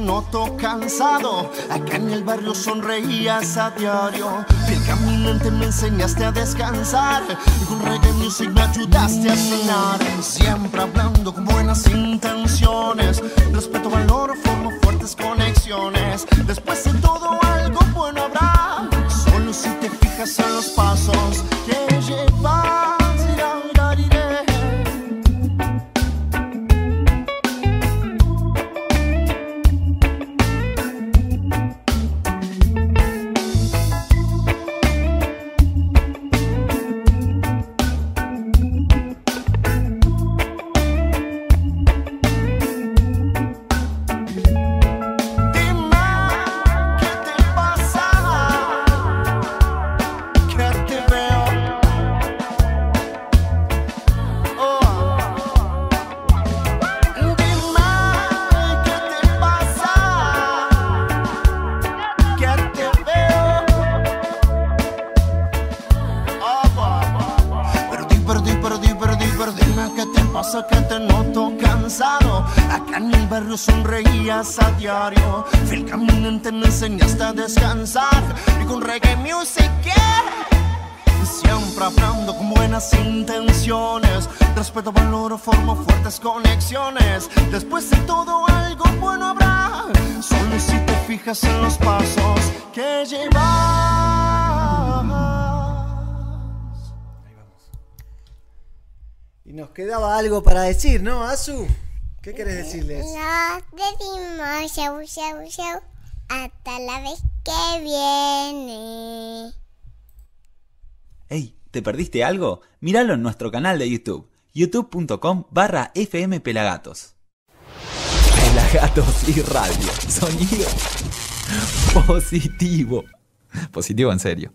noto cansado. Acá en el barrio sonreías a diario. Fiel caminante me enseñaste a descansar. Y con reggae music me ayudaste a sonar. Siempre hablando con buenas intenciones. Respeto, valor, formo fuertes conexiones. Después de todo
para decir, ¿no, Azu? ¿Qué querés decirles?
Nos decimos chau, chau, chau. Hasta la vez que viene.
¡Ey! ¿Te perdiste algo? Míralo en nuestro canal de YouTube, youtube.com barra fmpelagatos. Pelagatos y radio. Sonido positivo. Positivo en serio.